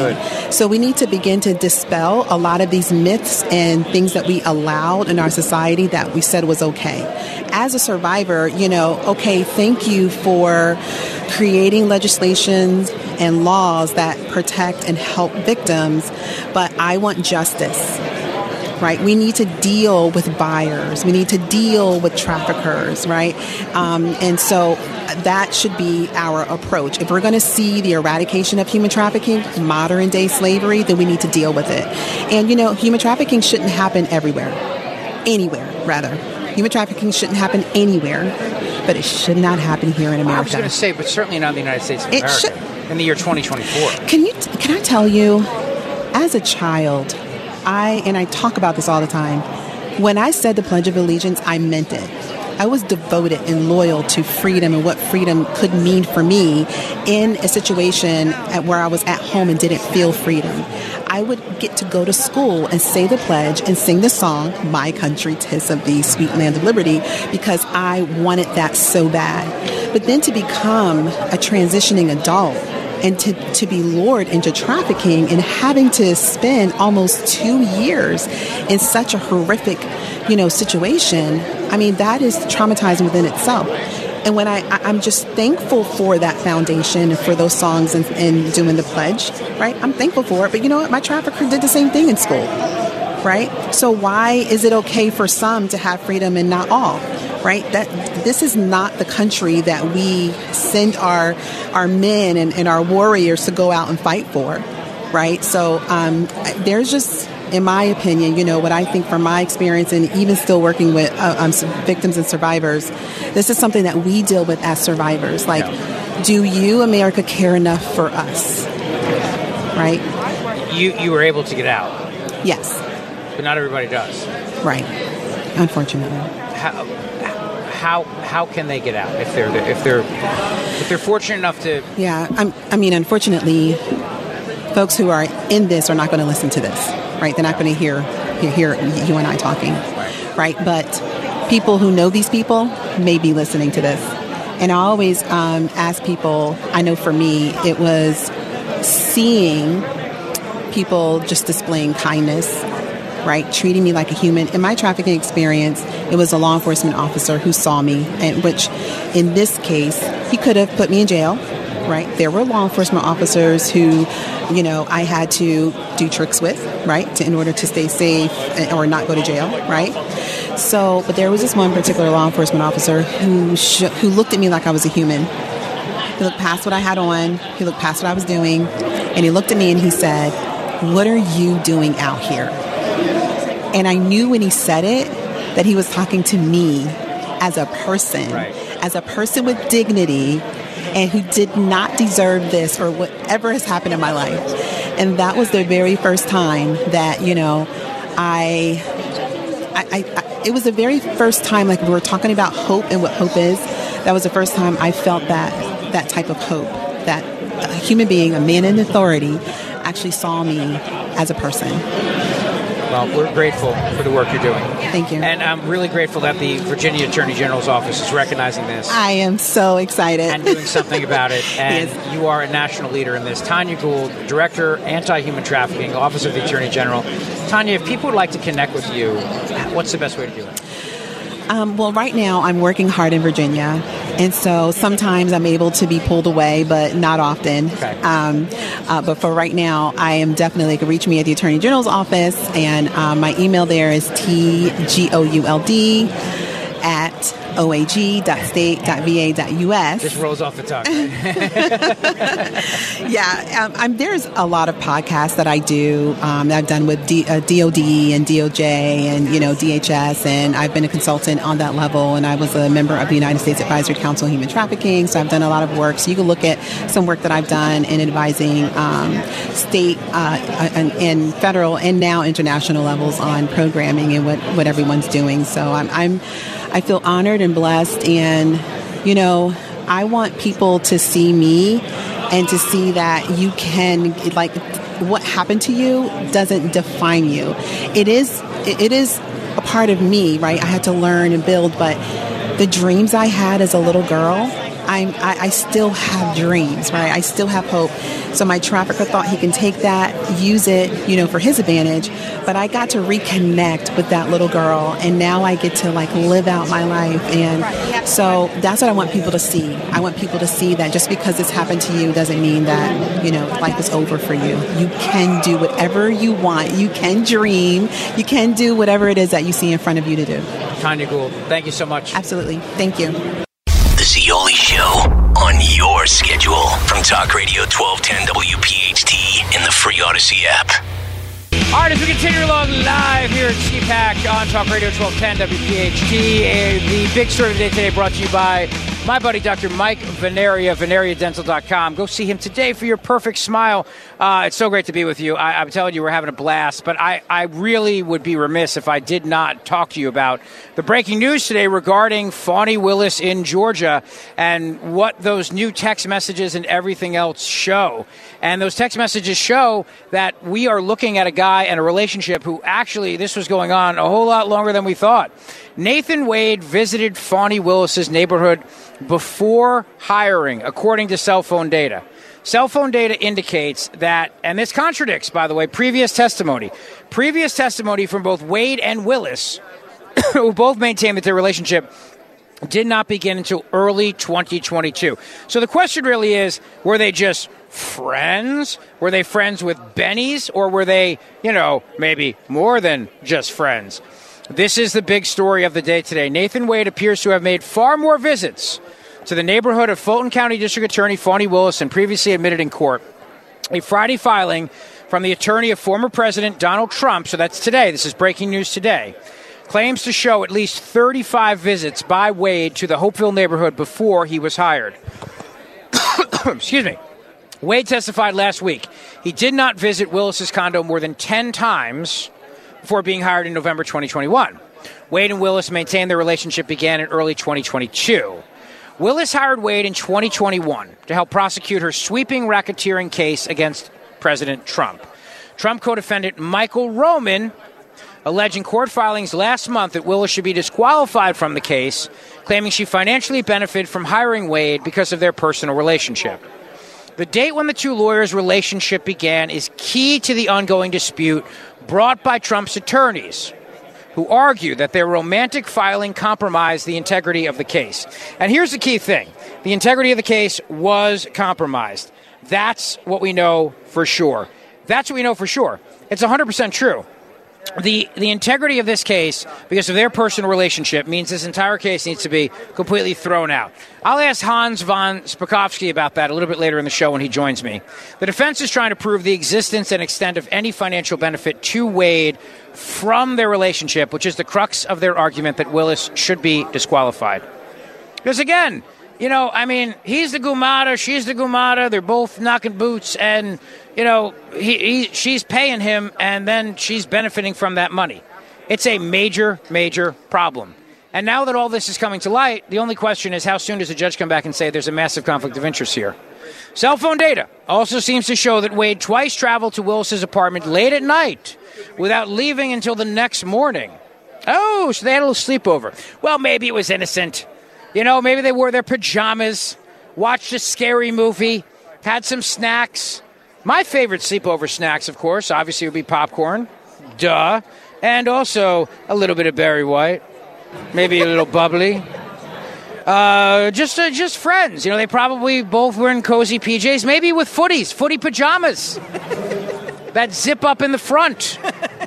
So we need to begin to dispel a lot of these myths and things that we allowed in our society that we said was okay. As a survivor, you know, okay, thank you for creating legislations and laws that protect and help victims, but I want justice. Right, we need to deal with buyers. We need to deal with traffickers, right? Um, and so that should be our approach. If we're going to see the eradication of human trafficking, modern day slavery, then we need to deal with it. And you know, human trafficking shouldn't happen everywhere, anywhere rather. Human trafficking shouldn't happen anywhere, but it should not happen here in America. I was going to say, but certainly not in the United States of It America in the year 2024. Can you? Can I tell you? As a child, I and I talk about this all the time. When I said the Pledge of Allegiance, I meant it. I was devoted and loyal to freedom and what freedom could mean for me in a situation at where I was at home and didn't feel freedom. I would get to go to school and say the pledge and sing the song, My Country, Tis of Thee, Sweet Land of Liberty, because I wanted that so bad. But then to become a transitioning adult and to, to be lured into trafficking and having to spend almost two years in such a horrific, you know, situation, I mean, that is traumatizing within itself. And when I, I- I'm just thankful for that foundation and for those songs and, and doing the pledge, right? I'm thankful for it. But you know what? My trafficker did the same thing in school, right? So why is it okay for some to have freedom and not all? Right? That this is not the country that we send our our men and, and our warriors to go out and fight for, right? So um, there's just in my opinion, you know, what I think from my experience and even still working with uh, um, victims and survivors, this is something that we deal with as survivors. Like, do you, America, care enough for us? Right? You you were able to get out, Yes. but not everybody does. Right. Unfortunately. How how how can they get out if they're if they're if they're fortunate enough to Yeah. I'm, I mean, unfortunately, folks who are in this are not going to listen to this. Right? They're not going to hear, hear you and I talking. Right. But people who know these people may be listening to this. And I always um, ask people. I know for me, it was seeing people just displaying kindness, right? Treating me like a human. In my trafficking experience, it was a law enforcement officer who saw me, and which in this case, he could have put me in jail, right? There were law enforcement officers who, you know, I had to do tricks with, right? To, in order to stay safe or not go to jail, right? So, but there was this one particular law enforcement officer who sh- who looked at me like I was a human. He looked past what I had on. He looked past what I was doing, and he looked at me and he said, "What are you doing out here?" And I knew when he said it that he was talking to me as a person, as a person with dignity, and who did not deserve this or whatever has happened in my life. And that was the very first time that you know I I, I, I, it was the very first time, like we were talking about hope and what hope is. That was the first time I felt that that type of hope. That a human being, a man in authority, actually saw me as a person. Well, we're grateful for the work you're doing. Thank you. And I'm really grateful that the Virginia Attorney General's office is recognizing this I am so excited. and doing something about it. (laughs) And you are a national leader in this. Tanya Gould, Director, Anti-Human Trafficking, Office of the Attorney General. Tanya, if people would like to connect with you, what's the best way to do it? Um, well, right now I'm working hard in Virginia, and so sometimes I'm able to be pulled away, but not often. Um, uh, but for right now, I am definitely you can reach me at the Attorney General's office, and um, my email there is tgould at oag.state.va.us. Just rolls off the tongue. (laughs) yeah, um, I'm, there's a lot of podcasts that I do um, that I've done with D, uh, DOD and DOJ and you know DHS, and I've been a consultant on that level, and I was a member of the United States Advisory Council on Human Trafficking, so I've done a lot of work. So you can look at some work that I've done in advising um, state uh, and, and federal and now international levels on programming and what what everyone's doing. So I'm, I'm I feel honored and blessed, and you know I want people to see me and to see that you can like what happened to you doesn't define you. It is it is a part of me, right? I had to learn and build, but the dreams I had as a little girl, I'm, I, I still have dreams, right? I still have hope. So my trafficker thought he can take that, use it, you know, for his advantage. But I got to reconnect with that little girl, and now I get to like live out my life. And so that's what I want people to see. I want people to see that just because this happened to you doesn't mean that you know life is over for you. You can do whatever you want. You can dream. You can do whatever it is that you see in front of you to do. Tanya Gould, thank you so much. Absolutely. Thank you. Zeoli Show on your schedule from Talk Radio 1210 WPHT in the free Audacy app. All right, as we continue along live here at CPAC on Talk Radio 1210 WPHT, uh, the big story of the day today brought to you by my buddy Dr. Mike Vanaria, vanariadental.com. Go see him today for your perfect smile. Uh, it's so great to be with you. I, I'm telling you, we're having a blast, but I, I really would be remiss if I did not talk to you about the breaking news today regarding Fani Willis in Georgia and what those new text messages and everything else show. And those text messages show that we are looking at a guy and a relationship who actually, this was going on a whole lot longer than we thought. Nathan Wade visited Fani Willis's neighborhood before hiring, according to cell phone data. Cell phone data indicates that, and this contradicts, by the way, previous testimony. Previous testimony from both Wade and Willis, (coughs) who both maintain that their relationship did not begin until early 2022. So the question really is were they just friends? Were they friends with Benny's? Or were they, you know, maybe more than just friends? This is the big story of the day today. Nathan Wade appears to have made far more visits to the neighborhood of Fulton County District Attorney Fani Willis and previously admitted in court. A Friday filing from the attorney of former President Donald Trump, so that's today, this is breaking news today, claims to show at least 35 visits by Wade to the Hapeville neighborhood before he was hired. (coughs) Excuse me. Wade testified last week. He did not visit Willis's condo more than 10 times before being hired in November 2021. Wade and Willis maintained their relationship began in early 2022. Willis hired Wade in 2021 to help prosecute her sweeping racketeering case against President Trump. Trump co defendant Michael Roman alleging court filings last month that Willis should be disqualified from the case, claiming she financially benefited from hiring Wade because of their personal relationship. The date when the two lawyers' relationship began is key to the ongoing dispute brought by Trump's attorneys, who argue that their romantic filing compromised the integrity of the case. And here's the key thing the integrity of the case was compromised. That's what we know for sure. That's what we know for sure. It's 100% true the the integrity of this case because of their personal relationship means this entire case needs to be completely thrown out. I'll ask Hans von Spakovsky about that a little bit later in the show when he joins me. The defense is trying to prove the existence and extent of any financial benefit to Wade from their relationship, which is the crux of their argument that Willis should be disqualified. Because again, you know, I mean, he's the Gumata, she's the Gumata. They're both knocking boots, and you know, he, he, she's paying him, and then she's benefiting from that money. It's a major, major problem. And now that all this is coming to light, the only question is how soon does the judge come back and say there's a massive conflict of interest here? Cell phone data also seems to show that Wade twice traveled to Willis's apartment late at night without leaving until the next morning. Oh, so they had a little sleepover. Well, maybe it was innocent. You know, maybe they wore their pajamas, watched a scary movie, had some snacks. My favorite sleepover snacks, of course, obviously would be popcorn, duh, and also a little bit of Barry White, maybe a little bubbly. Uh, just uh, just friends. You know, they probably both were in cozy PJs, maybe with footies, footy pajamas that zip up in the front,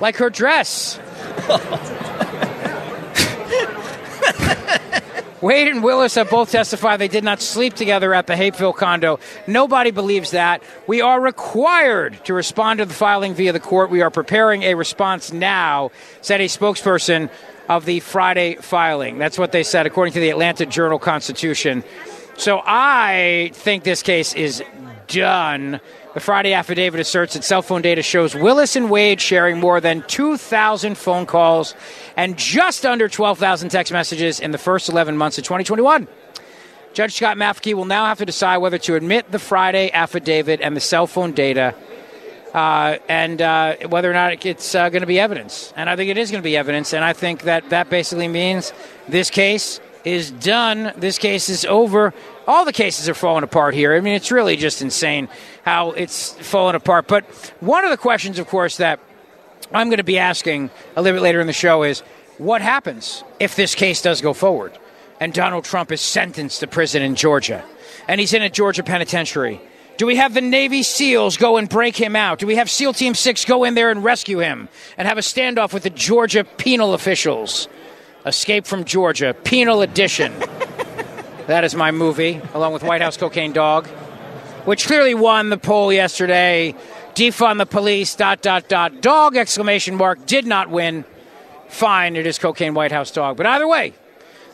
like her dress. (laughs) Wade and Willis have both testified they did not sleep together at the Hapeville condo. Nobody believes that. We are required to respond to the filing via the court. We are preparing a response now, said a spokesperson of the Friday filing. That's what they said, according to the Atlanta Journal Constitution. So I think this case is done. The Friday affidavit asserts that cell phone data shows Willis and Wade sharing more than 2,000 phone calls and just under 12,000 text messages in the first 11 months of 2021. Judge Scott McAfee will now have to decide whether to admit the Friday affidavit and the cell phone data uh, and uh, whether or not it's uh, going to be evidence. And I think it is going to be evidence. And I think that that basically means this case is done. This case is over. All the cases are falling apart here. I mean, it's really just insane how it's falling apart. But one of the questions, of course, that I'm going to be asking a little bit later in the show is what happens if this case does go forward and Donald Trump is sentenced to prison in Georgia and he's in a Georgia penitentiary? Do we have the Navy SEALs go and break him out? Do we have SEAL Team 6 go in there and rescue him and have a standoff with the Georgia penal officials? Escape from Georgia, Penal Edition. (laughs) that is my movie, along with White House Cocaine Dog, which clearly won the poll yesterday. Defund the police, dot, dot, dot. Dog, exclamation mark, did not win. Fine, it is Cocaine White House Dog. But either way,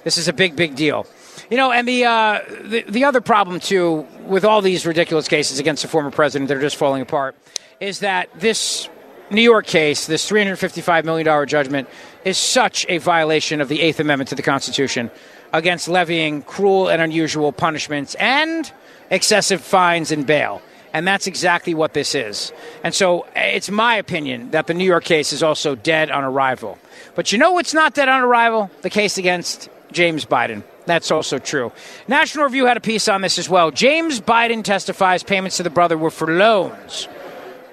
this is a big, big deal. You know, and the, uh, the, the other problem, too, with all these ridiculous cases against the former president that are just falling apart, is that this New York case, this $355 million judgment, is such a violation of the Eighth Amendment to the Constitution against levying cruel and unusual punishments and excessive fines and bail. And that's exactly what this is. And so it's my opinion that the New York case is also dead on arrival. But you know what's not dead on arrival? The case against James Biden. That's also true. National Review had a piece on this as well. James Biden testifies payments to the brother were for loans,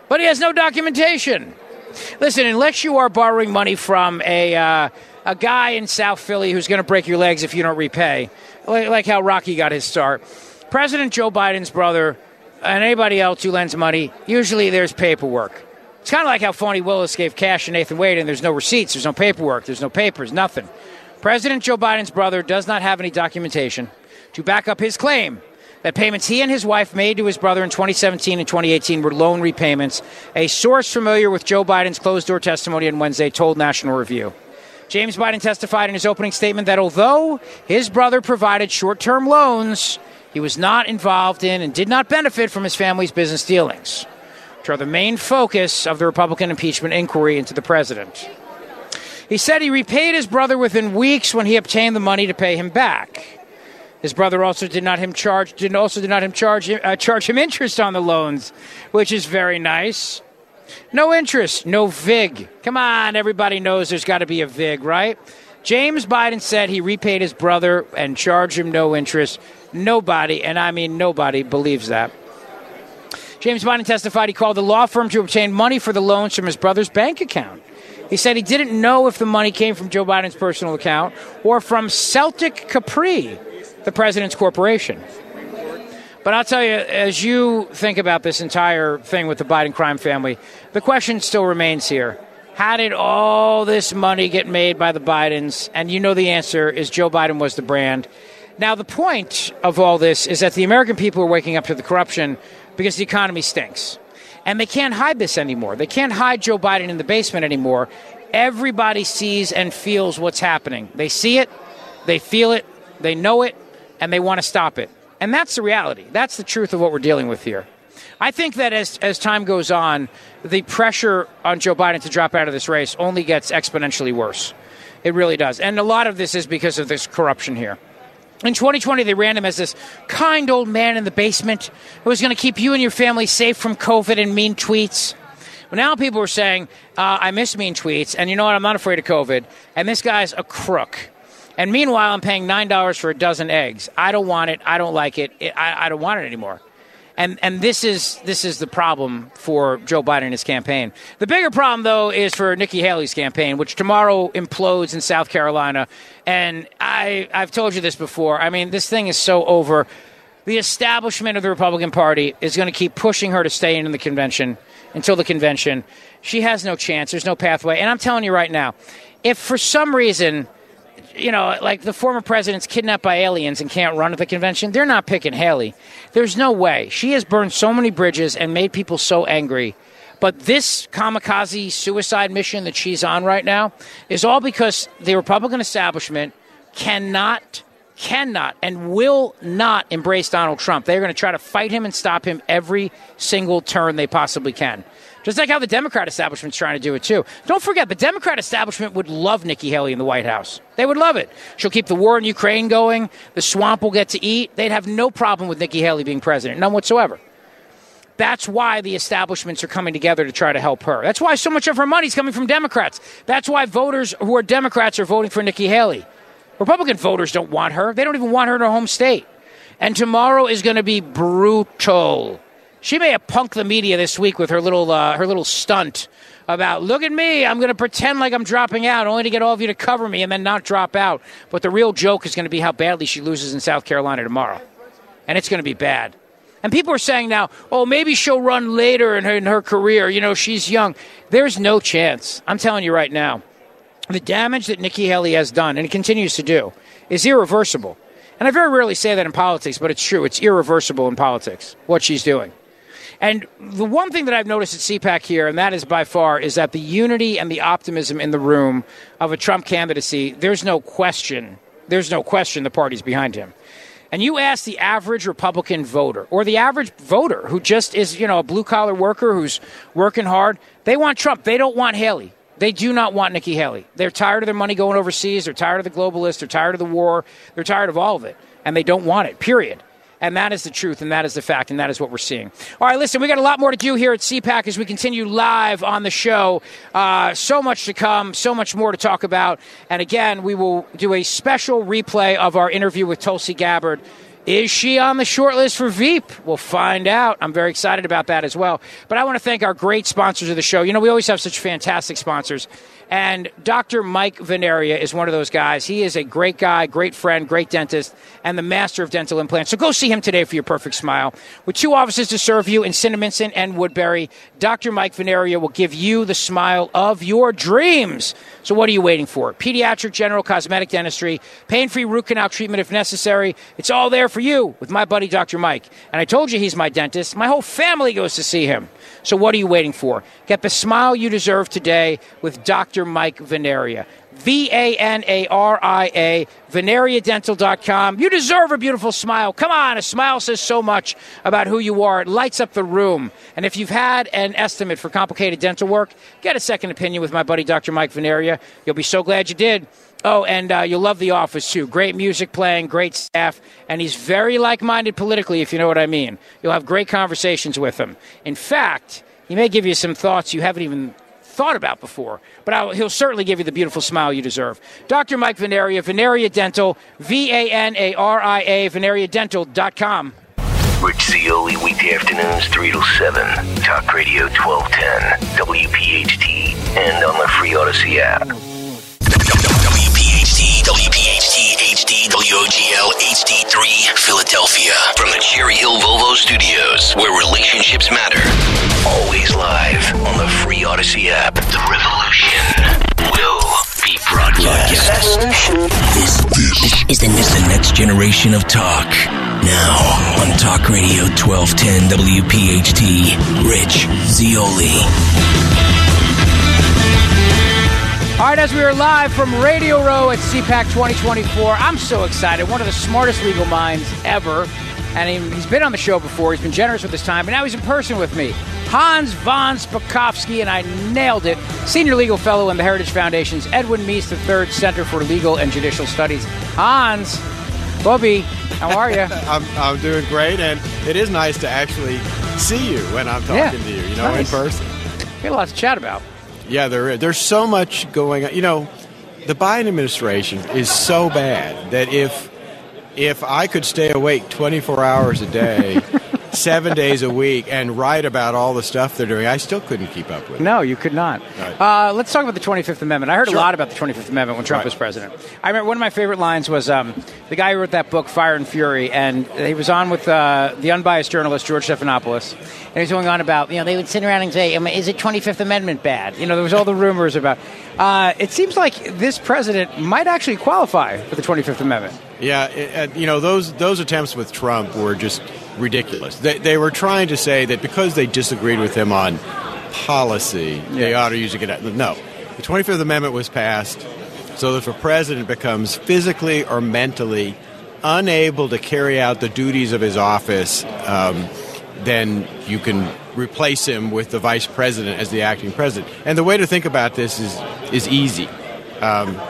but he has no documentation. Listen, unless you are borrowing money from a, uh, a guy in South Philly who's going to break your legs if you don't repay, like, like how Rocky got his start, President Joe Biden's brother and anybody else who lends money, usually there's paperwork. It's kind of like how Phony Willis gave cash to Nathan Wade and there's no receipts, there's no paperwork, there's no papers, nothing. President Joe Biden's brother does not have any documentation to back up his claim that payments he and his wife made to his brother in 2017 and 2018 were loan repayments. A source familiar with Joe Biden's closed door testimony on Wednesday told National Review. James Biden testified in his opening statement that although his brother provided short term loans, he was not involved in and did not benefit from his family's business dealings, which are the main focus of the Republican impeachment inquiry into the president. He said he repaid his brother within weeks when he obtained the money to pay him back. His brother also did not him charge did also did not him charge uh, charge him interest on the loans, which is very nice. No interest, no VIG. Come on, everybody knows there's got to be a VIG, right? James Biden said he repaid his brother and charged him no interest. Nobody, and I mean nobody, believes that. James Biden testified he called the law firm to obtain money for the loans from his brother's bank account. He said he didn't know if the money came from Joe Biden's personal account or from Celtic Capri, the president's corporation. But I'll tell you, as you think about this entire thing with the Biden crime family, the question still remains here. How did all this money get made by the Bidens? And you know the answer is Joe Biden was the brand. Now, the point of all this is that the American people are waking up to the corruption because the economy stinks. And they can't hide this anymore. They can't hide Joe Biden in the basement anymore. Everybody sees and feels what's happening. They see it, they feel it, they know it, and they want to stop it. And that's the reality. That's the truth of what we're dealing with here. I think that as, as time goes on, the pressure on Joe Biden to drop out of this race only gets exponentially worse. It really does. And a lot of this is because of this corruption here. In 2020, they ran him as this kind old man in the basement who was going to keep you and your family safe from COVID and mean tweets. But now people are saying, uh, I miss mean tweets, and you know what? I'm not afraid of COVID, and this guy's a crook. And meanwhile, I'm paying $9 for a dozen eggs. I don't want it. I don't like it. it I, I don't want it anymore. And, and this is this is the problem for Joe Biden and his campaign. The bigger problem, though, is for Nikki Haley's campaign, which tomorrow implodes in South Carolina. And I I've told you this before. I mean, this thing is so over. The establishment of the Republican Party is going to keep pushing her to stay in the convention until the convention. She has no chance. There's no pathway. And I'm telling you right now, if for some reason you know, like the former president's kidnapped by aliens and can't run at the convention, they're not picking Haley. There's no way. She has burned so many bridges and made people so angry. But this kamikaze suicide mission that she's on right now is all because the Republican establishment cannot, cannot, and will not embrace Donald Trump. They're going to try to fight him and stop him every single turn they possibly can. Just like how the Democrat establishment's trying to do it too. Don't forget, the Democrat establishment would love Nikki Haley in the White House. They would love it. She'll keep the war in Ukraine going. The swamp will get to eat. They'd have no problem with Nikki Haley being president, none whatsoever. That's why the establishments are coming together to try to help her. That's why so much of her money's coming from Democrats. That's why voters who are Democrats are voting for Nikki Haley. Republican voters don't want her. They don't even want her in her home state. And tomorrow is going to be brutal. She may have punked the media this week with her little uh, her little stunt about look at me, I'm going to pretend like I'm dropping out only to get all of you to cover me and then not drop out. But the real joke is going to be how badly she loses in South Carolina tomorrow, and it's going to be bad. And people are saying now, oh, maybe she'll run later in her, in her career. You know, she's young. There's no chance. I'm telling you right now, the damage that Nikki Haley has done and continues to do is irreversible. And I very rarely say that in politics, but it's true. It's irreversible in politics, what she's doing. And the one thing that I've noticed at CPAC here, and that is by far, is that the unity and the optimism in the room of a Trump candidacy, there's no question, there's no question the party's behind him. And you ask the average Republican voter or the average voter who just is, you know, a blue collar worker who's working hard, they want Trump. They don't want Haley. They do not want Nikki Haley. They're tired of their money going overseas. They're tired of the globalists. They're tired of the war. They're tired of all of it. And they don't want it, period. And that is the truth, and that is the fact, and that is what we're seeing. All right, listen, we got a lot more to do here at CPAC as we continue live on the show. Uh, so much to come, so much more to talk about. And again, we will do a special replay of our interview with Tulsi Gabbard. Is she on the short list for Veep? We'll find out. I'm very excited about that as well. But I want to thank our great sponsors of the show. You know, we always have such fantastic sponsors. And Dr. Mike Vanaria is one of those guys. He is a great guy, great friend, great dentist, and the master of dental implants. So go see him today for your perfect smile. With two offices to serve you in Cinnaminson and Woodbury, Dr. Mike Vanaria will give you the smile of your dreams. So what are you waiting for? Pediatric general cosmetic dentistry, pain-free root canal treatment if necessary. It's all there for you with my buddy Dr. Mike. And I told you he's my dentist. My whole family goes to see him. So what are you waiting for? Get the smile you deserve today with Dr. Mike Vanaria. V A N A R I A, vanariadental.com. You deserve a beautiful smile. Come on, a smile says so much about who you are. It lights up the room. And if you've had an estimate for complicated dental work, get a second opinion with my buddy Dr. Mike Vanaria. You'll be so glad you did. Oh, and uh, you'll love The Office too. Great music playing, great staff, and he's very like minded politically, if you know what I mean. You'll have great conversations with him. In fact, he may give you some thoughts you haven't even thought about before, but I'll, he'll certainly give you the beautiful smile you deserve. Dr. Mike Vanaria, Vanaria Dental, V A N A R I A, vanariadental.com. Rich Zeoli, weekday afternoons 3 to 7. Talk Radio 1210, WPHT, and on the free Audacy app. WPHT, WPHT, WOGL, HD3, Philadelphia. From the Cherry Hill Volvo Studios, where relationships matter. Always live on the free Audacy app. The revolution will be broadcast. This, this is the, is the next generation of talk. Now on Talk Radio 1210 WPHT, Rich Zeoli. All right, as we are live from Radio Row at CPAC 2024, I'm so excited. One of the smartest legal minds ever. And he- he's been on the show before. He's been generous with his time, but now he's in person with me. Hans von Spakovsky, and I nailed it. Senior legal fellow in the Heritage Foundation's Edwin Meese III Center for Legal and Judicial Studies. Hans, Bobby, how are you? (laughs) I'm, I'm doing great, and it is nice to actually see you when I'm talking Yeah, to you, you know, nice. in person. We got a lot to chat about. Yeah, there is. There's so much going on. You know, the Biden administration is so bad that if if I could stay awake 24 hours a day, seven days a week, and write about all the stuff they're doing, I still couldn't keep up with it. No, you could not. Uh, let's talk about the 25th Amendment. I heard Sure. a lot about the 25th Amendment when Trump Right. was president. I remember one of my favorite lines was um, the guy who wrote that book, Fire and Fury, and he was on with uh, the unbiased journalist George Stephanopoulos, and he was going on about, you know, they would sit around and say, "Um, is it 25th Amendment bad? You know, there was all the rumors about. Uh, it seems like this president might actually qualify for the 25th Amendment. Yeah, it, uh, you know those those attempts with Trump were just ridiculous. They, they were trying to say that because they disagreed with him on policy, they ought to use it. No, the Twenty Fifth Amendment was passed so that if a president becomes physically or mentally unable to carry out the duties of his office, um, then you can replace him with the vice president as the acting president. And the way to think about this is is easy. Um,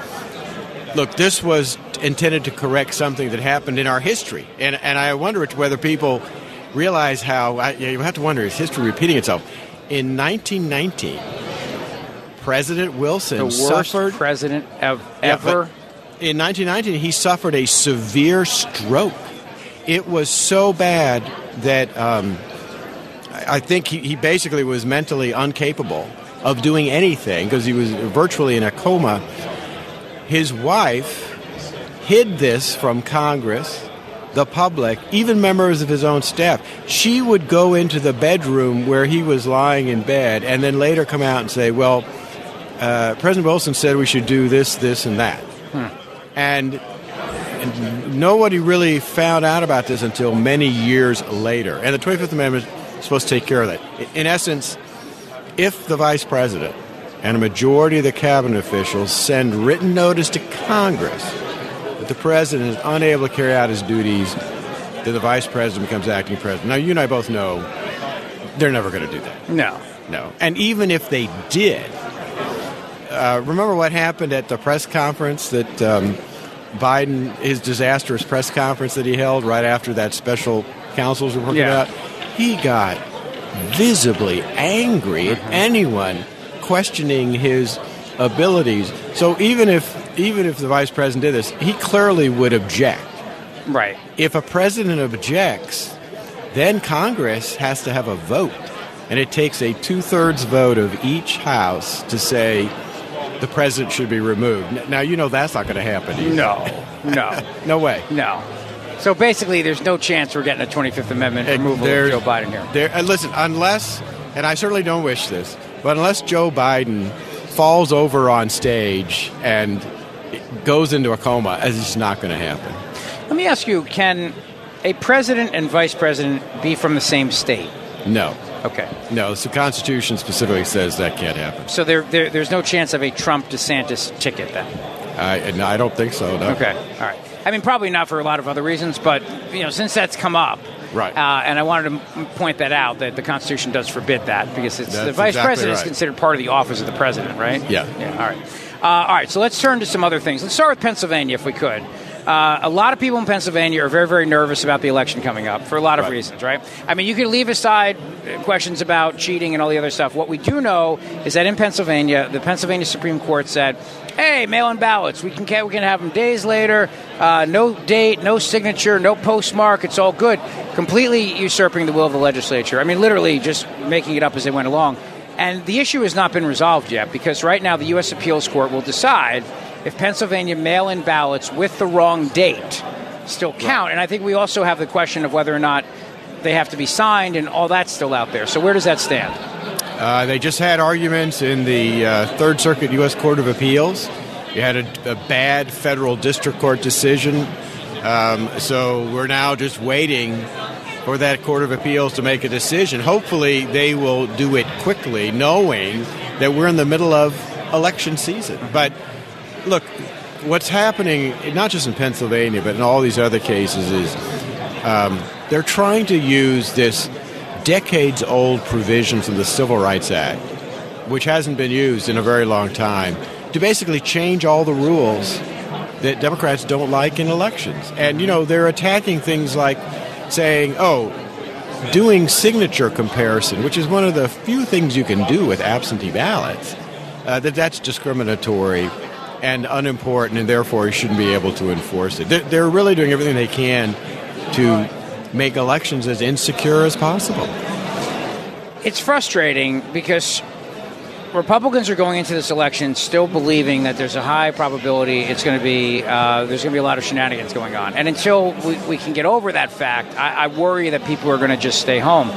look, this was intended to correct something that happened in our history, and and I wonder whether people realize how I, you have to wonder is history repeating itself. In 1919, President Wilson The worst suffered president of Yeah, ever. but in 1919, he suffered a severe stroke. It was so bad that um, I I think he, he basically was mentally incapable of doing anything because he was virtually in a coma. His wife hid this from Congress, the public, even members of his own staff. She would go into the bedroom where he was lying in bed and then later come out and say, Well, uh, President Wilson said we should do this, this, and that. And, and nobody really found out about this until many years later. And the 25th Amendment is supposed to take care of that. In essence, if the vice president and a majority of the cabinet officials send written notice to Congress that the president is unable to carry out his duties, then the vice president becomes acting president. Now, you and I both know they're never going to do that. No. No. And even if they did, uh, remember what happened at the press conference that um, Biden, his disastrous press conference that he held right after that special counsels report Yeah. out? He got visibly angry at anyone questioning his abilities. So even if even if the vice president did this, he clearly would object. Right. If a president objects, then Congress has to have a vote. And it takes a two thirds vote of each house to say, the president should be removed. Now you know that's not going to happen. either. No, no, (laughs) no way. No. So basically, there's no chance we're getting a 25th Amendment removal There- of Joe Biden here. There, and listen, unless, and I certainly don't wish this, but unless Joe Biden falls over on stage and goes into a coma, as it's not going to happen. Let me ask you: Can a president and vice president be from the same state? No. Okay. No, the Constitution specifically says that can't happen. So there, there there's no chance of a Trump DeSantis ticket then. I, no, I don't think so. No. Okay. All right. I mean, probably not for a lot of other reasons, but you know, since that's come up, Right. Uh, and I wanted to point that out that the Constitution does forbid that because it's the vice exactly president is considered part of the office of the president, right? Yeah. Yeah. All right. Uh, all right. So let's turn to some other things. Let's start with Pennsylvania, if we could. Uh, a lot of people in Pennsylvania are very, very nervous about the election coming up for a lot of reasons, right? I mean, you can leave aside questions about cheating and all the other stuff. What we do know is that in Pennsylvania, the Pennsylvania Supreme Court said, "Hey, mail-in ballots. We can we can have them days later. Uh, no date, no signature, no postmark. It's all good. Completely usurping the will of the legislature. I mean, literally just making it up as they went along." And the issue has not been resolved yet because right now the U.S. Appeals Court will decide if Pennsylvania mail in ballots with the wrong date still count. And I think we also have the question of whether or not they have to be signed and all that's still out there. So where does that stand? Uh, they just had arguments in the uh, Third Circuit U.S. Court of Appeals. You had a, a bad federal district court decision. Um, so we're now just waiting for that Court of Appeals to make a decision. Hopefully, they will do it quickly, knowing that we're in the middle of election season. But look, what's happening, not just in Pennsylvania, but in all these other cases, is um, they're trying to use this decades old provision from the Civil Rights Act, which hasn't been used in a very long time, to basically change all the rules that Democrats don't like in elections. And, you know, they're attacking things like saying, oh, doing signature comparison, which is one of the few things you can do with absentee ballots, uh, that that's discriminatory and unimportant, and therefore you shouldn't be able to enforce it. They're, they're really doing everything they can to make elections as insecure as possible. It's frustrating because Republicans are going into this election still believing that there's a high probability it's going to be uh, there's going to be a lot of shenanigans going on, and until we, we can get over that fact, I, I worry that people are going to just stay home.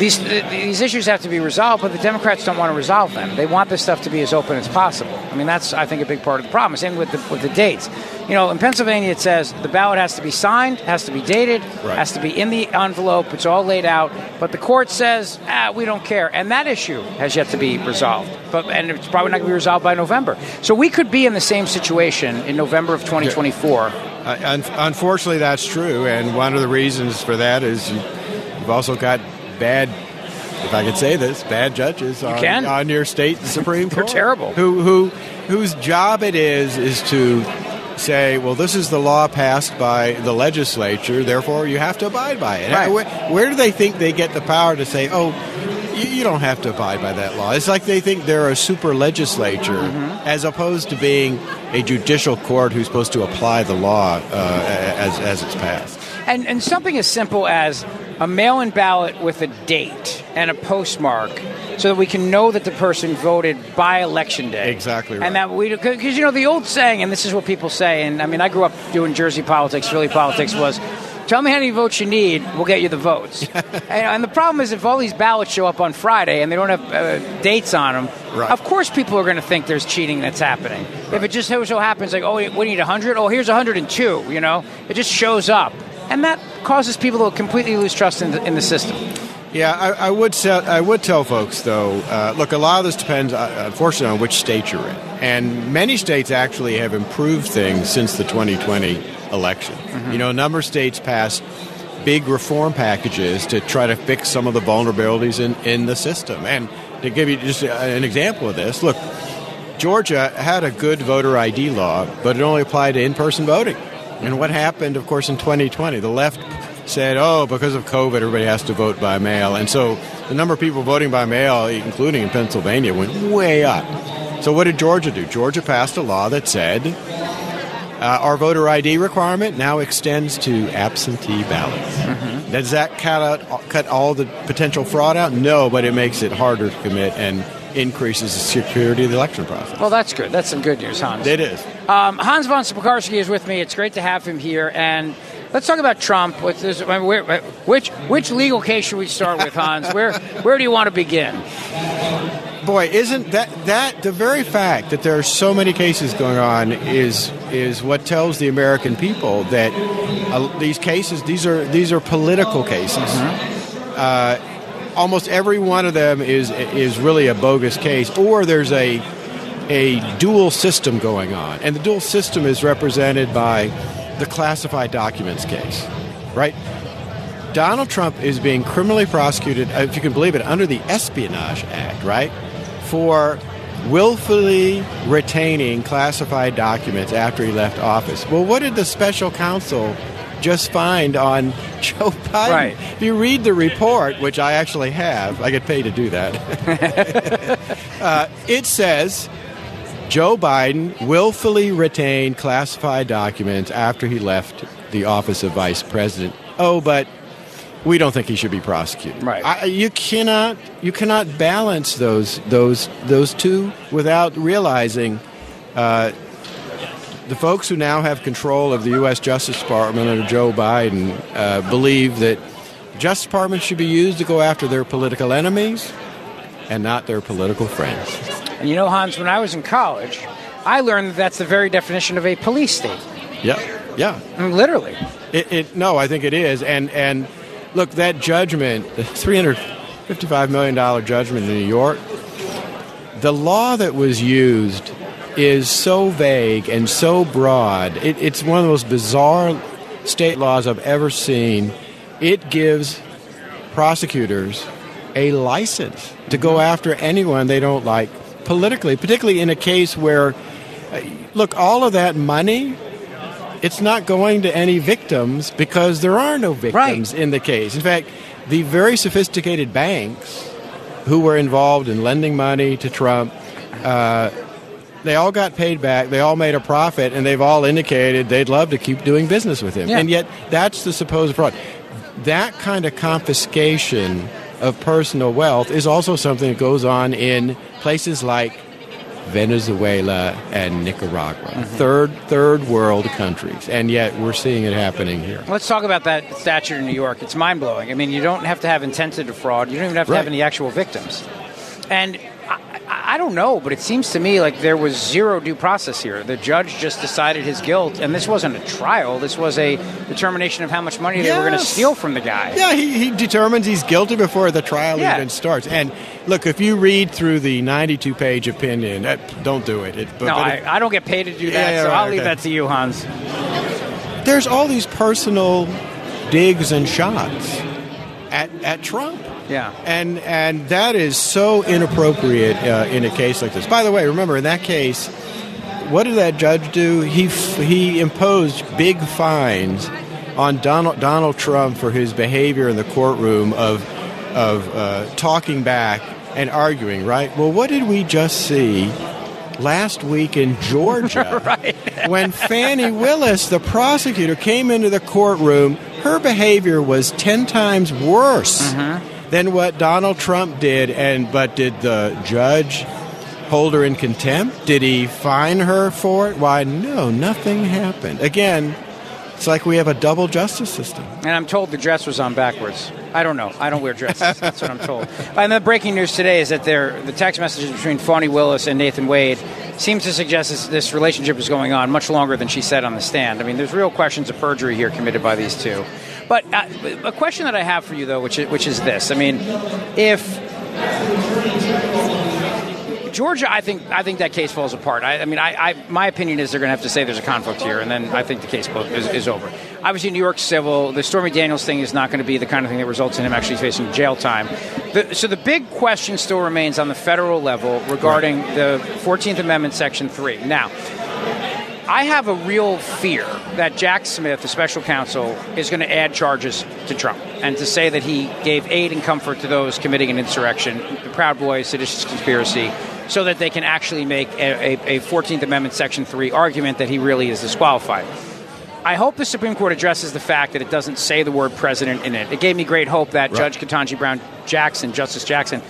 These these issues have to be resolved, but the Democrats don't want to resolve them. They want this stuff to be as open as possible. I mean, that's I think a big part of the problem. Same with the with the dates. You know, in Pennsylvania, it says the ballot has to be signed, has to be dated, Right. has to be in the envelope. It's all laid out. But the court says, ah, we don't care, and that issue has yet to be resolved. But and it's probably not going to be resolved by November. So we could be in the same situation in November of 2024. Uh, un- unfortunately, that's true, and one of the reasons for that is you, you've also got bad, if I could say this, bad judges on, can. on your state (laughs) Supreme They're Court. terrible. Who, who, whose job it is is to say, well, this is the law passed by the legislature, therefore you have to abide by it. Right. Where, where do they think they get the power to say, oh, you, you don't have to abide by that law? It's like they think they're a super legislature Mm-hmm. as opposed to being a judicial court who's supposed to apply the law uh, as, as it's passed. And, and something as simple as a mail in ballot with a date and a postmark so that we can know that the person voted by election day. Exactly right. And that we, because you know, the old saying, and this is what people say, and I mean, I grew up doing Jersey politics, Philly politics, was tell me how many votes you need, we'll get you the votes. (laughs) and, and the problem is, if all these ballots show up on Friday and they don't have uh, dates on them, Right. of course people are going to think there's cheating that's happening. If it just so so happens, like, oh, we need 100, oh, here's 102, you know, it just shows up. And that causes people to completely lose trust in the, in the system. Yeah, I, I would tell I would tell folks though. Uh, look, a lot of this depends, uh, unfortunately, on which state you're in, and many states actually have improved things since the 2020 election. You know, a number of states passed big reform packages to try to fix some of the vulnerabilities in, in the system. And to give you just an example of this, look, Georgia had a good voter ID law, but it only applied to in-person voting. And what happened, of course, in 2020, the left said, "Oh, because of COVID, everybody has to vote by mail," and so the number of people voting by mail, including in Pennsylvania, went way up. So what did Georgia do? Georgia passed a law that said uh, our voter ID requirement now extends to absentee ballots. Does that cut out cut all the potential fraud out? No, but it makes it harder to commit and increases the security of the election process. Well, that's good. That's some good news, Hans. It is. Um, Hans von Spakovsky is with me. It's great to have him here. And let's talk about Trump. With this, I mean, where, which which legal case should we start with, Hans? (laughs) where where do you want to begin? Boy, isn't that that the very fact that there are so many cases going on is is what tells the American people that uh, these cases these are these are political cases. Uh, almost every one of them is is really a bogus case, or there's a a dual system going on, and the dual system is represented by the classified documents case, right? Donald Trump is being criminally prosecuted, uh, if you can believe it, under the Espionage Act, right? For willfully retaining classified documents after he left office. Well, what did the special counsel just find on (laughs) Joe Biden? Right. If you read the report, which I actually have, I get paid to do that. (laughs) uh, it says Joe Biden willfully retained classified documents after he left the office of vice president. Oh, but we don't think he should be prosecuted. Right. I, you cannot you cannot balance those those those two without realizing uh, the folks who now have control of the U.S. Justice Department under Joe Biden uh, believe that Justice Department should be used to go after their political enemies and not their political friends. And you know, Hans, when I was in college, I learned that that's the very definition of a police state. Yeah, yeah. I mean, literally. It, it, no, I think it is. And and look, that judgment, the three hundred fifty-five million dollar judgment in New York, the law that was used is so vague and so broad. It, it's one of the most bizarre state laws I've ever seen. It gives prosecutors a license to go after anyone they don't like politically, particularly in a case where, uh, look, all of that money, it's not going to any victims because there are no victims in the case. In fact, the very sophisticated banks who were involved in lending money to Trump, uh, they all got paid back. They all made a profit, and they've all indicated they'd love to keep doing business with him. Yeah. And yet, that's the supposed fraud. That kind of confiscation of personal wealth is also something that goes on in places like Venezuela and Nicaragua, mm-hmm. third third world countries, and yet we're seeing it happening here. Let's talk about that statute in New York. It's mind blowing. I mean, you don't have to have intent to defraud. You don't even have to have any actual victims. And I, I I don't know, but it seems to me like there was zero due process here. The judge just decided his guilt, and this wasn't a trial. This was a determination of how much money they were going to steal from the guy. Yeah, he, he determines he's guilty before the trial Yeah. even starts. And look, if you read through the 92 page opinion, uh, don't do it. it but, no, but I, it- I don't get paid to do that, Yeah, so right, I'll leave okay. that to you, Hans. there's all these personal digs and shots at, at Trump. Yeah. And and that is so inappropriate uh, in a case like this. By the way, remember in that case, what did that judge do? He f- he imposed big fines on Donald Donald Trump for his behavior in the courtroom of of uh, talking back and arguing. Right. Well, what did we just see? Last week in Georgia, (laughs) when Fani Willis, the prosecutor, came into the courtroom, her behavior was ten times worse than what Donald Trump did. And but did the judge hold her in contempt? Did he fine her for it? Why, no, nothing happened. Again, it's like we have a double justice system. And I'm told the dress was on backwards. I don't know. I don't wear dresses. That's what I'm told. And the breaking news today is that there, the text messages between Fani Willis and Nathan Wade seems to suggest this, this relationship is going on much longer than she said on the stand. I mean, there's real questions of perjury here committed by these two. But uh, a question that I have for you, though, which is, which is this: I mean, if Georgia, I think I think that case falls apart. I, I mean, I, I my opinion is they're going to have to say there's a conflict here, and then I think the case is, is over. Obviously, New York civil, the Stormy Daniels thing is not going to be the kind of thing that results in him actually facing jail time. The, so the big question still remains on the federal level regarding the 14th Amendment, Section Three. Now. I have a real fear that Jack Smith, the special counsel, is going to add charges to Trump and to say that he gave aid and comfort to those committing an insurrection, the Proud Boys, seditious conspiracy, so that they can actually make a, a, a 14th Amendment Section 3 argument that he really is disqualified. I hope the Supreme Court addresses the fact that it doesn't say the word president in it. It gave me great hope that Judge Ketanji Brown Jackson, Justice Jackson,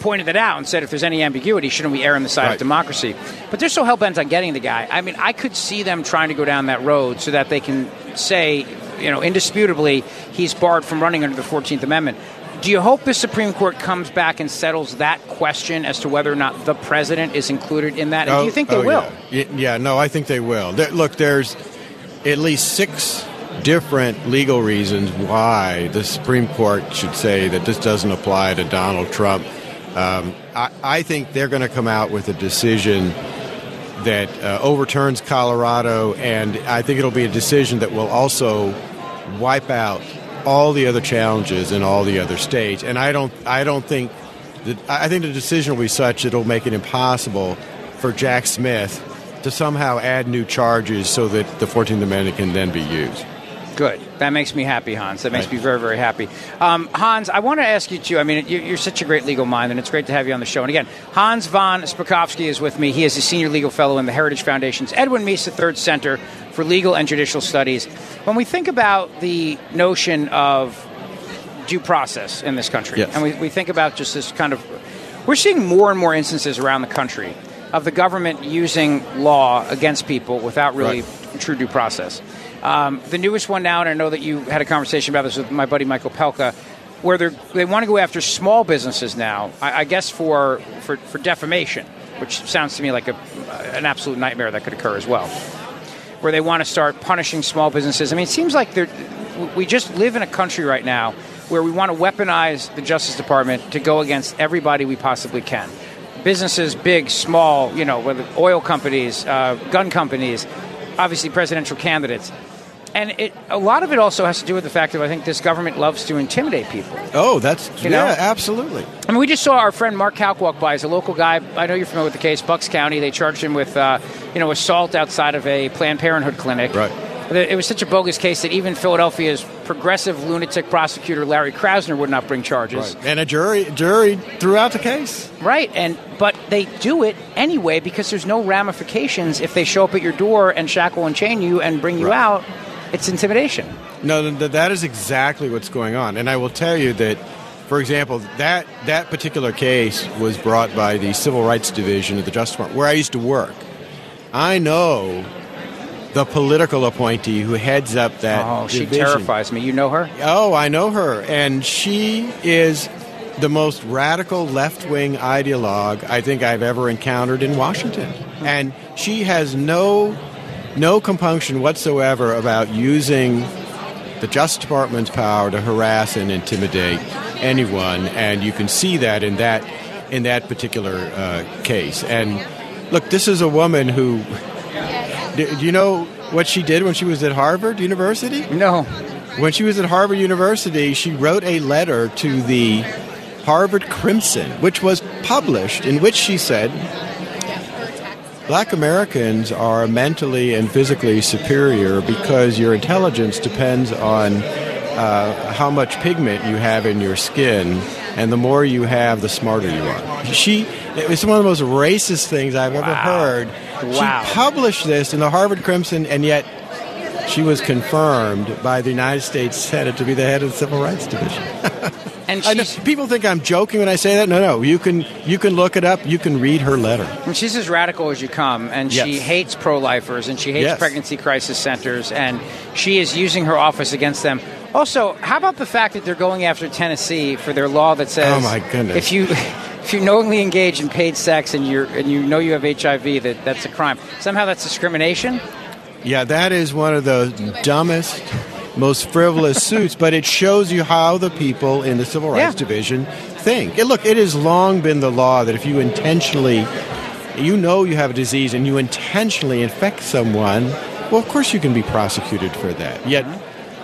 pointed it out and said if there's any ambiguity, shouldn't we err on the side Right. of democracy? But they're so hell bent on getting the guy. I mean, I could see them trying to go down that road so that they can say, you know, indisputably, he's barred from running under the 14th Amendment. Do you hope the Supreme Court comes back and settles that question as to whether or not the president is included in that? And do you oh, think they oh, will? Yeah. Yeah, no, I think they will. There, look, there's at least six different legal reasons why the Supreme Court should say that this doesn't apply to Donald Trump. Um, I, I think they're going to come out with a decision that uh, overturns Colorado, and I think it'll be a decision that will also wipe out all the other challenges in all the other states. And I don't, I don't think that, I think the decision will be such it'll make it impossible for Jack Smith to somehow add new charges so that the 14th Amendment can then be used. Good. That makes me happy, Hans. That makes me very, very happy. Um, Hans, I want to ask you too. I mean, you- you're such a great legal mind, and it's great to have you on the show. And again, Hans von Spakovsky is with me. He is a senior legal fellow in the Heritage Foundation's Edwin Meese Third Center for Legal and Judicial Studies. When we think about the notion of due process in this country, Yes. and we, we think about just this kind of, we're seeing more and more instances around the country of the government using law against people without really true due process. Um, the newest one now, and I know that you had a conversation about this with my buddy Michael Pelka, where they want to go after small businesses now, I, I guess for, for, for defamation, which sounds to me like a, an absolute nightmare that could occur as well. Where they want to start punishing small businesses. I mean, it seems like we just live in a country right now where we want to weaponize the Justice Department to go against everybody we possibly can. Businesses, big, small, you know, whether oil companies, uh, gun companies, obviously presidential candidates. And it, a lot of it also has to do with the fact that I think this government loves to intimidate people. Oh, that's You know? yeah, absolutely. I mean, we just saw our friend Mark Houck walk by. He's a local guy. I know you're familiar with the case, Bucks County. They charged him with, uh, you know, assault outside of a Planned Parenthood clinic. Right. It was such a bogus case that even Philadelphia's progressive lunatic prosecutor Larry Krasner would not bring charges. Right. And a jury jury threw out the case. Right, and but they do it anyway because there's no ramifications if they show up at your door and shackle and chain you and bring you Right. out. It's intimidation. No, th- th- that is exactly what's going on. And I will tell you that, for example, that, that particular case was brought by the Civil Rights Division of the Justice Department, where I used to work. I know the political appointee who heads up that Oh, she division. terrifies me. You know her? Oh, I know her. And she is the most radical left wing ideologue I think I've ever encountered in Washington. Hmm. And she has no no compunction whatsoever about using the Justice Department's power to harass and intimidate anyone, and you can see that in that in that particular uh, case. And look, this is a woman who. Do, do you know what she did when she was at Harvard University? No. When she was at Harvard University, she wrote a letter to the Harvard Crimson, which was published, in which she said, Black Americans are mentally and physically superior because your intelligence depends on uh, how much pigment you have in your skin, and the more you have, the smarter you are. She, it's one of the most racist things I've ever heard. Wow. She published this in the Harvard Crimson, and yet she was confirmed by the United States Senate to be the head of the Civil Rights Division. (laughs) And know, people think I'm joking when I say that. No, no, you can you can look it up. You can read her letter. And she's as radical as you come, and she hates pro-lifers, and she hates Yes. pregnancy crisis centers, and she is using her office against them. Also, how about the fact that they're going after Tennessee for their law that says, Oh, my goodness. if you (laughs) if you knowingly engage in paid sex and you're and you know you have HIV, that that's a crime. Somehow that's discrimination. Yeah, that is one of the dumbest, most frivolous (laughs) suits, but it shows you how the people in the Civil Rights Yeah. Division think. And look, it has long been the law that if you intentionally, you know you have a disease and you intentionally infect someone, well, of course you can be prosecuted for that. Yet,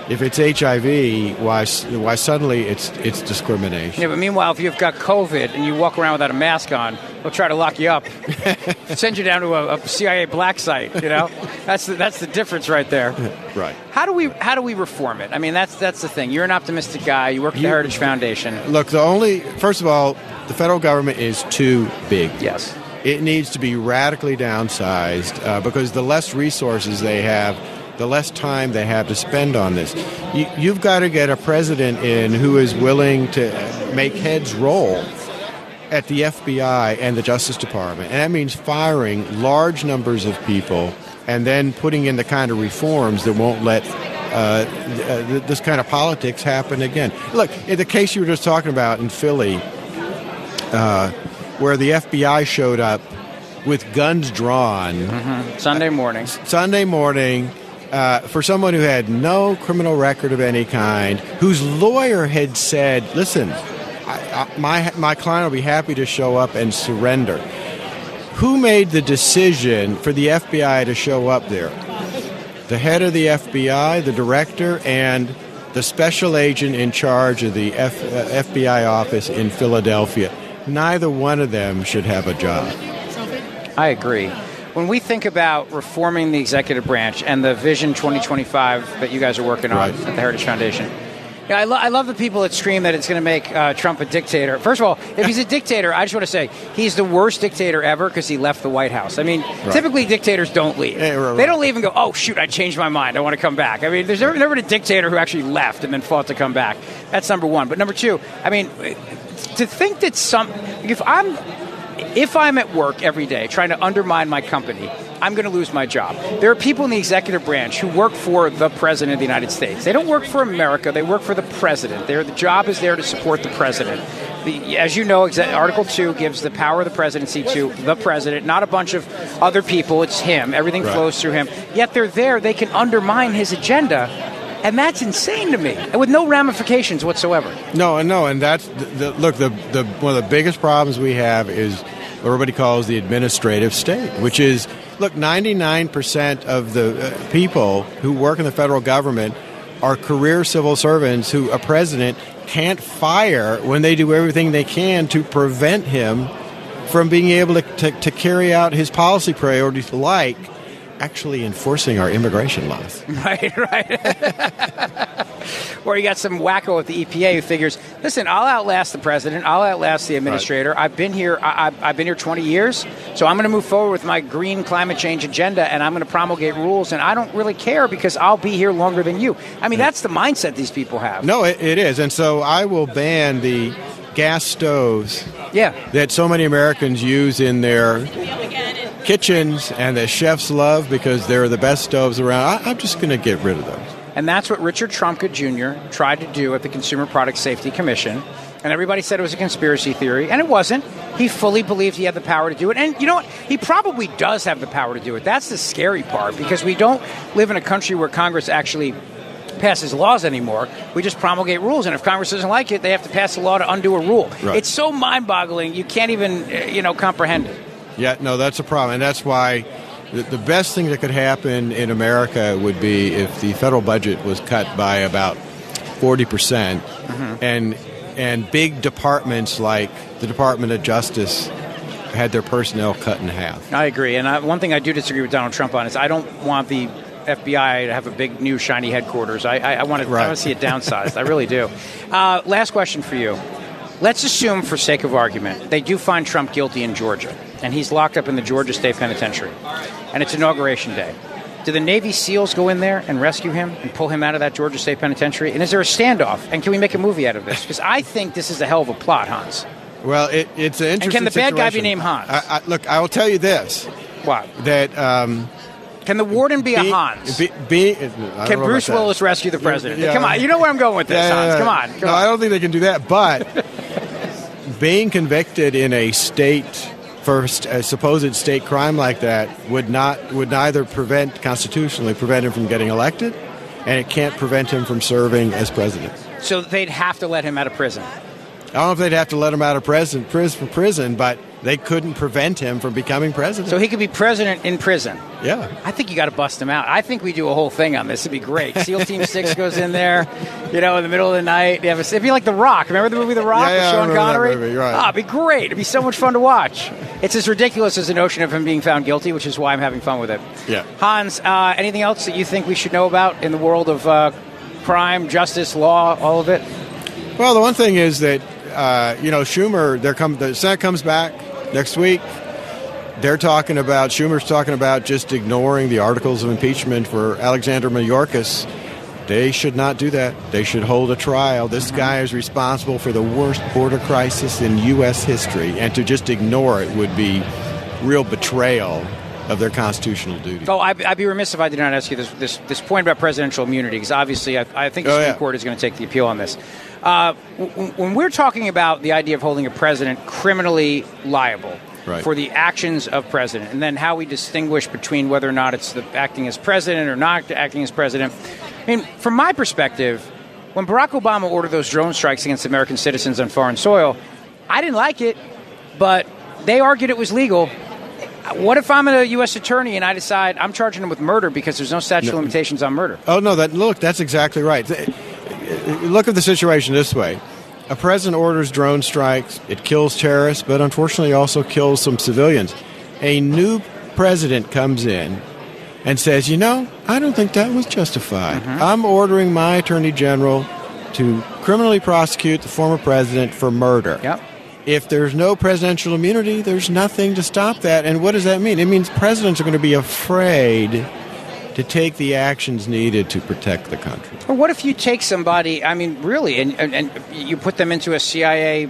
if it's HIV, why, why suddenly it's, it's discrimination? Yeah, but meanwhile, if you've got COVID and you walk around without a mask on, they'll try to lock you up, (laughs) send you down to a, a CIA black site. You know, that's the, that's the difference right there. (laughs) Right. How do we how do we reform it? I mean, that's that's the thing. You're an optimistic guy. You work at the You- Heritage Foundation. Look, the only first of all, the federal government is too big. Yes, it needs to be radically downsized uh, because the less resources they have, the less time they have to spend on this. You, you've got to get a president in who is willing to make heads roll. at the FBI and the Justice Department, and that means firing large numbers of people and then putting in the kind of reforms that won't let uh, th- this kind of politics happen again. Look, in the case you were just talking about in Philly, uh, where the FBI showed up with guns drawn Mm-hmm. Sunday morning. Sunday morning uh, for someone who had no criminal record of any kind, whose lawyer had said, "Listen, I, I, my my client will be happy to show up and surrender." Who made the decision for the FBI to show up there? The head of the FBI, the director, and the special agent in charge of the F, uh, FBI office in Philadelphia. Neither one of them should have a job. I agree. When we think about reforming the executive branch and the Vision 2025 that you guys are working on Right. at the Heritage Foundation, yeah, I, lo- I love the people that scream that it's going to make uh, Trump a dictator. First of all, if he's a dictator, I just want to say he's the worst dictator ever because he left the White House. I mean, typically dictators don't leave. They don't leave and go, oh, shoot, I changed my mind. I want to come back. I mean, there's never, never been a dictator who actually left and then fought to come back. That's number one. But number two, I mean, to think that some, if I'm if I'm at work every day trying to undermine my company, I'm going to lose my job. There are people in the executive branch who work for the president of the United States. They don't work for America, they work for the president. Their the job is there to support the president. The, as you know, Article 2 gives the power of the presidency to the president, not a bunch of other people. It's him. Everything Right. flows through him. Yet they're there. They can undermine his agenda. And that's insane to me, with no ramifications whatsoever. No, and no, and that's the, the, look. The, the one of the biggest problems we have is what everybody calls the administrative state, which is look. Ninety nine percent of the uh, people who work in the federal government are career civil servants who a president can't fire when they do everything they can to prevent him from being able to, to, to carry out his policy priorities, like actually enforcing our immigration laws. (laughs) Right, right. or you got some wacko at the EPA who figures, listen, I'll outlast the president, I'll outlast the administrator. I've been here, I, I've, I've been here 20 years, so I'm going to move forward with my green climate change agenda, and I'm going to promulgate rules, and I don't really care because I'll be here longer than you. I mean, that's the mindset these people have. No, it, it is, and so I will ban the gas stoves. Yeah. That so many Americans use in their kitchens and that chefs love because they're the best stoves around. I, I'm just going to get rid of those. And that's what Richard Trumka Jr. tried to do at the Consumer Product Safety Commission. And everybody said it was a conspiracy theory, and it wasn't. He fully believed he had the power to do it. And you know what? He probably does have the power to do it. That's the scary part because we don't live in a country where Congress actually passes laws anymore. We just promulgate rules, and if Congress doesn't like it, they have to pass a law to undo a rule. Right. It's so mind-boggling you can't even, uh, you know, comprehend it. Yeah, no, that's a problem, and that's why the, the best thing that could happen in America would be if the federal budget was cut by about forty percent, and and big departments like the Department of Justice had their personnel cut in half. I agree. And I, one thing I do disagree with Donald Trump on is I don't want the FBI to have a big new shiny headquarters. I, I, I want to I want to see it (laughs) downsized. I really do. Uh, last question for you. Let's assume, for sake of argument, they do find Trump guilty in Georgia, and he's locked up in the Georgia State Penitentiary, and it's inauguration day. Do the Navy SEALs go in there and rescue him and pull him out of that Georgia State Penitentiary? And is there a standoff? And can we make a movie out of this? Because I think this is a hell of a plot, Hans. Well, it, it's an interesting. can the bad guy be named Hans? I, I, look, I will tell you this. What? That um, can the warden be, a Hans? Be, be, I don't know Can Bruce that. Willis rescue the president? Yeah. Come on, you know where I'm going with this, Yeah, Hans. Come on, come no, on. I don't think they can do that. But (laughs) being convicted in a state first st- a supposed state crime like that would not would neither prevent constitutionally prevent him from getting elected, and it can't prevent him from serving as president. So they'd have to let him out of prison. I don't know if they'd have to let him out of prison, prison, prison, but they couldn't prevent him from becoming president. So he could be president in prison. Yeah. I think you got to bust him out. I think we do a whole thing on this. It'd be great. SEAL Team (laughs) Six goes in there, you know, in the middle of the night. You have a, it'd be like The Rock. Remember the movie The Rock Yeah, yeah, with Sean Connery? movie, right. Ah, it'd be great. It'd be so much fun to watch. It's as ridiculous as the notion of him being found guilty, which is why I'm having fun with it. Yeah. Hans, uh, anything else that you think we should know about in the world of uh, crime, justice, law, all of it? Well, the one thing is that uh, you know Schumer. There come the Senate comes back next week. They're talking about Schumer's talking about just ignoring the articles of impeachment for Alexander Mayorkas, They should not do that. They should hold a trial. This guy is responsible for the worst border crisis in U.S. history, and to just ignore it would be real betrayal of their constitutional duty. Oh, I'd, I'd be remiss if I did not ask you this this, this point about presidential immunity, because obviously I, I think the Oh, Supreme yeah. Court is going to take the appeal on this. Uh, w- when we're talking about the idea of holding a president criminally liable Right. for the actions of president, and then how we distinguish between whether or not it's the acting as president or not acting as president. I mean, from my perspective, when Barack Obama ordered those drone strikes against American citizens on foreign soil, I didn't like it, but they argued it was legal. What if I'm a U.S. attorney and I decide I'm charging him with murder because there's no statute of No. limitations on murder? Oh no, that look, that's exactly right. Look at the situation this way. A president orders drone strikes, it kills terrorists, but unfortunately also kills some civilians. A new president comes in and says, "You know, I don't think that was justified. Mm-hmm. I'm ordering my attorney general to criminally prosecute the former president for murder." Yep. If there's no presidential immunity, there's nothing to stop that. And what does that mean? It means presidents are going to be afraid to take the actions needed to protect the country. Or what if you take somebody, I mean, really, and, and, and you put them into a CIA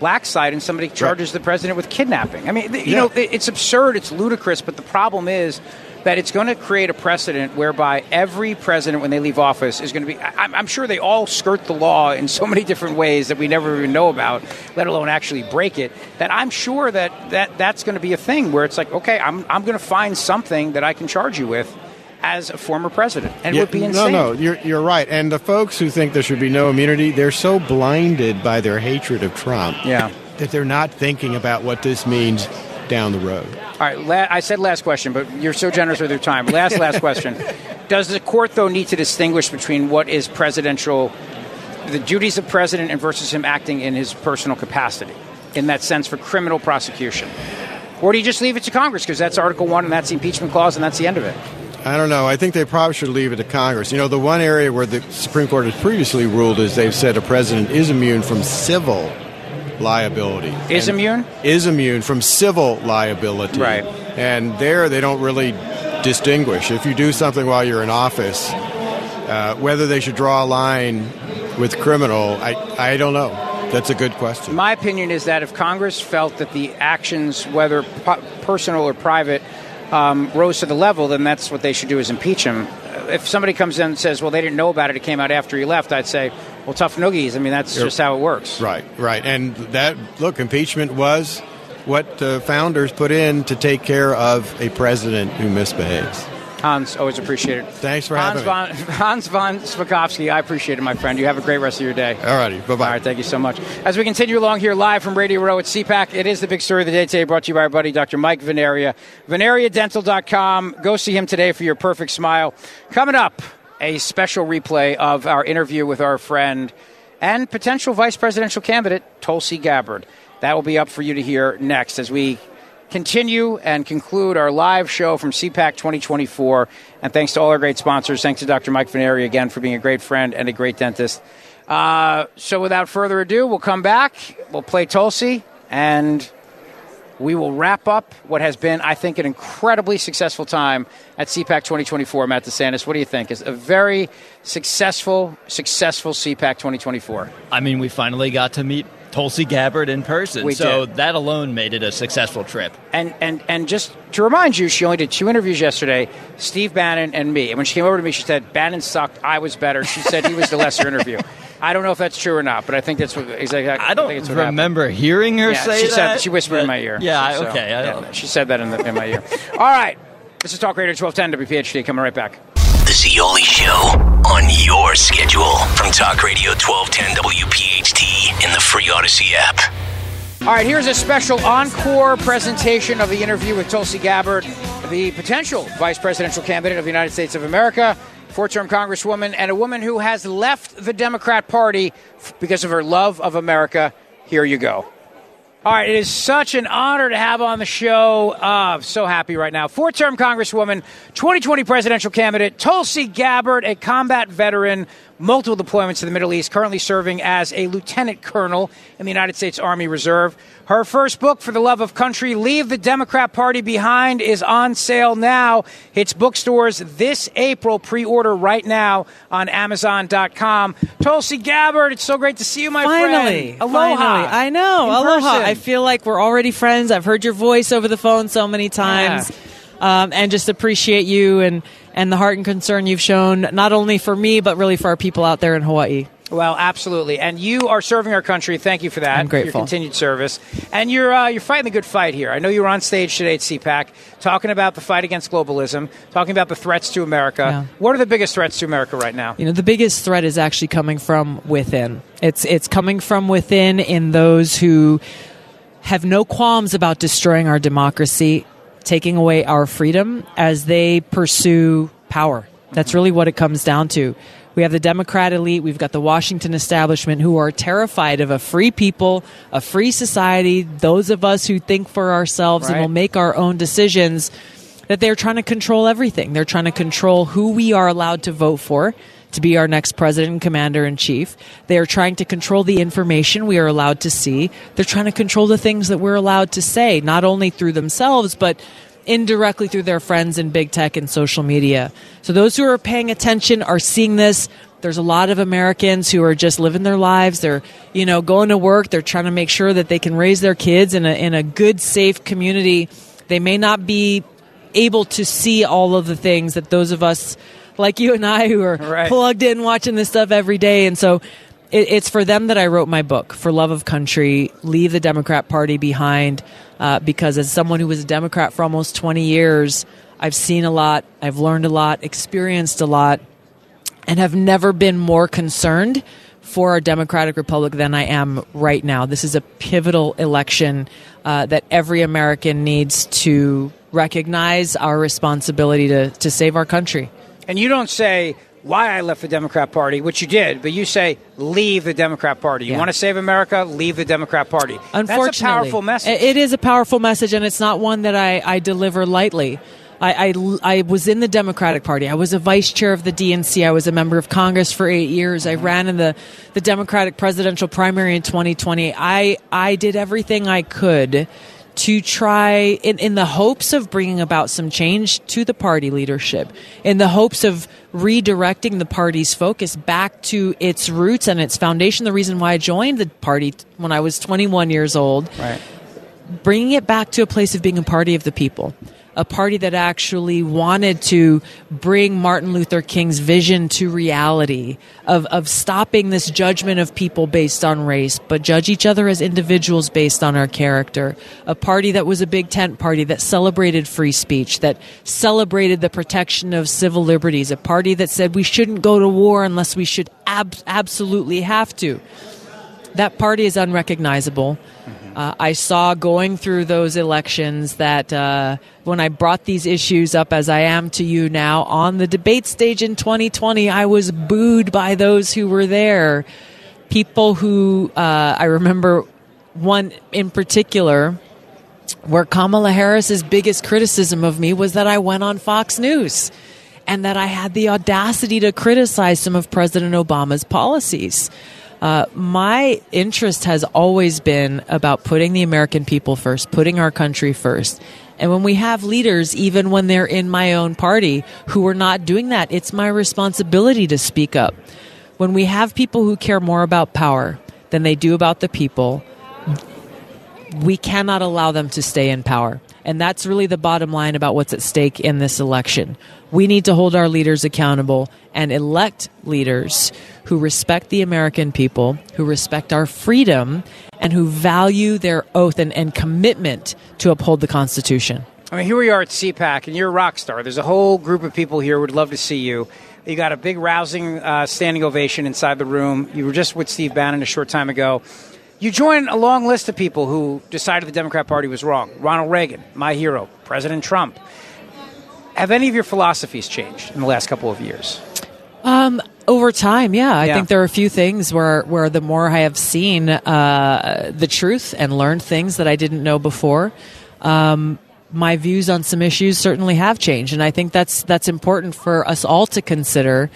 black site and somebody charges the president with kidnapping? I mean, you Yeah. know, it's absurd, it's ludicrous, but the problem is that it's going to create a precedent whereby every president, when they leave office, is going to be. I'm, I'm sure they all skirt the law in so many different ways that we never even know about, let alone actually break it. That I'm sure that, that that's going to be a thing where it's like, okay, I'm, I'm going to find something that I can charge you with as a former president. And it would be insane. No, no, you're, you're right. And the folks who think there should be no immunity, they're so blinded by their hatred of Trump Yeah. that they're not thinking about what this means down the road. All right, la- I said last question, but you're so generous with your time. Last, last question. (laughs) Does the court, though, need to distinguish between what is presidential, the duties of president, and versus him acting in his personal capacity, in that sense, for criminal prosecution? Or do you just leave it to Congress because that's Article One and that's the impeachment clause and that's the end of it? I don't know. I think they probably should leave it to Congress. You know, the one area where the Supreme Court has previously ruled is they've said a president is immune from civil liability. Is immune? Is immune from civil liability. Right. And there they don't really distinguish. If you do something while you're in office, uh, whether they should draw a line with criminal, I, I don't know. That's a good question. My opinion is that if Congress felt that the actions, whether personal or private, um, rose to the level, then that's what they should do is impeach him. Uh, If somebody comes in and says, well, they didn't know about it, it came out after he left, I'd say, well, tough noogies. I mean, that's just how it works. Right, right. And that, look, impeachment was what the founders put in to take care of a president who misbehaves. Hans, always appreciate it. Thanks for Hans having von, (laughs) Hans von Spakovsky, I appreciate it, my friend. You have a great rest of your day. All righty, bye-bye. All right, thank you so much. As we continue along here live from Radio Row at CPAC, it is the big story of the day today brought to you by our buddy Dr. Mike Vanaria. VanariaDental.com. Go see him today for your perfect smile. Coming up, a special replay of our interview with our friend and potential vice presidential candidate, Tulsi Gabbard. That will be up for you to hear next as we continue and conclude our live show from CPAC 2024. And thanks to all our great sponsors. Thanks to Dr. Mike Veneri again for being a great friend and a great dentist. Uh, so without further ado, we'll come back, we'll play Tulsi, and we will wrap up what has been, I think, an incredibly successful time at CPAC 2024. Matt DeSantis, what do you think? It's a very successful, successful CPAC 2024. I mean, we finally got to meet Tulsi Gabbard in person, We so did. that alone made it a successful trip. And, and, and just to remind you, she only did two interviews yesterday Steve Bannon and me. And when she came over to me, she said, Bannon sucked, I was better. She said he was the lesser interview. I don't know if that's true or not, but I think that's what exactly. I don't think it's what happened. remember hearing her Yeah, say she that. Said, she whispered in my ear. Yeah, So, okay. I yeah, don't, she said that in, the, in my ear. All right. This is Talk Radio 1210 WPHT. Coming right back. The Zeoli Show on your schedule from Talk Radio 1210 WPHT in the free Audacy app. All right, here's a special encore presentation of the interview with Tulsi Gabbard, the potential vice presidential candidate of the United States of America, four term Congresswoman, and a woman who has left the Democrat Party because of her love of America. Here you go. All right, it is such an honor to have on the show. Uh, so happy right now. Four term Congresswoman, 2020 presidential candidate, Tulsi Gabbard, a combat veteran, multiple deployments to the Middle East, currently serving as a lieutenant colonel in the United States Army Reserve. Her first book, For the Love of Country, Leave the Democrat Party Behind, is on sale now. Hits bookstores this April. Pre order right now on Amazon.com. Tulsi Gabbard, it's so great to see you, my Finally, friend. Aloha. finally. I know. In Aloha. person. I feel like we're already friends. I've heard your voice over the phone so many times. Um, and just appreciate you and, and the heart and concern you've shown, not only for me, but really for our people out there in Hawaii. Well, absolutely, and you are serving our country. Thank you for that. I'm grateful. Your continued service, and you're uh, you're fighting the good fight here. I know you were on stage today at CPAC talking about the fight against globalism, talking about the threats to America. Yeah. What are the biggest threats to America right now? You know, the biggest threat is actually coming from within. It's it's coming from within in those who have no qualms about destroying our democracy, taking away our freedom as they pursue power. That's really what it comes down to. We have the Democrat elite, we've got the Washington establishment who are terrified of a free people, a free society, those of us who think for ourselves and will make our own decisions that they're trying to control everything. They're trying to control who we are allowed to vote for to be our next president and commander in chief. They are trying to control the information we are allowed to see. They're trying to control the things that we're allowed to say, not only through themselves, but indirectly through their friends in big tech and social media. So those who are paying attention are seeing this. There's a lot of Americans who are just living their lives. They're, you know, going to work. They're trying to make sure that they can raise their kids in a, in a good, safe community. They may not be able to see all of the things that those of us like you and I who are Right. plugged in watching this stuff every day. And so it, it's for them that I wrote my book, For Love of Country, Leave the Democrat Party Behind, uh, because as someone who was a Democrat for almost 20 years, I've seen a lot, I've learned a lot, experienced a lot, and have never been more concerned for our Democratic Republic than I am right now. This is a pivotal election uh, that every American needs to recognize our responsibility to, to save our country. And you don't say why I left the Democrat Party, which you did, but you say leave the Democrat Party. You Yeah. want to save America? Leave the Democrat Party. Unfortunately, That's a powerful message. It is a powerful message, and it's not one that I, I deliver lightly. I, I, I was in the Democratic Party. I was a vice chair of the DNC. I was a member of Congress for eight years. I mm-hmm. ran in the, the Democratic presidential primary in 2020. I, I did everything I could to try in, in the hopes of bringing about some change to the party leadership in the hopes of redirecting the party's focus back to its roots and its foundation the reason why i joined the party when i was 21 years old right. bringing it back to a place of being a party of the people a party that actually wanted to bring Martin Luther King's vision to reality of, of stopping this judgment of people based on race, but judge each other as individuals based on our character. A party that was a big tent party that celebrated free speech, that celebrated the protection of civil liberties, a party that said we shouldn't go to war unless we should ab- absolutely have to that party is unrecognizable. Uh, I saw going through those elections that uh, when I brought these issues up, as I am to you now, on the debate stage in 2020, I was booed by those who were there. People who, uh, I remember one in particular, where Kamala Harris's biggest criticism of me was that I went on Fox News and that I had the audacity to criticize some of President Obama's policies. Uh, my interest has always been about putting the American people first, putting our country first. And when we have leaders, even when they're in my own party, who are not doing that, it's my responsibility to speak up. When we have people who care more about power than they do about the people, we cannot allow them to stay in power. And that's really the bottom line about what's at stake in this election. We need to hold our leaders accountable and elect leaders who respect the American people, who respect our freedom, and who value their oath and, and commitment to uphold the Constitution. I mean, here we are at CPAC, and you're a rock star. There's a whole group of people here who would love to see you. You got a big, rousing uh, standing ovation inside the room. You were just with Steve Bannon a short time ago. You join a long list of people who decided the Democrat Party was wrong. Ronald Reagan, my hero, President Trump. Have any of your philosophies changed in the last couple of years? Um, Over time, yeah, I Yeah. think there are a few things where where the more I have seen uh, the truth and learned things that I didn't know before, um, my views on some issues certainly have changed, and I think that's that's important for us all to consider.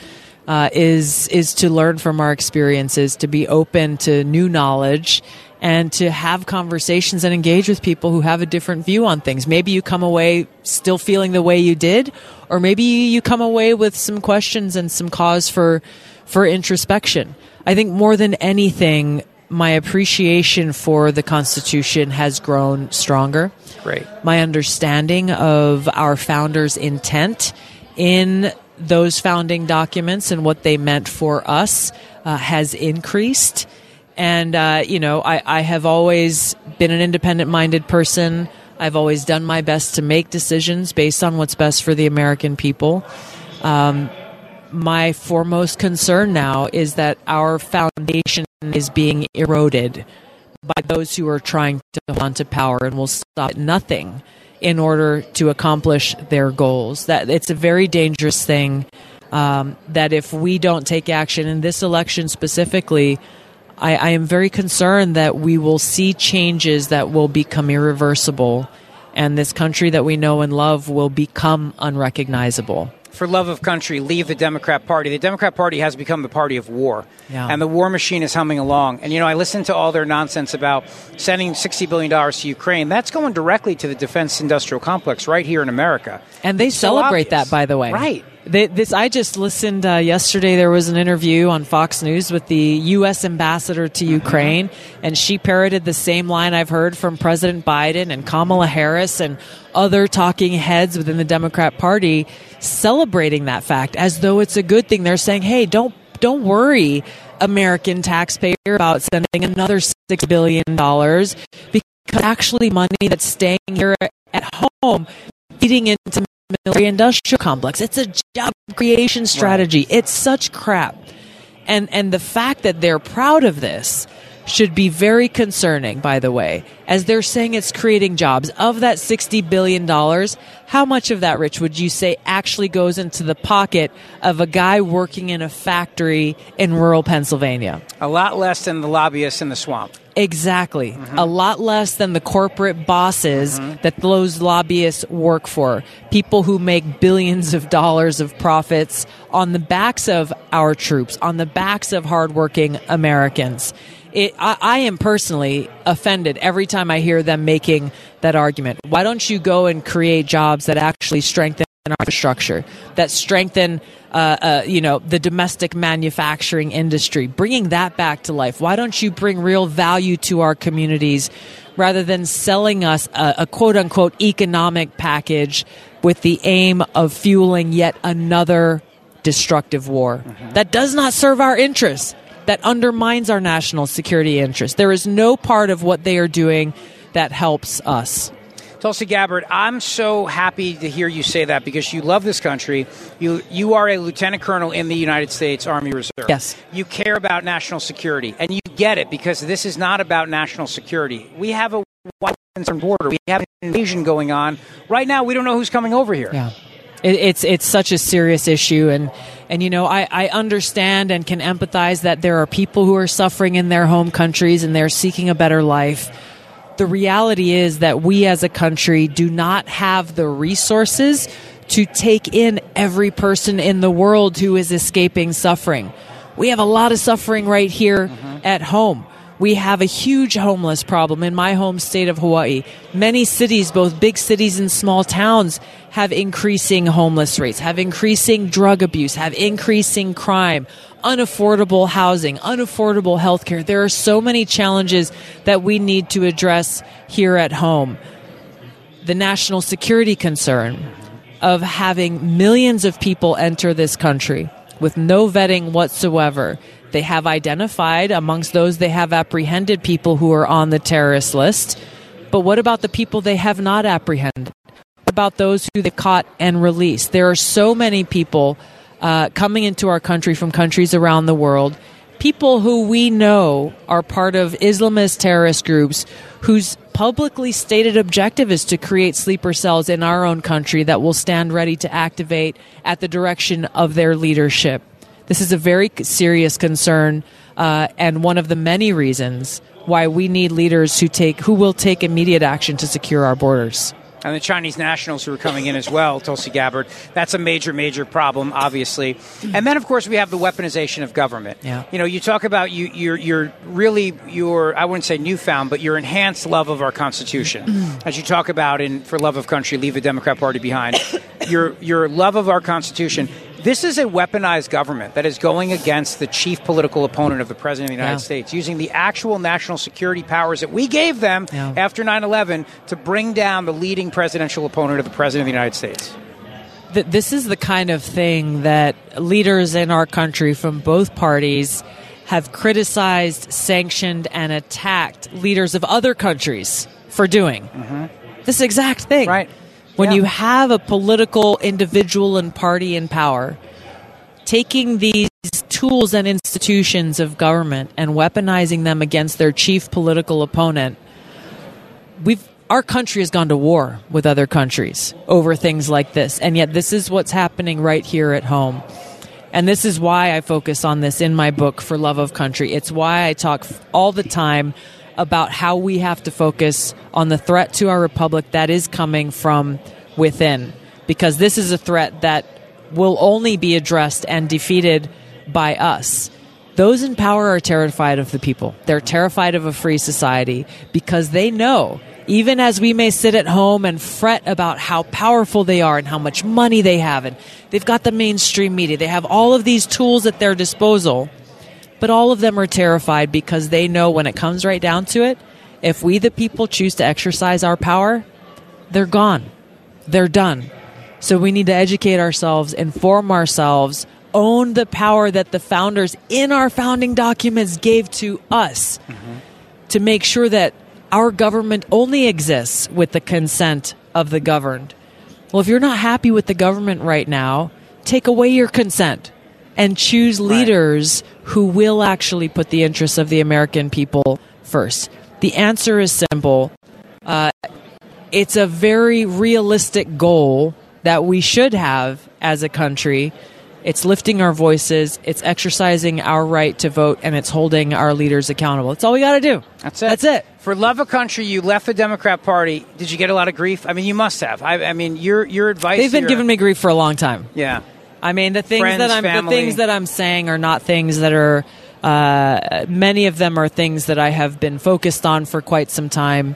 Uh, is is to learn from our experiences, to be open to new knowledge, and to have conversations and engage with people who have a different view on things. Maybe you come away still feeling the way you did, or maybe you come away with some questions and some cause for for introspection. I think more than anything, my appreciation for the Constitution has grown stronger. Great. My understanding of our founders' intent in those founding documents and what they meant for us uh, has increased. And, uh, you know, I, I have always been an independent minded person. I've always done my best to make decisions based on what's best for the American people. Um, my foremost concern now is that our foundation is being eroded by those who are trying to hold to power and will stop at nothing in order to accomplish their goals. That it's a very dangerous thing. Um, that if we don't take action in this election specifically, I, I am very concerned that we will see changes that will become irreversible, and this country that we know and love will become unrecognizable. For love of country, leave the Democrat Party. The Democrat Party has become the party of war. Yeah. And the war machine is humming along. And, you know, I listened to all their nonsense about sending $60 billion to Ukraine. That's going directly to the defense industrial complex right here in America. And they It's celebrate obvious. that, by the way. Right. They, this I just listened uh, yesterday. There was an interview on Fox News with the U.S. ambassador to Ukraine, and she parroted the same line I've heard from President Biden and Kamala Harris and other talking heads within the Democrat Party, celebrating that fact as though it's a good thing. They're saying, "Hey, don't don't worry, American taxpayer, about sending another six billion dollars because actually money that's staying here at home, feeding into military industrial complex. It's a job creation strategy. It's such crap. And and the fact that they're proud of this should be very concerning, by the way, as they're saying it's creating jobs. Of that $60 billion, how much of that, Rich, would you say actually goes into the pocket of a guy working in a factory in rural Pennsylvania? A lot less than the lobbyists in the swamp. Exactly. Mm-hmm. A lot less than the corporate bosses mm-hmm. that those lobbyists work for. People who make billions of dollars of profits on the backs of our troops, on the backs of hardworking Americans. It, I, I am personally offended every time I hear them making that argument. Why don't you go and create jobs that actually strengthen our infrastructure, that strengthen, uh, uh, you know, the domestic manufacturing industry, bringing that back to life. Why don't you bring real value to our communities rather than selling us a, a quote unquote economic package with the aim of fueling yet another destructive war that does not serve our interests, that undermines our national security interests. There is no part of what they are doing that helps us. Tulsi Gabbard, I'm so happy to hear you say that because you love this country. You you are a lieutenant colonel in the United States Army Reserve. Yes. You care about national security, and you get it because this is not about national security. We have a wide border. We have an invasion going on right now. We don't know who's coming over here. Yeah. It, it's it's such a serious issue, and and you know I, I understand and can empathize that there are people who are suffering in their home countries and they're seeking a better life. The reality is that we as a country do not have the resources to take in every person in the world who is escaping suffering. We have a lot of suffering right here mm-hmm. at home. We have a huge homeless problem in my home state of Hawaii. Many cities, both big cities and small towns, have increasing homeless rates, have increasing drug abuse, have increasing crime, unaffordable housing, unaffordable healthcare. There are so many challenges that we need to address here at home. The national security concern of having millions of people enter this country with no vetting whatsoever. They have identified amongst those they have apprehended people who are on the terrorist list. But what about the people they have not apprehended? What about those who they caught and released? There are so many people uh, coming into our country from countries around the world, people who we know are part of Islamist terrorist groups whose publicly stated objective is to create sleeper cells in our own country that will stand ready to activate at the direction of their leadership. This is a very serious concern, uh, and one of the many reasons why we need leaders who take who will take immediate action to secure our borders. and the Chinese nationals who are coming in as well, Tulsi Gabbard. That's a major, major problem, obviously. And then, of course, we have the weaponization of government. Yeah. You know, you talk about you, you're, you're really your, I wouldn't say newfound, but your enhanced love of our Constitution. As you talk about in For Love of Country, Leave the Democrat Party Behind, your, your love of our Constitution. This is a weaponized government that is going against the chief political opponent of the President of the United Yeah. States, using the actual national security powers that we gave them Yeah. after 9 11 to bring down the leading presidential opponent of the President of the United States. This is the kind of thing that leaders in our country from both parties have criticized, sanctioned, and attacked leaders of other countries for doing. Mm-hmm. This exact thing. Right. When Yeah. you have a political individual and party in power, taking these tools and institutions of government and weaponizing them against their chief political opponent, we've our country has gone to war with other countries over things like this. And yet this is what's happening right here at home. And this is why i focus on this in my book for love of country. It's why i talk all the time about how we have to focus on the threat to our republic that is coming from within because this is a threat that will only be addressed and defeated by us those in power are terrified of the people. They're terrified of a free society because they know, even as we may sit at home and fret about how powerful they are and how much money they have, and they've got the mainstream media, they have all of these tools at their disposal, but all of them are terrified because they know when it comes right down to it, if we, the people, choose to exercise our power, they're gone. They're done. So we need to educate ourselves, inform ourselves, own the power that the founders in our founding documents gave to us mm-hmm. to make sure that our government only exists with the consent of the governed. Well, if you're not happy with the government right now, take away your consent and choose leaders who will actually put the interests of the American people first. The answer is simple. Uh, it's a very realistic goal that we should have as a country. It's lifting our voices, it's exercising our right to vote, and it's holding our leaders accountable. That's all we got to do. That's it. That's it. For love of country, you left the Democrat Party. Did you get a lot of grief? I mean, you must have. I, I mean, your your advice. They've been here- giving me grief for a long time. Yeah. I mean, the things Friends, that I'm family. the things that I'm saying are not things that are. Uh, many of them are things that I have been focused on for quite some time.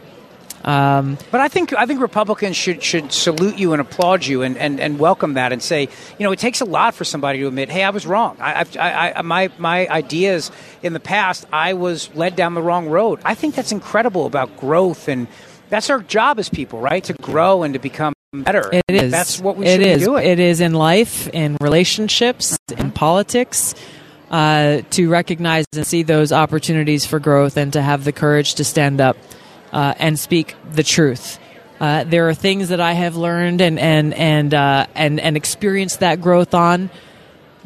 Um, But I think I think Republicans should should salute you and applaud you and, and, and welcome that and say, you know, it takes a lot for somebody to admit, hey, I was wrong. I, I, I, my my ideas in the past, I was led down the wrong road. I think that's incredible about growth and that's our job as people, right? To grow and to become better. It is. That's what we It should is. be doing. It is in life, in relationships, in politics. Uh, to recognize and see those opportunities for growth, and to have the courage to stand up uh, and speak the truth. Uh, there are things that I have learned and and and uh, and and experienced that growth on.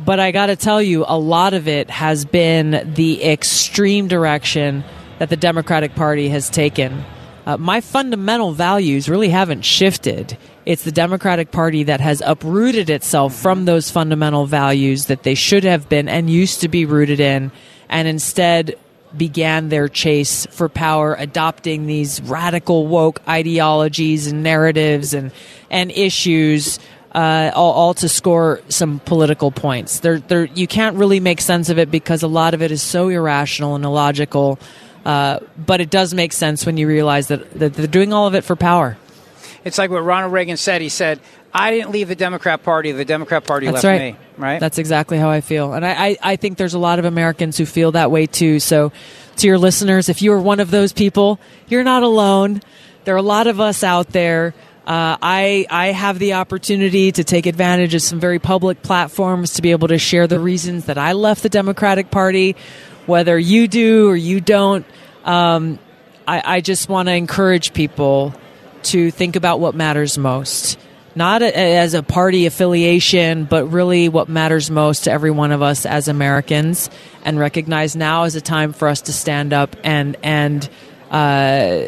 But I got to tell you, a lot of it has been the extreme direction that the Democratic Party has taken. Uh, my fundamental values really haven't shifted. It's the Democratic Party that has uprooted itself from those fundamental values that they should have been and used to be rooted in, and instead began their chase for power, adopting these radical woke ideologies and narratives and and issues uh, all, all to score some political points. There, there, you can't really make sense of it because a lot of it is so irrational and illogical. Uh, but it does make sense when you realize that, that they're doing all of it for power. It's like what Ronald Reagan said. He said, I didn't leave the Democrat Party, the Democrat Party That's left right. me. Right? That's exactly how I feel. And I, I, I think there's a lot of Americans who feel that way too. So, to your listeners, if you are one of those people, you're not alone. There are a lot of us out there. Uh, I, I have the opportunity to take advantage of some very public platforms to be able to share the reasons that I left the Democratic Party. Whether you do or you don't, um, I, I just want to encourage people to think about what matters most. Not a, as a party affiliation, but really what matters most to every one of us as Americans, and recognize now is a time for us to stand up and and uh,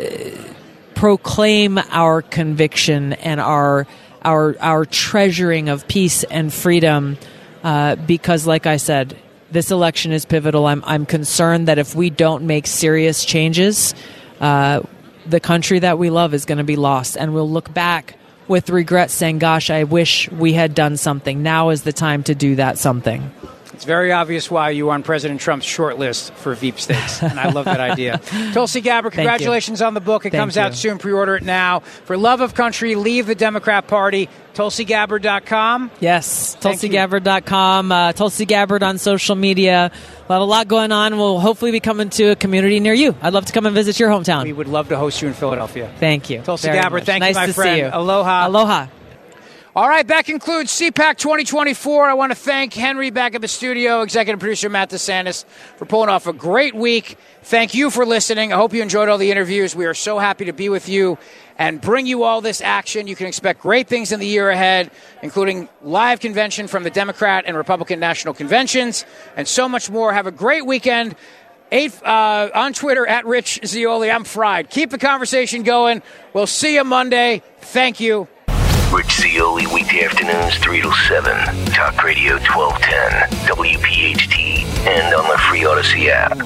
proclaim our conviction and our our our treasuring of peace and freedom uh, because, like I said, this election is pivotal. I'm, I'm concerned that if we don't make serious changes, uh, the country that we love is going to be lost, and we'll look back with regret saying, Gosh, I wish we had done something. Now is the time to do that something. It's very obvious why you were on President Trump's short list for Veepstakes, and I love that idea. (laughs) Tulsi Gabbard, congratulations on the book. It Thank comes out soon. Pre-order it now. For love of country, leave the Democrat Party. TulsiGabbard.com. Yes, you. TulsiGabbard.com, uh, Tulsi Gabbard on social media. We'll have a lot going on. We'll hopefully be coming to a community near you. I'd love to come and visit your hometown. We would love to host you in Philadelphia. Thank you. Tulsi Gabbard, much. thank nice you, my to friend. See you. Aloha. Aloha. All right, that concludes CPAC 2024. I want to thank Henry back at the studio, executive producer Matt DeSantis, for pulling off a great week. Thank you for listening. I hope you enjoyed all the interviews. We are so happy to be with you and bring you all this action. You can expect great things in the year ahead, including live convention from the Democrat and Republican national conventions, and so much more. Have a great weekend. Eight, uh, on Twitter at Rich Zeoli. I'm fried. Keep the conversation going. We'll see you Monday. Thank you. Rich Zeoli, weekday afternoons, 3 to 7. Talk Radio 1210, WPHT, and on the free Audacy app.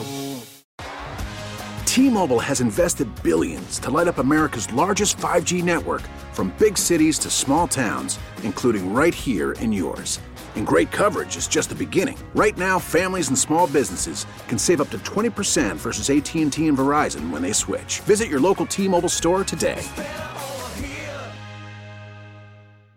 T-Mobile has invested billions to light up America's largest 5G network from big cities to small towns, including right here in yours. And great coverage is just the beginning. Right now, families and small businesses can save up to 20% versus AT&T and Verizon when they switch. Visit your local T-Mobile store today.